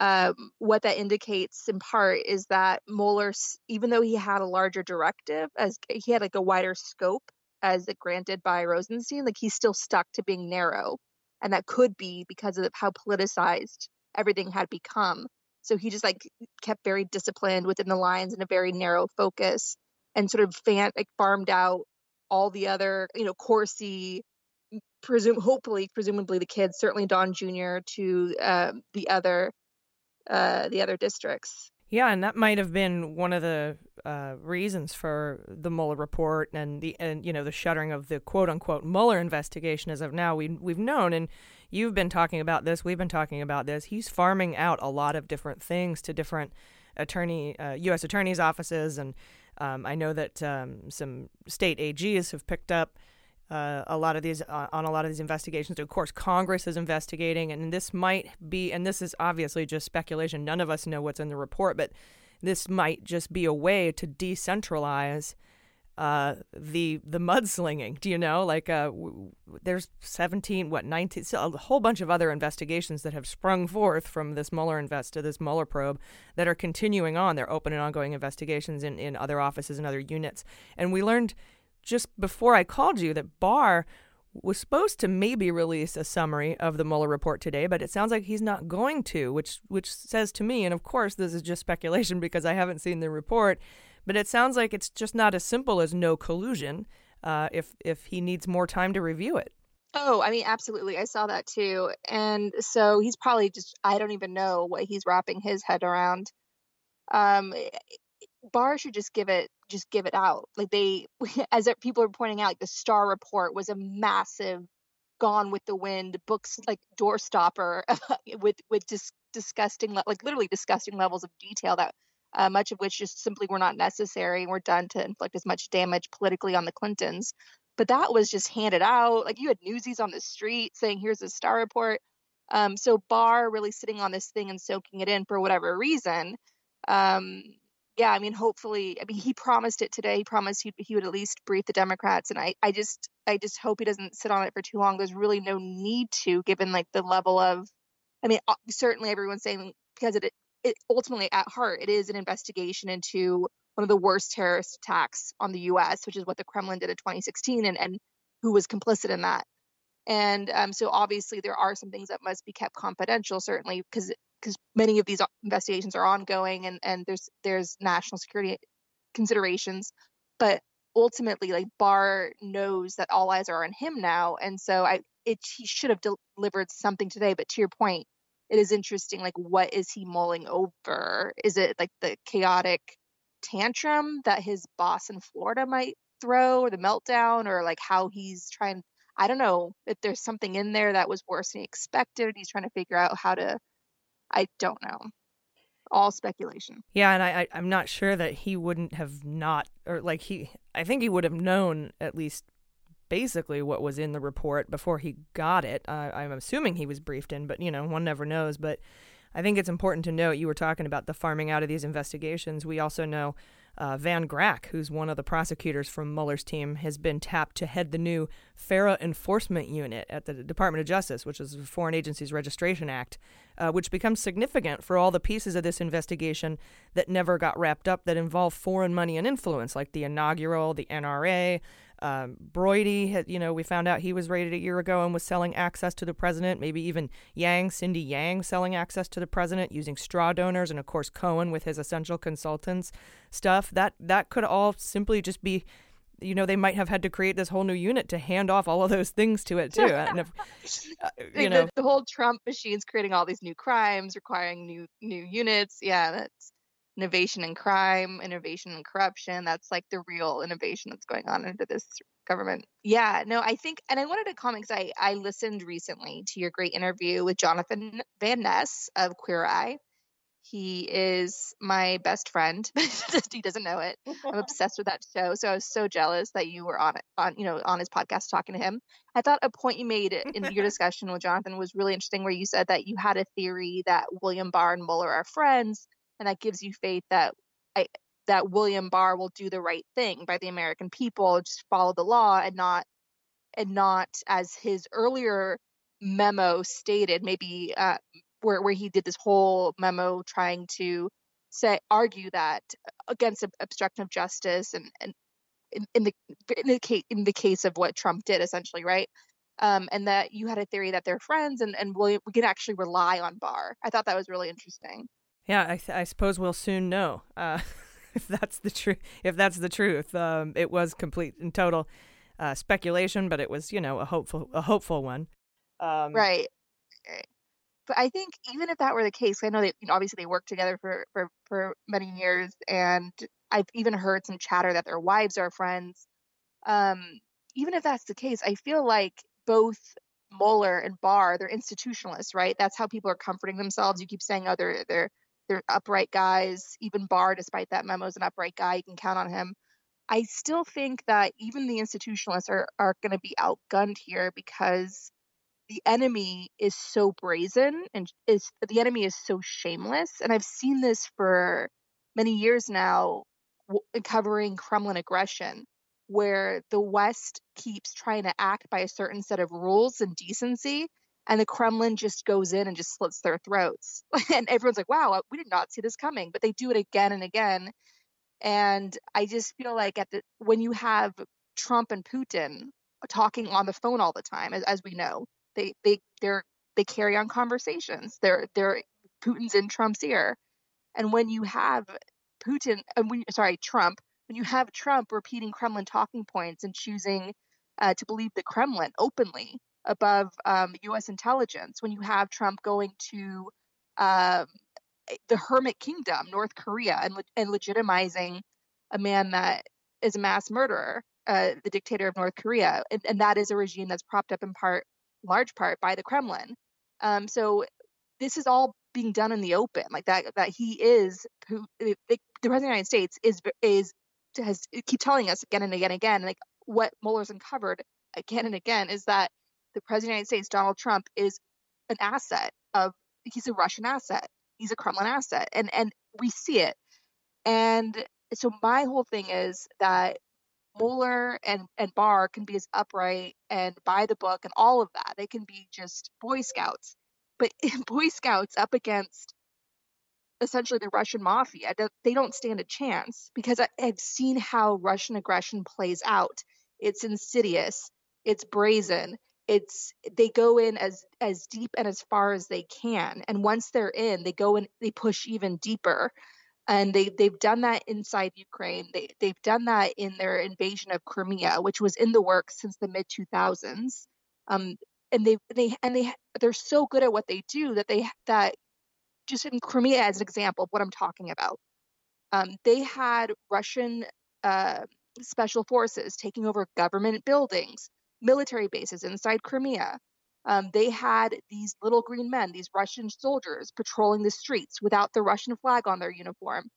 S16: um, what that indicates in part is that Mueller, even though he had a larger directive, as he had like a wider scope as it granted by Rosenstein, like he's still stuck to being narrow, and that could be because of how politicized everything had become. So he just like kept very disciplined within the lines and a very narrow focus, and sort of fan like farmed out all the other, you know, Corsi, presume hopefully, presumably the kids, certainly Don Jr. to uh, the other uh, the other districts.
S3: Yeah, and that might have been one of the uh, reasons for the Mueller report and the and you know the shuttering of the quote unquote Mueller investigation. As of now, we we've known, and you've been talking about this. We've been talking about this. He's farming out a lot of different things to different attorney uh, U.S. attorneys' offices, and um, I know that um, some state AGs have picked up uh, a lot of these uh, on a lot of these investigations. Of course, Congress is investigating, and this might be, and this is obviously just speculation. None of us know what's in the report, but this might just be a way to decentralize uh, the the mudslinging. Do you know? Like, uh, w- there's 17, what 19, so a whole bunch of other investigations that have sprung forth from this Mueller invest to this Mueller probe that are continuing on. They're open and ongoing investigations in in other offices and other units, and we learned just before I called you that Barr was supposed to maybe release a summary of the Mueller report today, but it sounds like he's not going to, which which says to me, and of course this is just speculation because I haven't seen the report, but it sounds like it's just not as simple as no collusion. Uh, if if he needs more time to review it.
S16: Oh, I mean, absolutely. I saw that too, and so he's probably just I don't even know what he's wrapping his head around. Um, Barr should just give it just give it out. Like they, as people are pointing out, like the Starr report was a massive Gone with the Wind books like doorstopper with with just disgusting like literally disgusting levels of detail that uh, much of which just simply were not necessary and were done to inflict as much damage politically on the Clintons. But that was just handed out. Like you had newsies on the street saying, "Here's a Starr report." Um, so Barr really sitting on this thing and soaking it in for whatever reason. Um, yeah, I mean, hopefully, I mean, he promised it today. He promised he he would at least brief the Democrats, and I I just I just hope he doesn't sit on it for too long. There's really no need to, given like the level of, I mean, certainly everyone's saying because it it ultimately at heart it is an investigation into one of the worst terrorist attacks on the U.S., which is what the Kremlin did in 2016, and and who was complicit in that. And um, so obviously there are some things that must be kept confidential, certainly because because many of these investigations are ongoing and and there's there's national security considerations but ultimately like barr knows that all eyes are on him now and so i it he should have delivered something today but to your point it is interesting like what is he mulling over is it like the chaotic tantrum that his boss in florida might throw or the meltdown or like how he's trying i don't know if there's something in there that was worse than he expected he's trying to figure out how to I don't know. All speculation.
S3: Yeah, and I, I I'm not sure that he wouldn't have not or like he I think he would have known at least basically what was in the report before he got it. Uh, I'm assuming he was briefed in, but you know, one never knows. But I think it's important to note you were talking about the farming out of these investigations. We also know uh, Van Grack, who's one of the prosecutors from Mueller's team, has been tapped to head the new FARA Enforcement Unit at the Department of Justice, which is the Foreign Agencies Registration Act, uh, which becomes significant for all the pieces of this investigation that never got wrapped up that involve foreign money and influence, like the inaugural, the NRA, um, Broidy, had, you know, we found out he was raided a year ago and was selling access to the president. Maybe even Yang, Cindy Yang, selling access to the president using straw donors, and of course Cohen with his essential consultants stuff. That that could all simply just be you know they might have had to create this whole new unit to hand off all of those things to it too and if,
S16: uh, you know the, the, whole trump machine's creating all these new crimes requiring new new units yeah that's innovation and crime, innovation and corruption. That's like the real innovation that's going on under this government. Yeah, no, I think, and I wanted to comment because I, I listened recently to your great interview with Jonathan Van Ness of Queer Eye. He is my best friend. But he doesn't know it. I'm obsessed with that show. So I was so jealous that you were on it, on you know, on his podcast talking to him. I thought a point you made in your discussion with Jonathan was really interesting, where you said that you had a theory that William Barr and Mueller are friends, and that gives you faith that I, that William Barr will do the right thing by the American people, just follow the law and not and not as his earlier memo stated, maybe uh, where where he did this whole memo trying to say argue that against obstruction of justice and and in, in the in the case in the case of what Trump did essentially, right? Um, and that you had a theory that they're friends and and William we can actually rely on Barr. I thought that was really interesting.
S3: Yeah, I, th- I suppose we'll soon know uh, if that's the truth. If that's the truth, um, it was complete and total uh, speculation, but it was, you know, a hopeful a hopeful one. Um,
S16: right. But I think even if that were the case, I know they you know, obviously they worked together for, for for many years, and I've even heard some chatter that their wives are friends. Um, even if that's the case, I feel like both Mueller and Barr, they're institutionalists, right? That's how people are comforting themselves. You keep saying, oh, they're they're they're upright guys. Even Barr, despite that memo, is an upright guy. You can count on him. I still think that even the institutionalists are are going to be outgunned here because the enemy is so brazen and is the enemy is so shameless. And I've seen this for many years now, covering Kremlin aggression where the West keeps trying to act by a certain set of rules and decency, and the Kremlin just goes in and just slits their throats. and everyone's like, wow, we did not see this coming. But they do it again and again. And I just feel like at the when you have Trump and Putin talking on the phone all the time, as, as we know, they they they're they carry on conversations. They're they're Putin's in Trump's ear. And when you have Putin, and when sorry, Trump when you have Trump repeating Kremlin talking points and choosing uh, to believe the Kremlin openly above um, U.S. intelligence, when you have Trump going to um, the Hermit Kingdom, North Korea, and, and legitimizing a man that is a mass murderer, uh, the dictator of North Korea, and, and, that is a regime that's propped up in part, large part, by the Kremlin. Um, so this is all being done in the open, like that. That he is who the, the president of the United States is is has keep telling us again and again and again, like what Mueller's uncovered again and again is that the president of the United States, Donald Trump, is an asset of he's a Russian asset. He's a Kremlin asset. And and we see it. And so my whole thing is that Mueller and, and Barr can be as upright and by the book and all of that. They can be just Boy Scouts. But Boy Scouts up against essentially the Russian mafia. They don't stand a chance because I've seen how Russian aggression plays out. It's insidious, it's brazen. It's they go in as as deep and as far as they can, and once they're in, they go and they push even deeper. And they they've done that inside Ukraine. They they've done that in their invasion of Crimea, which was in the works since the mid 2000s. Um, and they they and they they're so good at what they do that they that just in Crimea as an example of what I'm talking about. Um, they had Russian uh, special forces taking over government buildings, military bases inside Crimea. Um, they had these little green men, these Russian soldiers, patrolling the streets without the Russian flag on their uniform.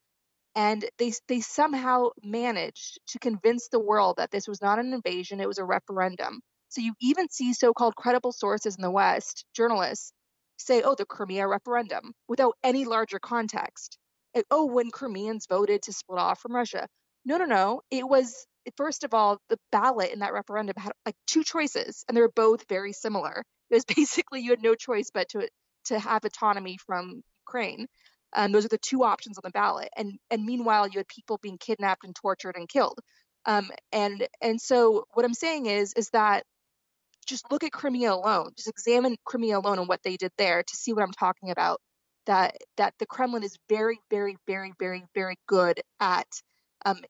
S16: And they, they somehow managed to convince the world that this was not an invasion, it was a referendum. So you even see so called credible sources in the West, journalists, say, oh, the Crimea referendum without any larger context. oh, when Crimeans voted to split off from Russia. No, no, no. It was, first of all, the ballot in that referendum had like two choices, and they were both very similar. It was basically you had no choice but to to have autonomy from Ukraine. Um, those are the two options on the ballot. And and meanwhile, you had people being kidnapped and tortured and killed. Um, and and so what I'm saying is is that just look at Crimea alone. Just examine Crimea alone and what they did there to see what I'm talking about. That that the Kremlin is very, very, very, very, very good at um,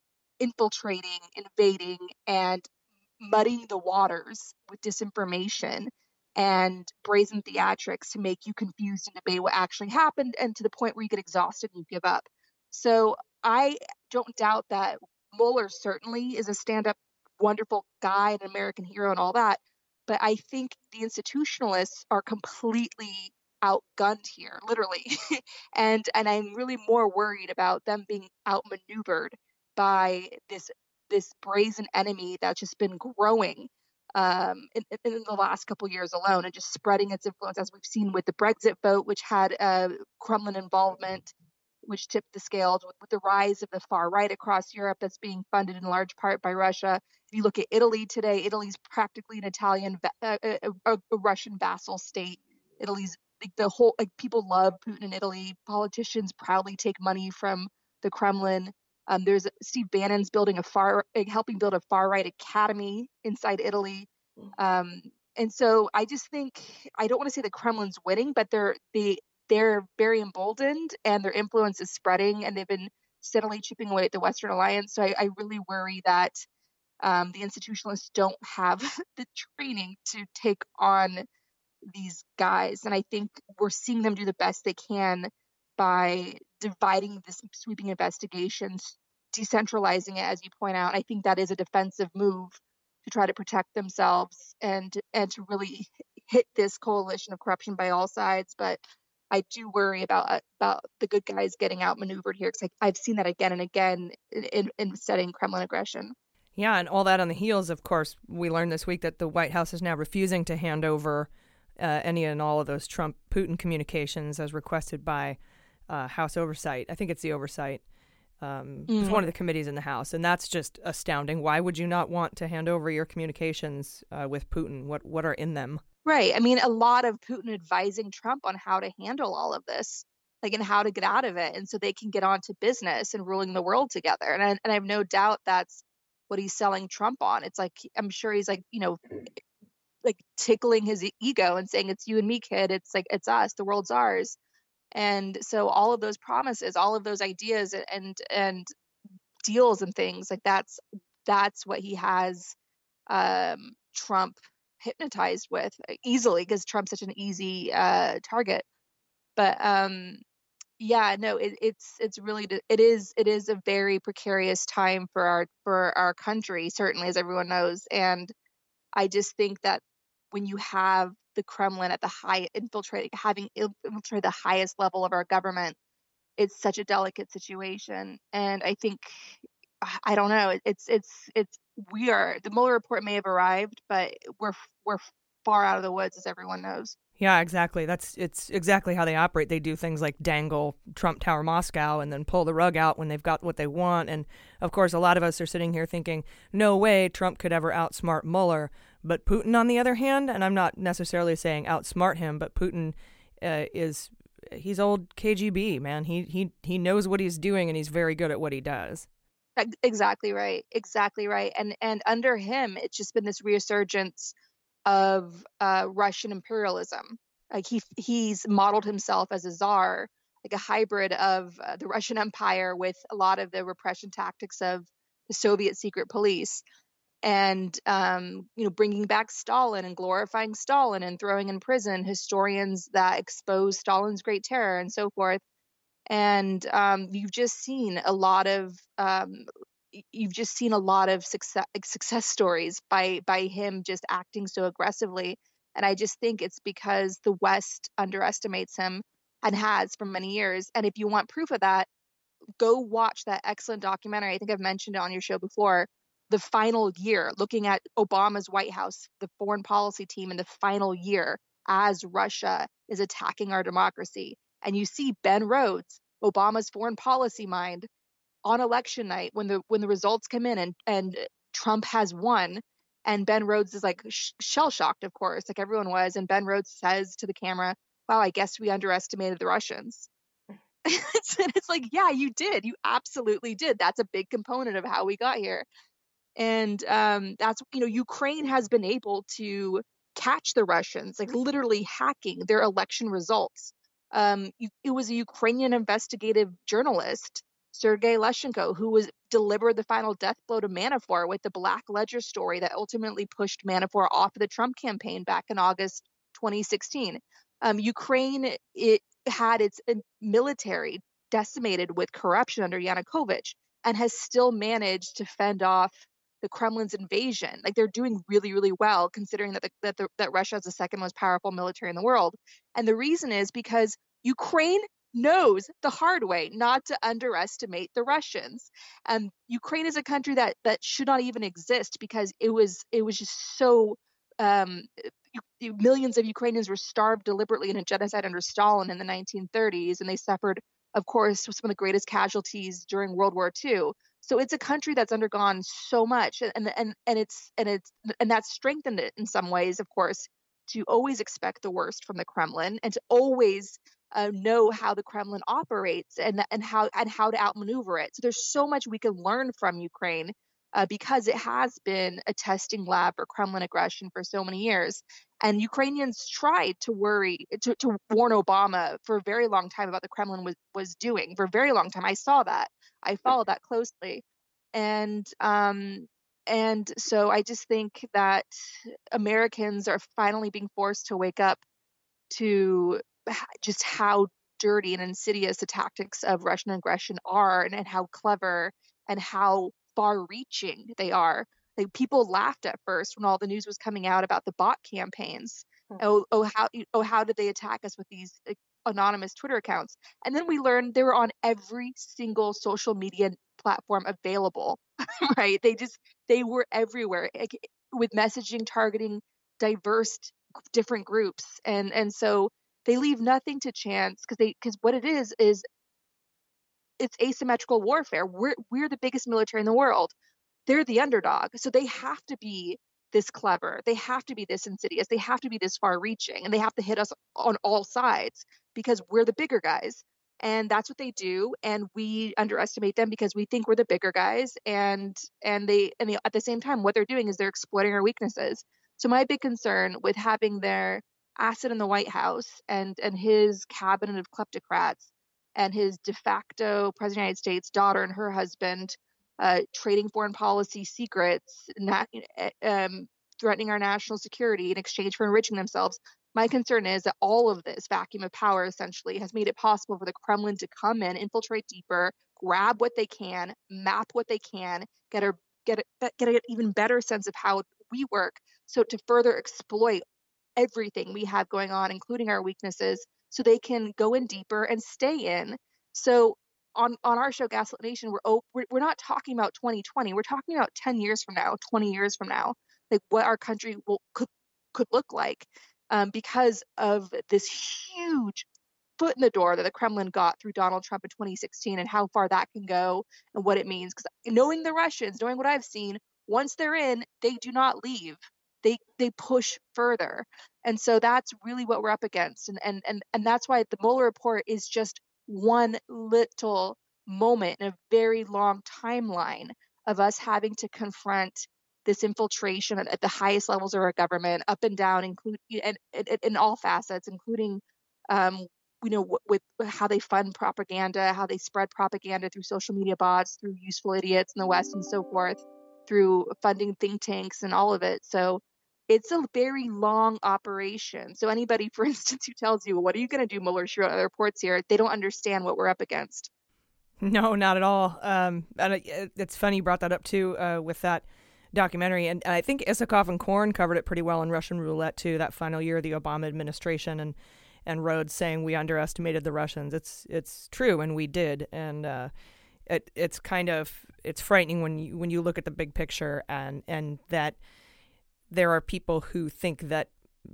S16: infiltrating, invading, and muddying the waters with disinformation and brazen theatrics to make you confused and debate what actually happened, and to the point where you get exhausted and you give up. So I don't doubt that Mueller certainly is a stand-up, wonderful guy, and an American hero, and all that. But I think the institutionalists are completely outgunned here, literally. and and I'm really more worried about them being outmaneuvered by this this brazen enemy that's just been growing um, in, in, the last couple years alone and just spreading its influence, as we've seen with the Brexit vote, which had uh, Kremlin involvement, which tipped the scales with, with, the rise of the far right across Europe that's being funded in large part by Russia. If you look at Italy today, Italy's practically an Italian, uh, a, a, a, Russian vassal state. Italy's like the whole like people love Putin in Italy. Politicians proudly take money from the Kremlin. Um, there's Steve Bannon's building a far, helping build a far right academy inside Italy. Mm. Um, and so I just think I don't want to say the Kremlin's winning, but they're they they're very emboldened and their influence is spreading and they've been steadily chipping away at the Western alliance. So I, I really worry that um, the institutionalists don't have the training to take on these guys. And I think we're seeing them do the best they can by dividing this sweeping investigations, decentralizing it, as you point out. I think that is a defensive move to try to protect themselves and and to really hit this coalition of corruption by all sides. But I do worry about about the good guys getting outmaneuvered here because I've seen that again and again in, in studying Kremlin aggression.
S3: Yeah, and all that on the heels, of course, we learned this week that the White House is now refusing to hand over uh, any and all of those Trump Putin communications as requested by uh, House Oversight. I think it's the Oversight. Um,
S16: Mm-hmm.
S3: It's one of the committees in the House, and that's just astounding. Why would you not want to hand over your communications uh, with Putin? What what are in them?
S16: Right. I mean, a lot of Putin advising Trump on how to handle all of this, like and how to get out of it, and so they can get on to business and ruling the world together. And I, and I have no doubt that's what he's selling Trump on. It's like I'm sure he's like you know, like tickling his ego and saying it's you and me, kid. It's like it's us. The world's ours. And so all of those promises, all of those ideas, and and deals and things like that's that's what he has um, Trump hypnotized with easily because Trump's such an easy uh, target. But um, yeah, no, it, it's it's really it is it is a very precarious time for our for our country, certainly as everyone knows. And I just think that when you have the Kremlin at the high infiltrate having infiltrated the highest level of our government, it's such a delicate situation. And I think I- I don't know. It's it's it's we are the Mueller report may have arrived, but we're we're far out of the woods, as everyone knows.
S3: Yeah, exactly. That's it's exactly how they operate. They do things like dangle Trump Tower Moscow and then pull the rug out when they've got what they want. And of course, a lot of us are sitting here thinking, no way Trump could ever outsmart Mueller. But Putin, on the other hand, and I'm not necessarily saying outsmart him, but Putin uh, is he's old KGB man. He he he knows what he's doing and he's very good at what he does.
S16: Exactly right. Exactly right. And and under him, it's just been this resurgence of uh, Russian imperialism. Like he he's modeled himself as a czar, like a hybrid of uh, the Russian Empire with a lot of the repression tactics of the Soviet secret police, and um, you know bringing back Stalin and glorifying Stalin and throwing in prison historians that expose Stalin's Great Terror and so forth and um, you've just seen a lot of um, you've just seen a lot of success success stories by by him just acting so aggressively and i just think it's because the west underestimates him and has for many years and if you want proof of that go watch that excellent documentary i think i've mentioned it on your show before the final year looking at obama's white house the foreign policy team in the final year as russia is attacking our democracy and you see Ben Rhodes, Obama's foreign policy mind, on election night when the when the results come in and and Trump has won, and Ben Rhodes is like sh- shell shocked, of course, like everyone was, and Ben Rhodes says to the camera, "Wow, I guess we underestimated the Russians." it's, and it's like, yeah, you did, you absolutely did. That's a big component of how we got here, and um, that's you know Ukraine has been able to catch the Russians, like literally hacking their election results um, it was a Ukrainian investigative journalist, Sergei Leshchenko, who was delivered the final death blow to Manafort with the Black Ledger story that ultimately pushed Manafort off of the Trump campaign back in August 2016. Um, Ukraine it had its uh, military decimated with corruption under Yanukovych and has still managed to fend off the Kremlin's invasion. Like they're doing really, really well considering that the, that the, that Russia is the second most powerful military in the world. And the reason is because Ukraine knows the hard way not to underestimate the Russians. Um, Ukraine is a country that that should not even exist because it was it was just so um, millions of Ukrainians were starved deliberately in a genocide under Stalin in the 1930s, and they suffered, of course, some of the greatest casualties during World War II. So it's a country that's undergone so much, and and and it's and it's and that's strengthened it in some ways, of course, to always expect the worst from the Kremlin and to always uh, know how the Kremlin operates and and how and how to outmaneuver it. So there's so much we can learn from Ukraine uh, because it has been a testing lab for Kremlin aggression for so many years. And Ukrainians tried to worry to, to warn Obama for a very long time about the Kremlin was was doing for a very long time. I saw that. I followed that closely, and um, and so I just think that Americans are finally being forced to wake up to just how dirty and insidious the tactics of Russian aggression are and, and how clever and how far reaching they are. Like people laughed at first when all the news was coming out about the bot campaigns. Hmm. Oh, oh, how oh how did they attack us with these like, anonymous Twitter accounts? And then we learned they were on every single social media platform available. right? They just they were everywhere like, with messaging targeting diverse different groups, and and so they leave nothing to chance because they because what it is is it's asymmetrical warfare. We're we're the biggest military in the world. They're the underdog. So they have to be this clever. They have to be this insidious. They have to be this far reaching and they have to hit us on all sides because we're the bigger guys. And that's what they do and we underestimate them because we think we're the bigger guys and and they and they, at the same time what they're doing is they're exploiting our weaknesses. So my big concern with having their asset in the White House and and his cabinet of kleptocrats and his de facto president of the United States daughter and her husband uh, trading foreign policy secrets, not, eh, um, threatening our national security in exchange for enriching themselves. My concern is that all of this vacuum of power essentially has made it possible for the Kremlin to come in, infiltrate deeper, grab what they can, map what they can, get a get a, get an even better sense of how we work, so to further exploit everything we have going on, including our weaknesses, so they can go in deeper and stay in. So on on our show Gaslit Nation, we're, oh, we're we're not talking about 2020. We're talking about 10 years from now, 20 years from now, like what our country will could could look like um, because of this huge foot in the door that the Kremlin got through Donald Trump in 2016 and how far that can go and what it means. Because knowing the Russians, knowing what I've seen, once they're in, they do not leave they they push further and so that's really what we're up against and and and, and that's why the Mueller report is just one little moment in a very long timeline of us having to confront this infiltration at, the highest levels of our government up and down include and in all facets including um, you know with how they fund propaganda how they spread propaganda through social media bots through useful idiots in the west and so forth through funding think tanks and all of it so it's a very long operation. So anybody, for instance, who tells you, "What are you going to do?" Mueller wrote other reports here. They don't understand what we're up against.
S3: No, not at all. Um, and it's funny you brought that up too uh, with that documentary, and I think Isikoff and Corn covered it pretty well in Russian Roulette too. That final year of the Obama administration, and and Rhodes saying we underestimated the Russians. It's it's true, and we did, and. Uh, it, it's kind of it's frightening when you when you look at the big picture and and that there are people who think that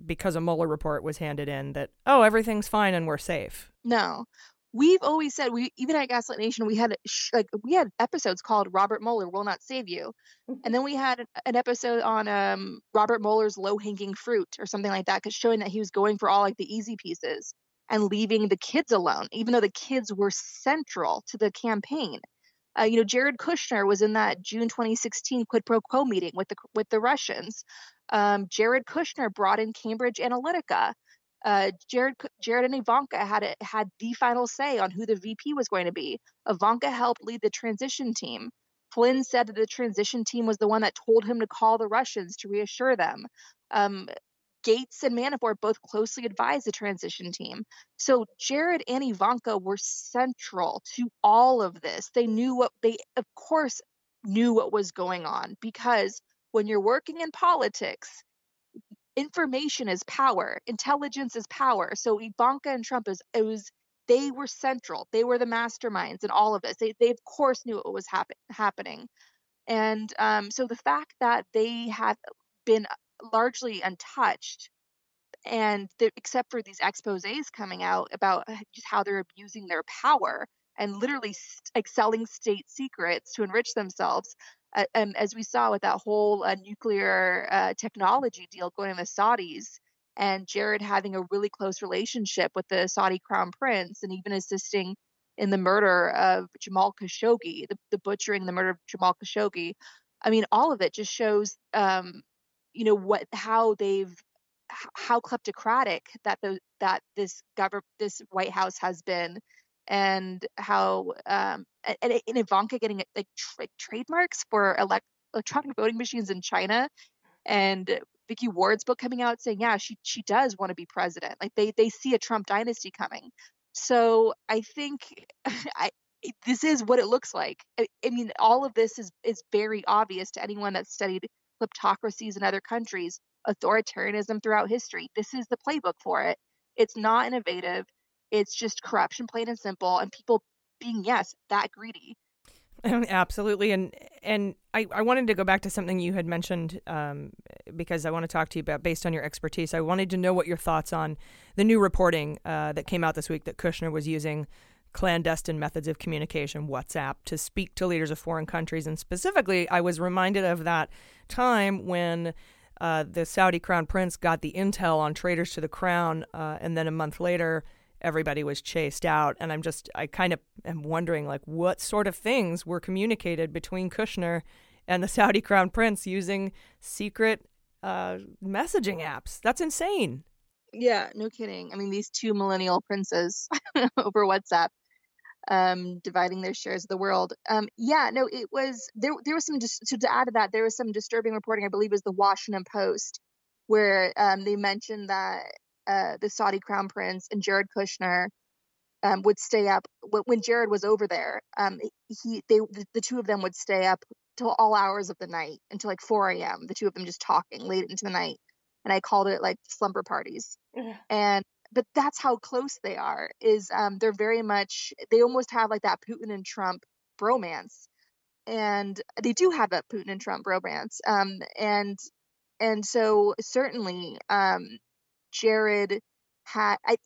S3: because a Mueller report was handed in that oh everything's fine and we're safe.
S16: No. We've always said we even at Gaslit Nation we had like we had episodes called Robert Mueller will not save you, mm-hmm. and then we had an episode on um, Robert Mueller's low hanging fruit or something like that, because showing that he was going for all like the easy pieces and leaving the kids alone, even though the kids were central to the campaign. Uh, you know, Jared Kushner was in that June 2016 quid pro quo meeting with the with the Russians. Um, Jared Kushner brought in Cambridge Analytica. Uh, Jared Jared and Ivanka had a, had the final say on who the VP was going to be. Ivanka helped lead the transition team. Flynn said that the transition team was the one that told him to call the Russians to reassure them. Um, Gates and Manafort both closely advised the transition team. So Jared and Ivanka were central to all of this. They knew what they, of course, knew what was going on because when you're working in politics, information is power, intelligence is power. So Ivanka and Trump is it was they were central. They were the masterminds in all of this. They they of course knew what was happen, happening. And um, so the fact that they had been largely untouched and except for these exposés coming out about uh, just how they're abusing their power and literally like selling state secrets to enrich themselves uh, and as we saw with that whole uh, nuclear uh, technology deal going on the saudis and jared having a really close relationship with the saudi crown prince and even assisting in the murder of jamal khashoggi the, the butchering the murder of jamal khashoggi. I mean all of it just shows um, you know what how they've how kleptocratic that the that this government this White House has been and how um and, and Ivanka getting like tra- trademarks for elect electronic voting machines in China, and Vicky Ward's book coming out saying, yeah, she she does want to be president. Like they they see a Trump dynasty coming. So I think I this is what it looks like. I, I mean, all of this is is very obvious to anyone that's studied kleptocracies in other countries, authoritarianism throughout history. This is the playbook for it. It's not innovative. It's just corruption, plain and simple, and people being yes that greedy.
S3: Absolutely, and and I, I wanted to go back to something you had mentioned um, because I want to talk to you about based on your expertise. I wanted to know what your thoughts on the new reporting uh, that came out this week that Kushner was using clandestine methods of communication, WhatsApp, to speak to leaders of foreign countries, and specifically, I was reminded of that time when. Uh, the Saudi crown prince got the intel on traitors to the crown, uh, and then a month later, everybody was chased out. And I'm just, I kind of am wondering, like, what sort of things were communicated between Kushner and the Saudi Crown Prince using secret uh, messaging apps? That's insane.
S16: Yeah, no kidding. I mean, these two millennial princes over WhatsApp um dividing their shares of the world um yeah no it was there there was some dis- so to add to that there was some disturbing reporting i believe it was the washington post where um they mentioned that uh, the Saudi crown prince and Jared Kushner um, would stay up when Jared was over there. Um, he they the two of them would stay up till all hours of the night until like 4 a.m. The two of them just talking late into the night, and I called it like slumber parties. And but that's how close they are. Is um, they're very much they almost have like that Putin and Trump bromance, and they do have that Putin and Trump bromance. Um, and and so certainly um Jared had I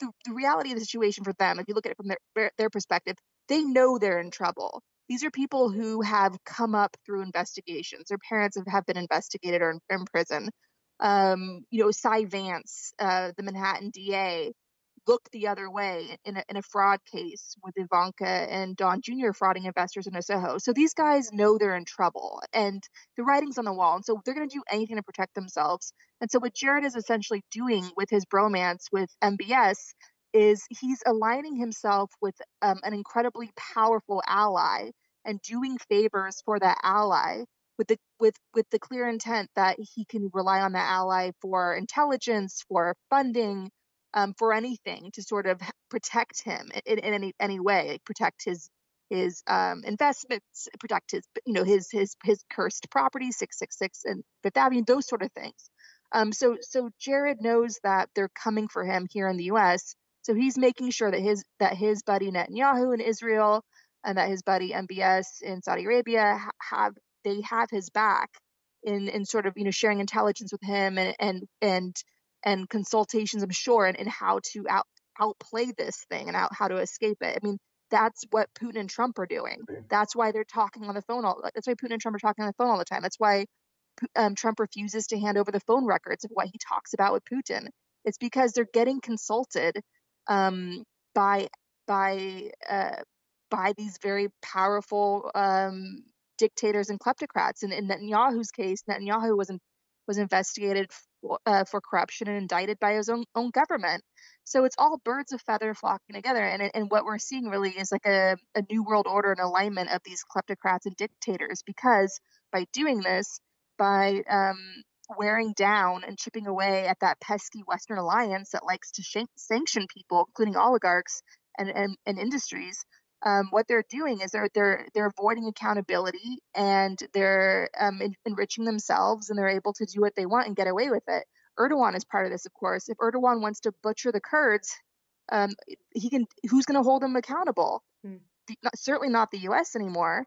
S16: the, the reality of the situation for them, if you look at it from their their perspective, they know they're in trouble. These are people who have come up through investigations. Their parents have, have been investigated or in, in prison. Um, you know, Cy Vance, uh, the Manhattan DA, look the other way in a, in a fraud case with Ivanka and Don Jr. frauding investors in Soho. So these guys know they're in trouble and the writing's on the wall. And so they're going to do anything to protect themselves. And so what Jared is essentially doing with his bromance with MBS is he's aligning himself with um, an incredibly powerful ally and doing favors for that ally with the with with the clear intent that he can rely on that ally for intelligence, for funding, um, for anything to sort of protect him in, in any any way, like protect his his um, investments, protect his you know his his his cursed property, six six six and Fifth Avenue, those sort of things. Um, so so Jared knows that they're coming for him here in the U.S. So he's making sure that his that his buddy Netanyahu in Israel and that his buddy MBS in Saudi Arabia have they have his back in in sort of you know sharing intelligence with him and and and and consultations, I'm sure, and, and how to out outplay this thing and out how to escape it. I mean, that's what Putin and Trump are doing. That's why they're talking on the phone all. That's why Putin and Trump are talking on the phone all the time. That's why um, Trump refuses to hand over the phone records of what he talks about with Putin. It's because they're getting consulted um, by by uh, by these very powerful um, dictators and kleptocrats. And in Netanyahu's case, Netanyahu was in, was investigated uh, for corruption and indicted by his own, own government. So it's all birds of feather flocking together. And, and what we're seeing really is like a, a new world order and alignment of these kleptocrats and dictators because by doing this, by um, wearing down and chipping away at that pesky Western alliance that likes to sanction people, including oligarchs and, and, and industries, um, what they're doing is they're they're they're avoiding accountability and they're um, en- enriching themselves and they're able to do what they want and get away with it. Erdogan is part of this, of course. If Erdogan wants to butcher the Kurds, um, he can. Who's going to hold him accountable? Mm. The, not, certainly not the U.S. anymore,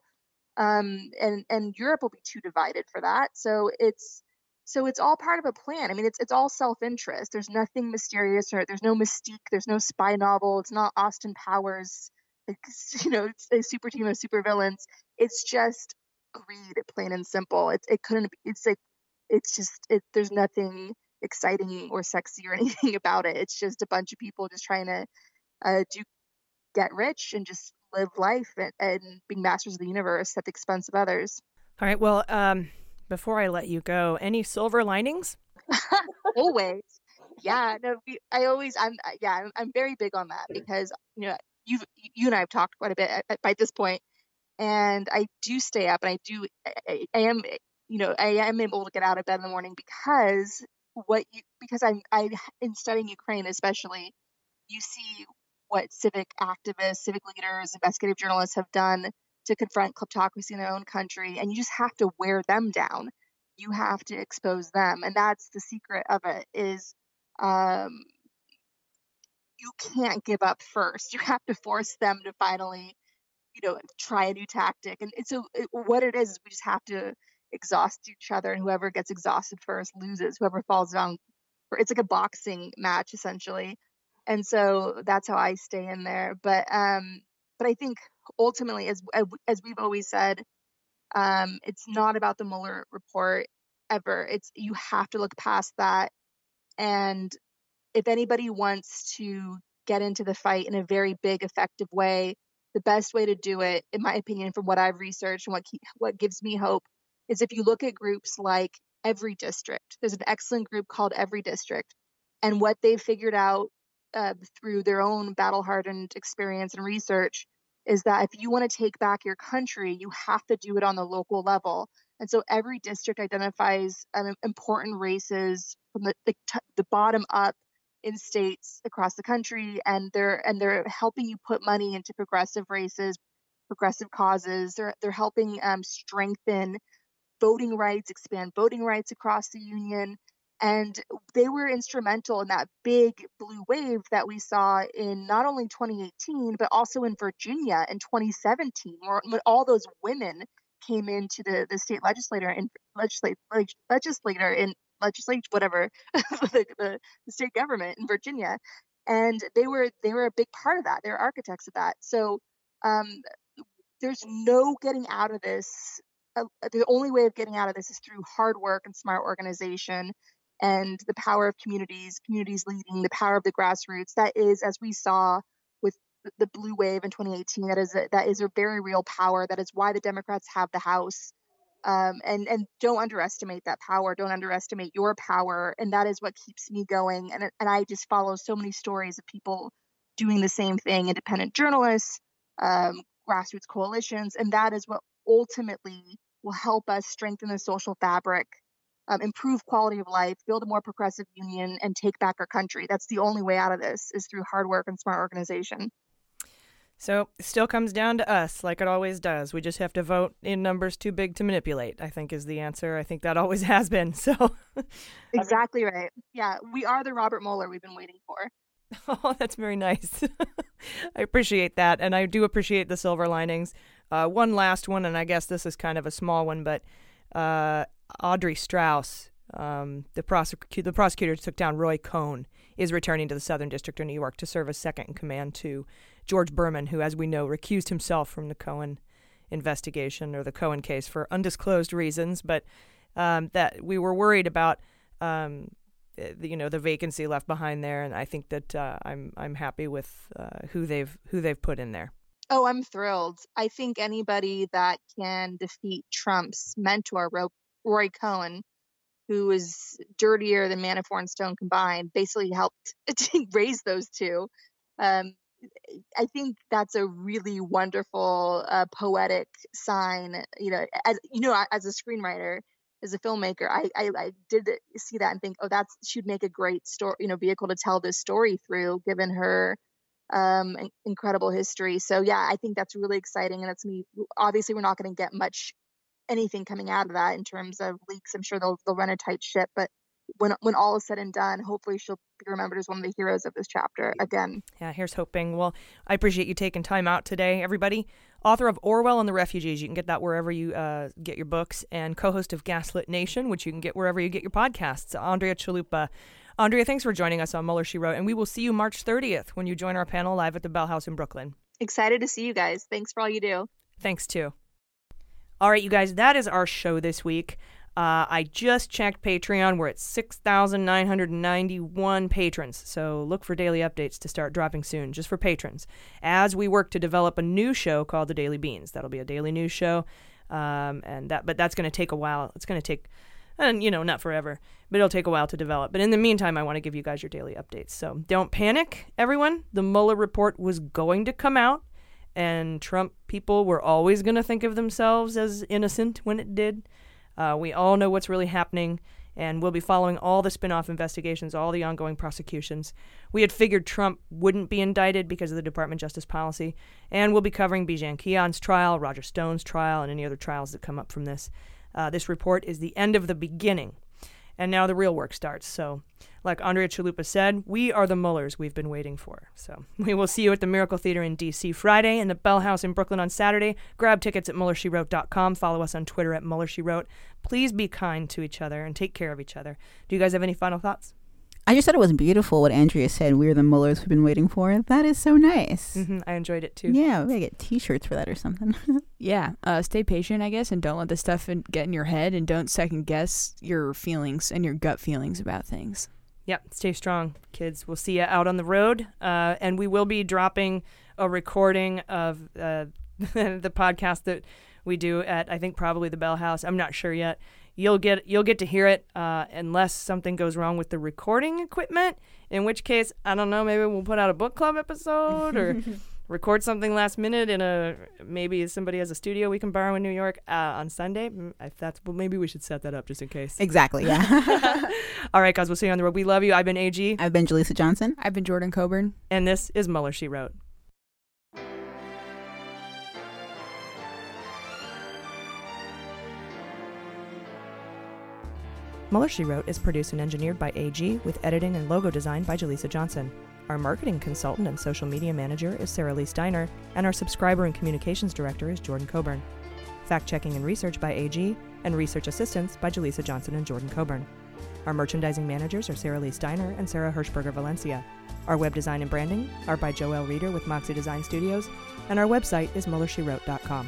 S16: um, and and Europe will be too divided for that. So it's so it's all part of a plan. I mean, it's it's all self-interest. There's nothing mysterious or there's no mystique. There's no spy novel. It's not Austin Powers you know, a super team of super villains. It's just greed, plain and simple. It's it couldn't. It's like it's just it. There's nothing exciting or sexy or anything about it. It's just a bunch of people just trying to uh, do get rich and just live life and, and being masters of the universe at the expense of others.
S3: All right. Well, um, before I let you go, any silver linings?
S16: always. Yeah. No. I always. I'm. Yeah. I'm, I'm very big on that because you know you you and I have talked quite a bit by this and I do stay up and I do I, I am you know I am able to get out of bed in the morning because what you because I'm I in studying Ukraine especially you see what civic activists, civic leaders, investigative journalists have done to confront kleptocracy in their own country and you just have to wear them down. You have to expose them and that's the secret of it is um you can't give up first. You have to force them to finally you know try a new tactic. And, so what it is is we just have to exhaust each other and whoever gets exhausted first loses whoever falls down it's like a boxing match essentially. And so that's how i stay in there. But um but i think ultimately as as we've always said um it's not about the mueller report ever. It's you have to look past that and if anybody wants to get into the fight in a very big effective way the best way to do it, in my opinion, from what I've researched and what what gives me hope, is if you look at groups like Every District. There's an excellent group called Every District, and what they've figured out uh, through their own battle-hardened experience and research is that if you want to take back your country, you have to do it on the local level. And so every district identifies um, important races from the, the, the bottom up in states across the country and they're and they're helping you put money into progressive races progressive causes. They're they're helping um, strengthen voting rights expand voting rights across the union. And they were instrumental in that big blue wave that we saw in not only 2018 but also in Virginia in 2017 where, when all those women came into the, the state legislator and legislator in legislature, whatever, the, the, state government in Virginia, and they were they were a big part of that. They're architects of that. So um, there's no getting out of this. Uh, the only way of getting out of this is through hard work and smart organization and the power of communities, communities leading, the power of the grassroots. That is, as we saw with the blue wave in 2018, that is a, that is a very real power. That is why the Democrats have the House um, and and don't underestimate that power don't underestimate your power and that is what keeps me going and and i just follow so many stories of people doing the same thing independent journalists um, grassroots coalitions and that is what ultimately will help us strengthen the social fabric um, improve quality of life build a more progressive union and take back our country. That's the only way out of this is through hard work and smart organization
S3: so it still comes down to us, like it always does. We just have to vote in numbers too big to manipulate, I think is the answer. I think that always has been. So
S16: Exactly right. Yeah, we are the Robert Mueller we've been waiting for.
S3: Oh, that's very nice. I appreciate that. And I do appreciate the silver linings. Uh, one last one, and I guess this is kind of a small one, but uh, Audrey Strauss, um, the, prosecu- the prosecutor took down Roy Cohn, is returning to the Southern District of New York to serve as second in command to George Berman, who, as we know, recused himself from the Cohen investigation or the Cohen case for undisclosed reasons, but um, that we were worried about, um, the, you know, the vacancy left behind there, and I think that uh, I'm I'm happy with uh, who they've who they've put in there.
S16: Oh, I'm thrilled. I think anybody that can defeat Trump's mentor, Roy Cohn, who is dirtier than Manafort and Stone combined, basically helped raise those two. Um, I think that's a really wonderful, uh, poetic sign. You know, as you know, as a screenwriter, as a filmmaker, I, I, I did see that and think, oh, that's she'd make a great story, you know, vehicle to tell this story through, given her um, incredible history. So yeah, I think that's really exciting, and that's me. Obviously, we're not going to get much anything coming out of that in terms of leaks. I'm sure they'll they'll run a tight ship, but when when all is said and done, hopefully she'll be remembered as one of the heroes of this chapter again.
S3: Yeah, here's hoping. Well, I appreciate you taking time out today, everybody. Author of Orwell and the Refugees, you can get that wherever you uh, get your books, and co-host of Gaslit Nation, which you can get wherever you get your podcasts. Andrea Chalupa. Andrea, thanks for joining us on Mueller She Wrote, and we will see you March 30th when you join our panel live at the Bell House in Brooklyn.
S16: Excited to see you guys. Thanks for all you do.
S3: Thanks too. All right, you guys, that is our show this week. Uh, I just checked Patreon. We're at 6,991 patrons. So look for daily updates to start dropping soon, just for patrons. As we work to develop a new show called The Daily Beans. That'll be a daily news show. Um, and that, but that's going to take a while. It's going to take, and you know, not forever, but it'll take a while to develop. But in the meantime, I want to give you guys your daily updates. So don't panic, everyone. The Mueller report was going to come out and Trump people were always going to think of themselves as innocent when it did. Uh, we all know what's really happening, and we'll be following all the spin off investigations, all the ongoing prosecutions. We had figured Trump wouldn't be indicted because of the Department of Justice policy, and we'll be covering Bijan Kian's trial, Roger Stone's trial, and any other trials that come up from this. Uh, this report is the end of the beginning, and now the real work starts. So, like Andrea Chalupa said, we are the Muellers we've been waiting for. So, we will see you at the Miracle Theater in D.C. Friday and the Bell House in Brooklyn on Saturday. Grab tickets at MuellerSheWrote.com. Follow us on Twitter at MuellerSheWrote. Please be kind to each other and take care of each other. Do you guys have any final thoughts?
S4: I just thought it was beautiful what Andrea said. We're the Muellers we've been waiting for. That is so nice.
S3: Mm-hmm, I enjoyed it too.
S4: Yeah, we gotta get T-shirts for that or something.
S10: yeah, uh, stay patient, I guess, and don't let the stuff in, get in your head, and don't second guess your feelings and your gut feelings about things.
S3: Yep, stay strong, kids. We'll see you out on the road, uh, and we will be dropping a recording of uh, the podcast that we do at I think probably the Bell House. I'm not sure yet you'll get you'll get to hear it uh, unless something goes wrong with the recording equipment. In which case, I don't know. Maybe we'll put out a book club episode or record something last minute in a maybe somebody has a studio we can borrow in New York uh, on Sunday. If that's well, maybe we should set that up just in case.
S4: Exactly. Yeah.
S3: All right, guys. We'll see you on the road. We love you. I've been AG.
S4: I've been Jaleesa Johnson.
S10: I've been Jordan Coburn.
S3: And this is Mueller She Wrote. Mueller She Wrote is produced and engineered by AG with editing and logo design by Jaleesa Johnson. Our marketing consultant and social media manager is Sarah Lee Steiner, and our subscriber and communications director is Jordan Coburn. Fact checking and research by AG, and research assistance by Jaleesa Johnson and Jordan Coburn. Our merchandising managers are Sarah Lee Steiner and Sarah Hirschberger Valencia. Our web design and branding are by Joel Reeder with Moxie Design Studios, and our website is MuellerSheWrote.com.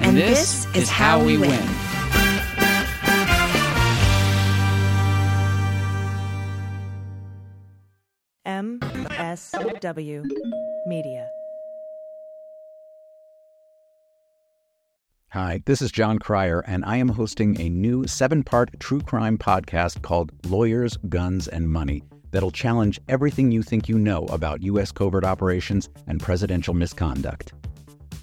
S17: And, and this, this, is how, how we win. win.
S3: MSW Media.
S18: Hi, this is Jon Cryer, and I am hosting a new seven part true crime podcast called Lawyers, Guns, and Money that'll challenge everything you think you know about U.S. covert operations and presidential misconduct.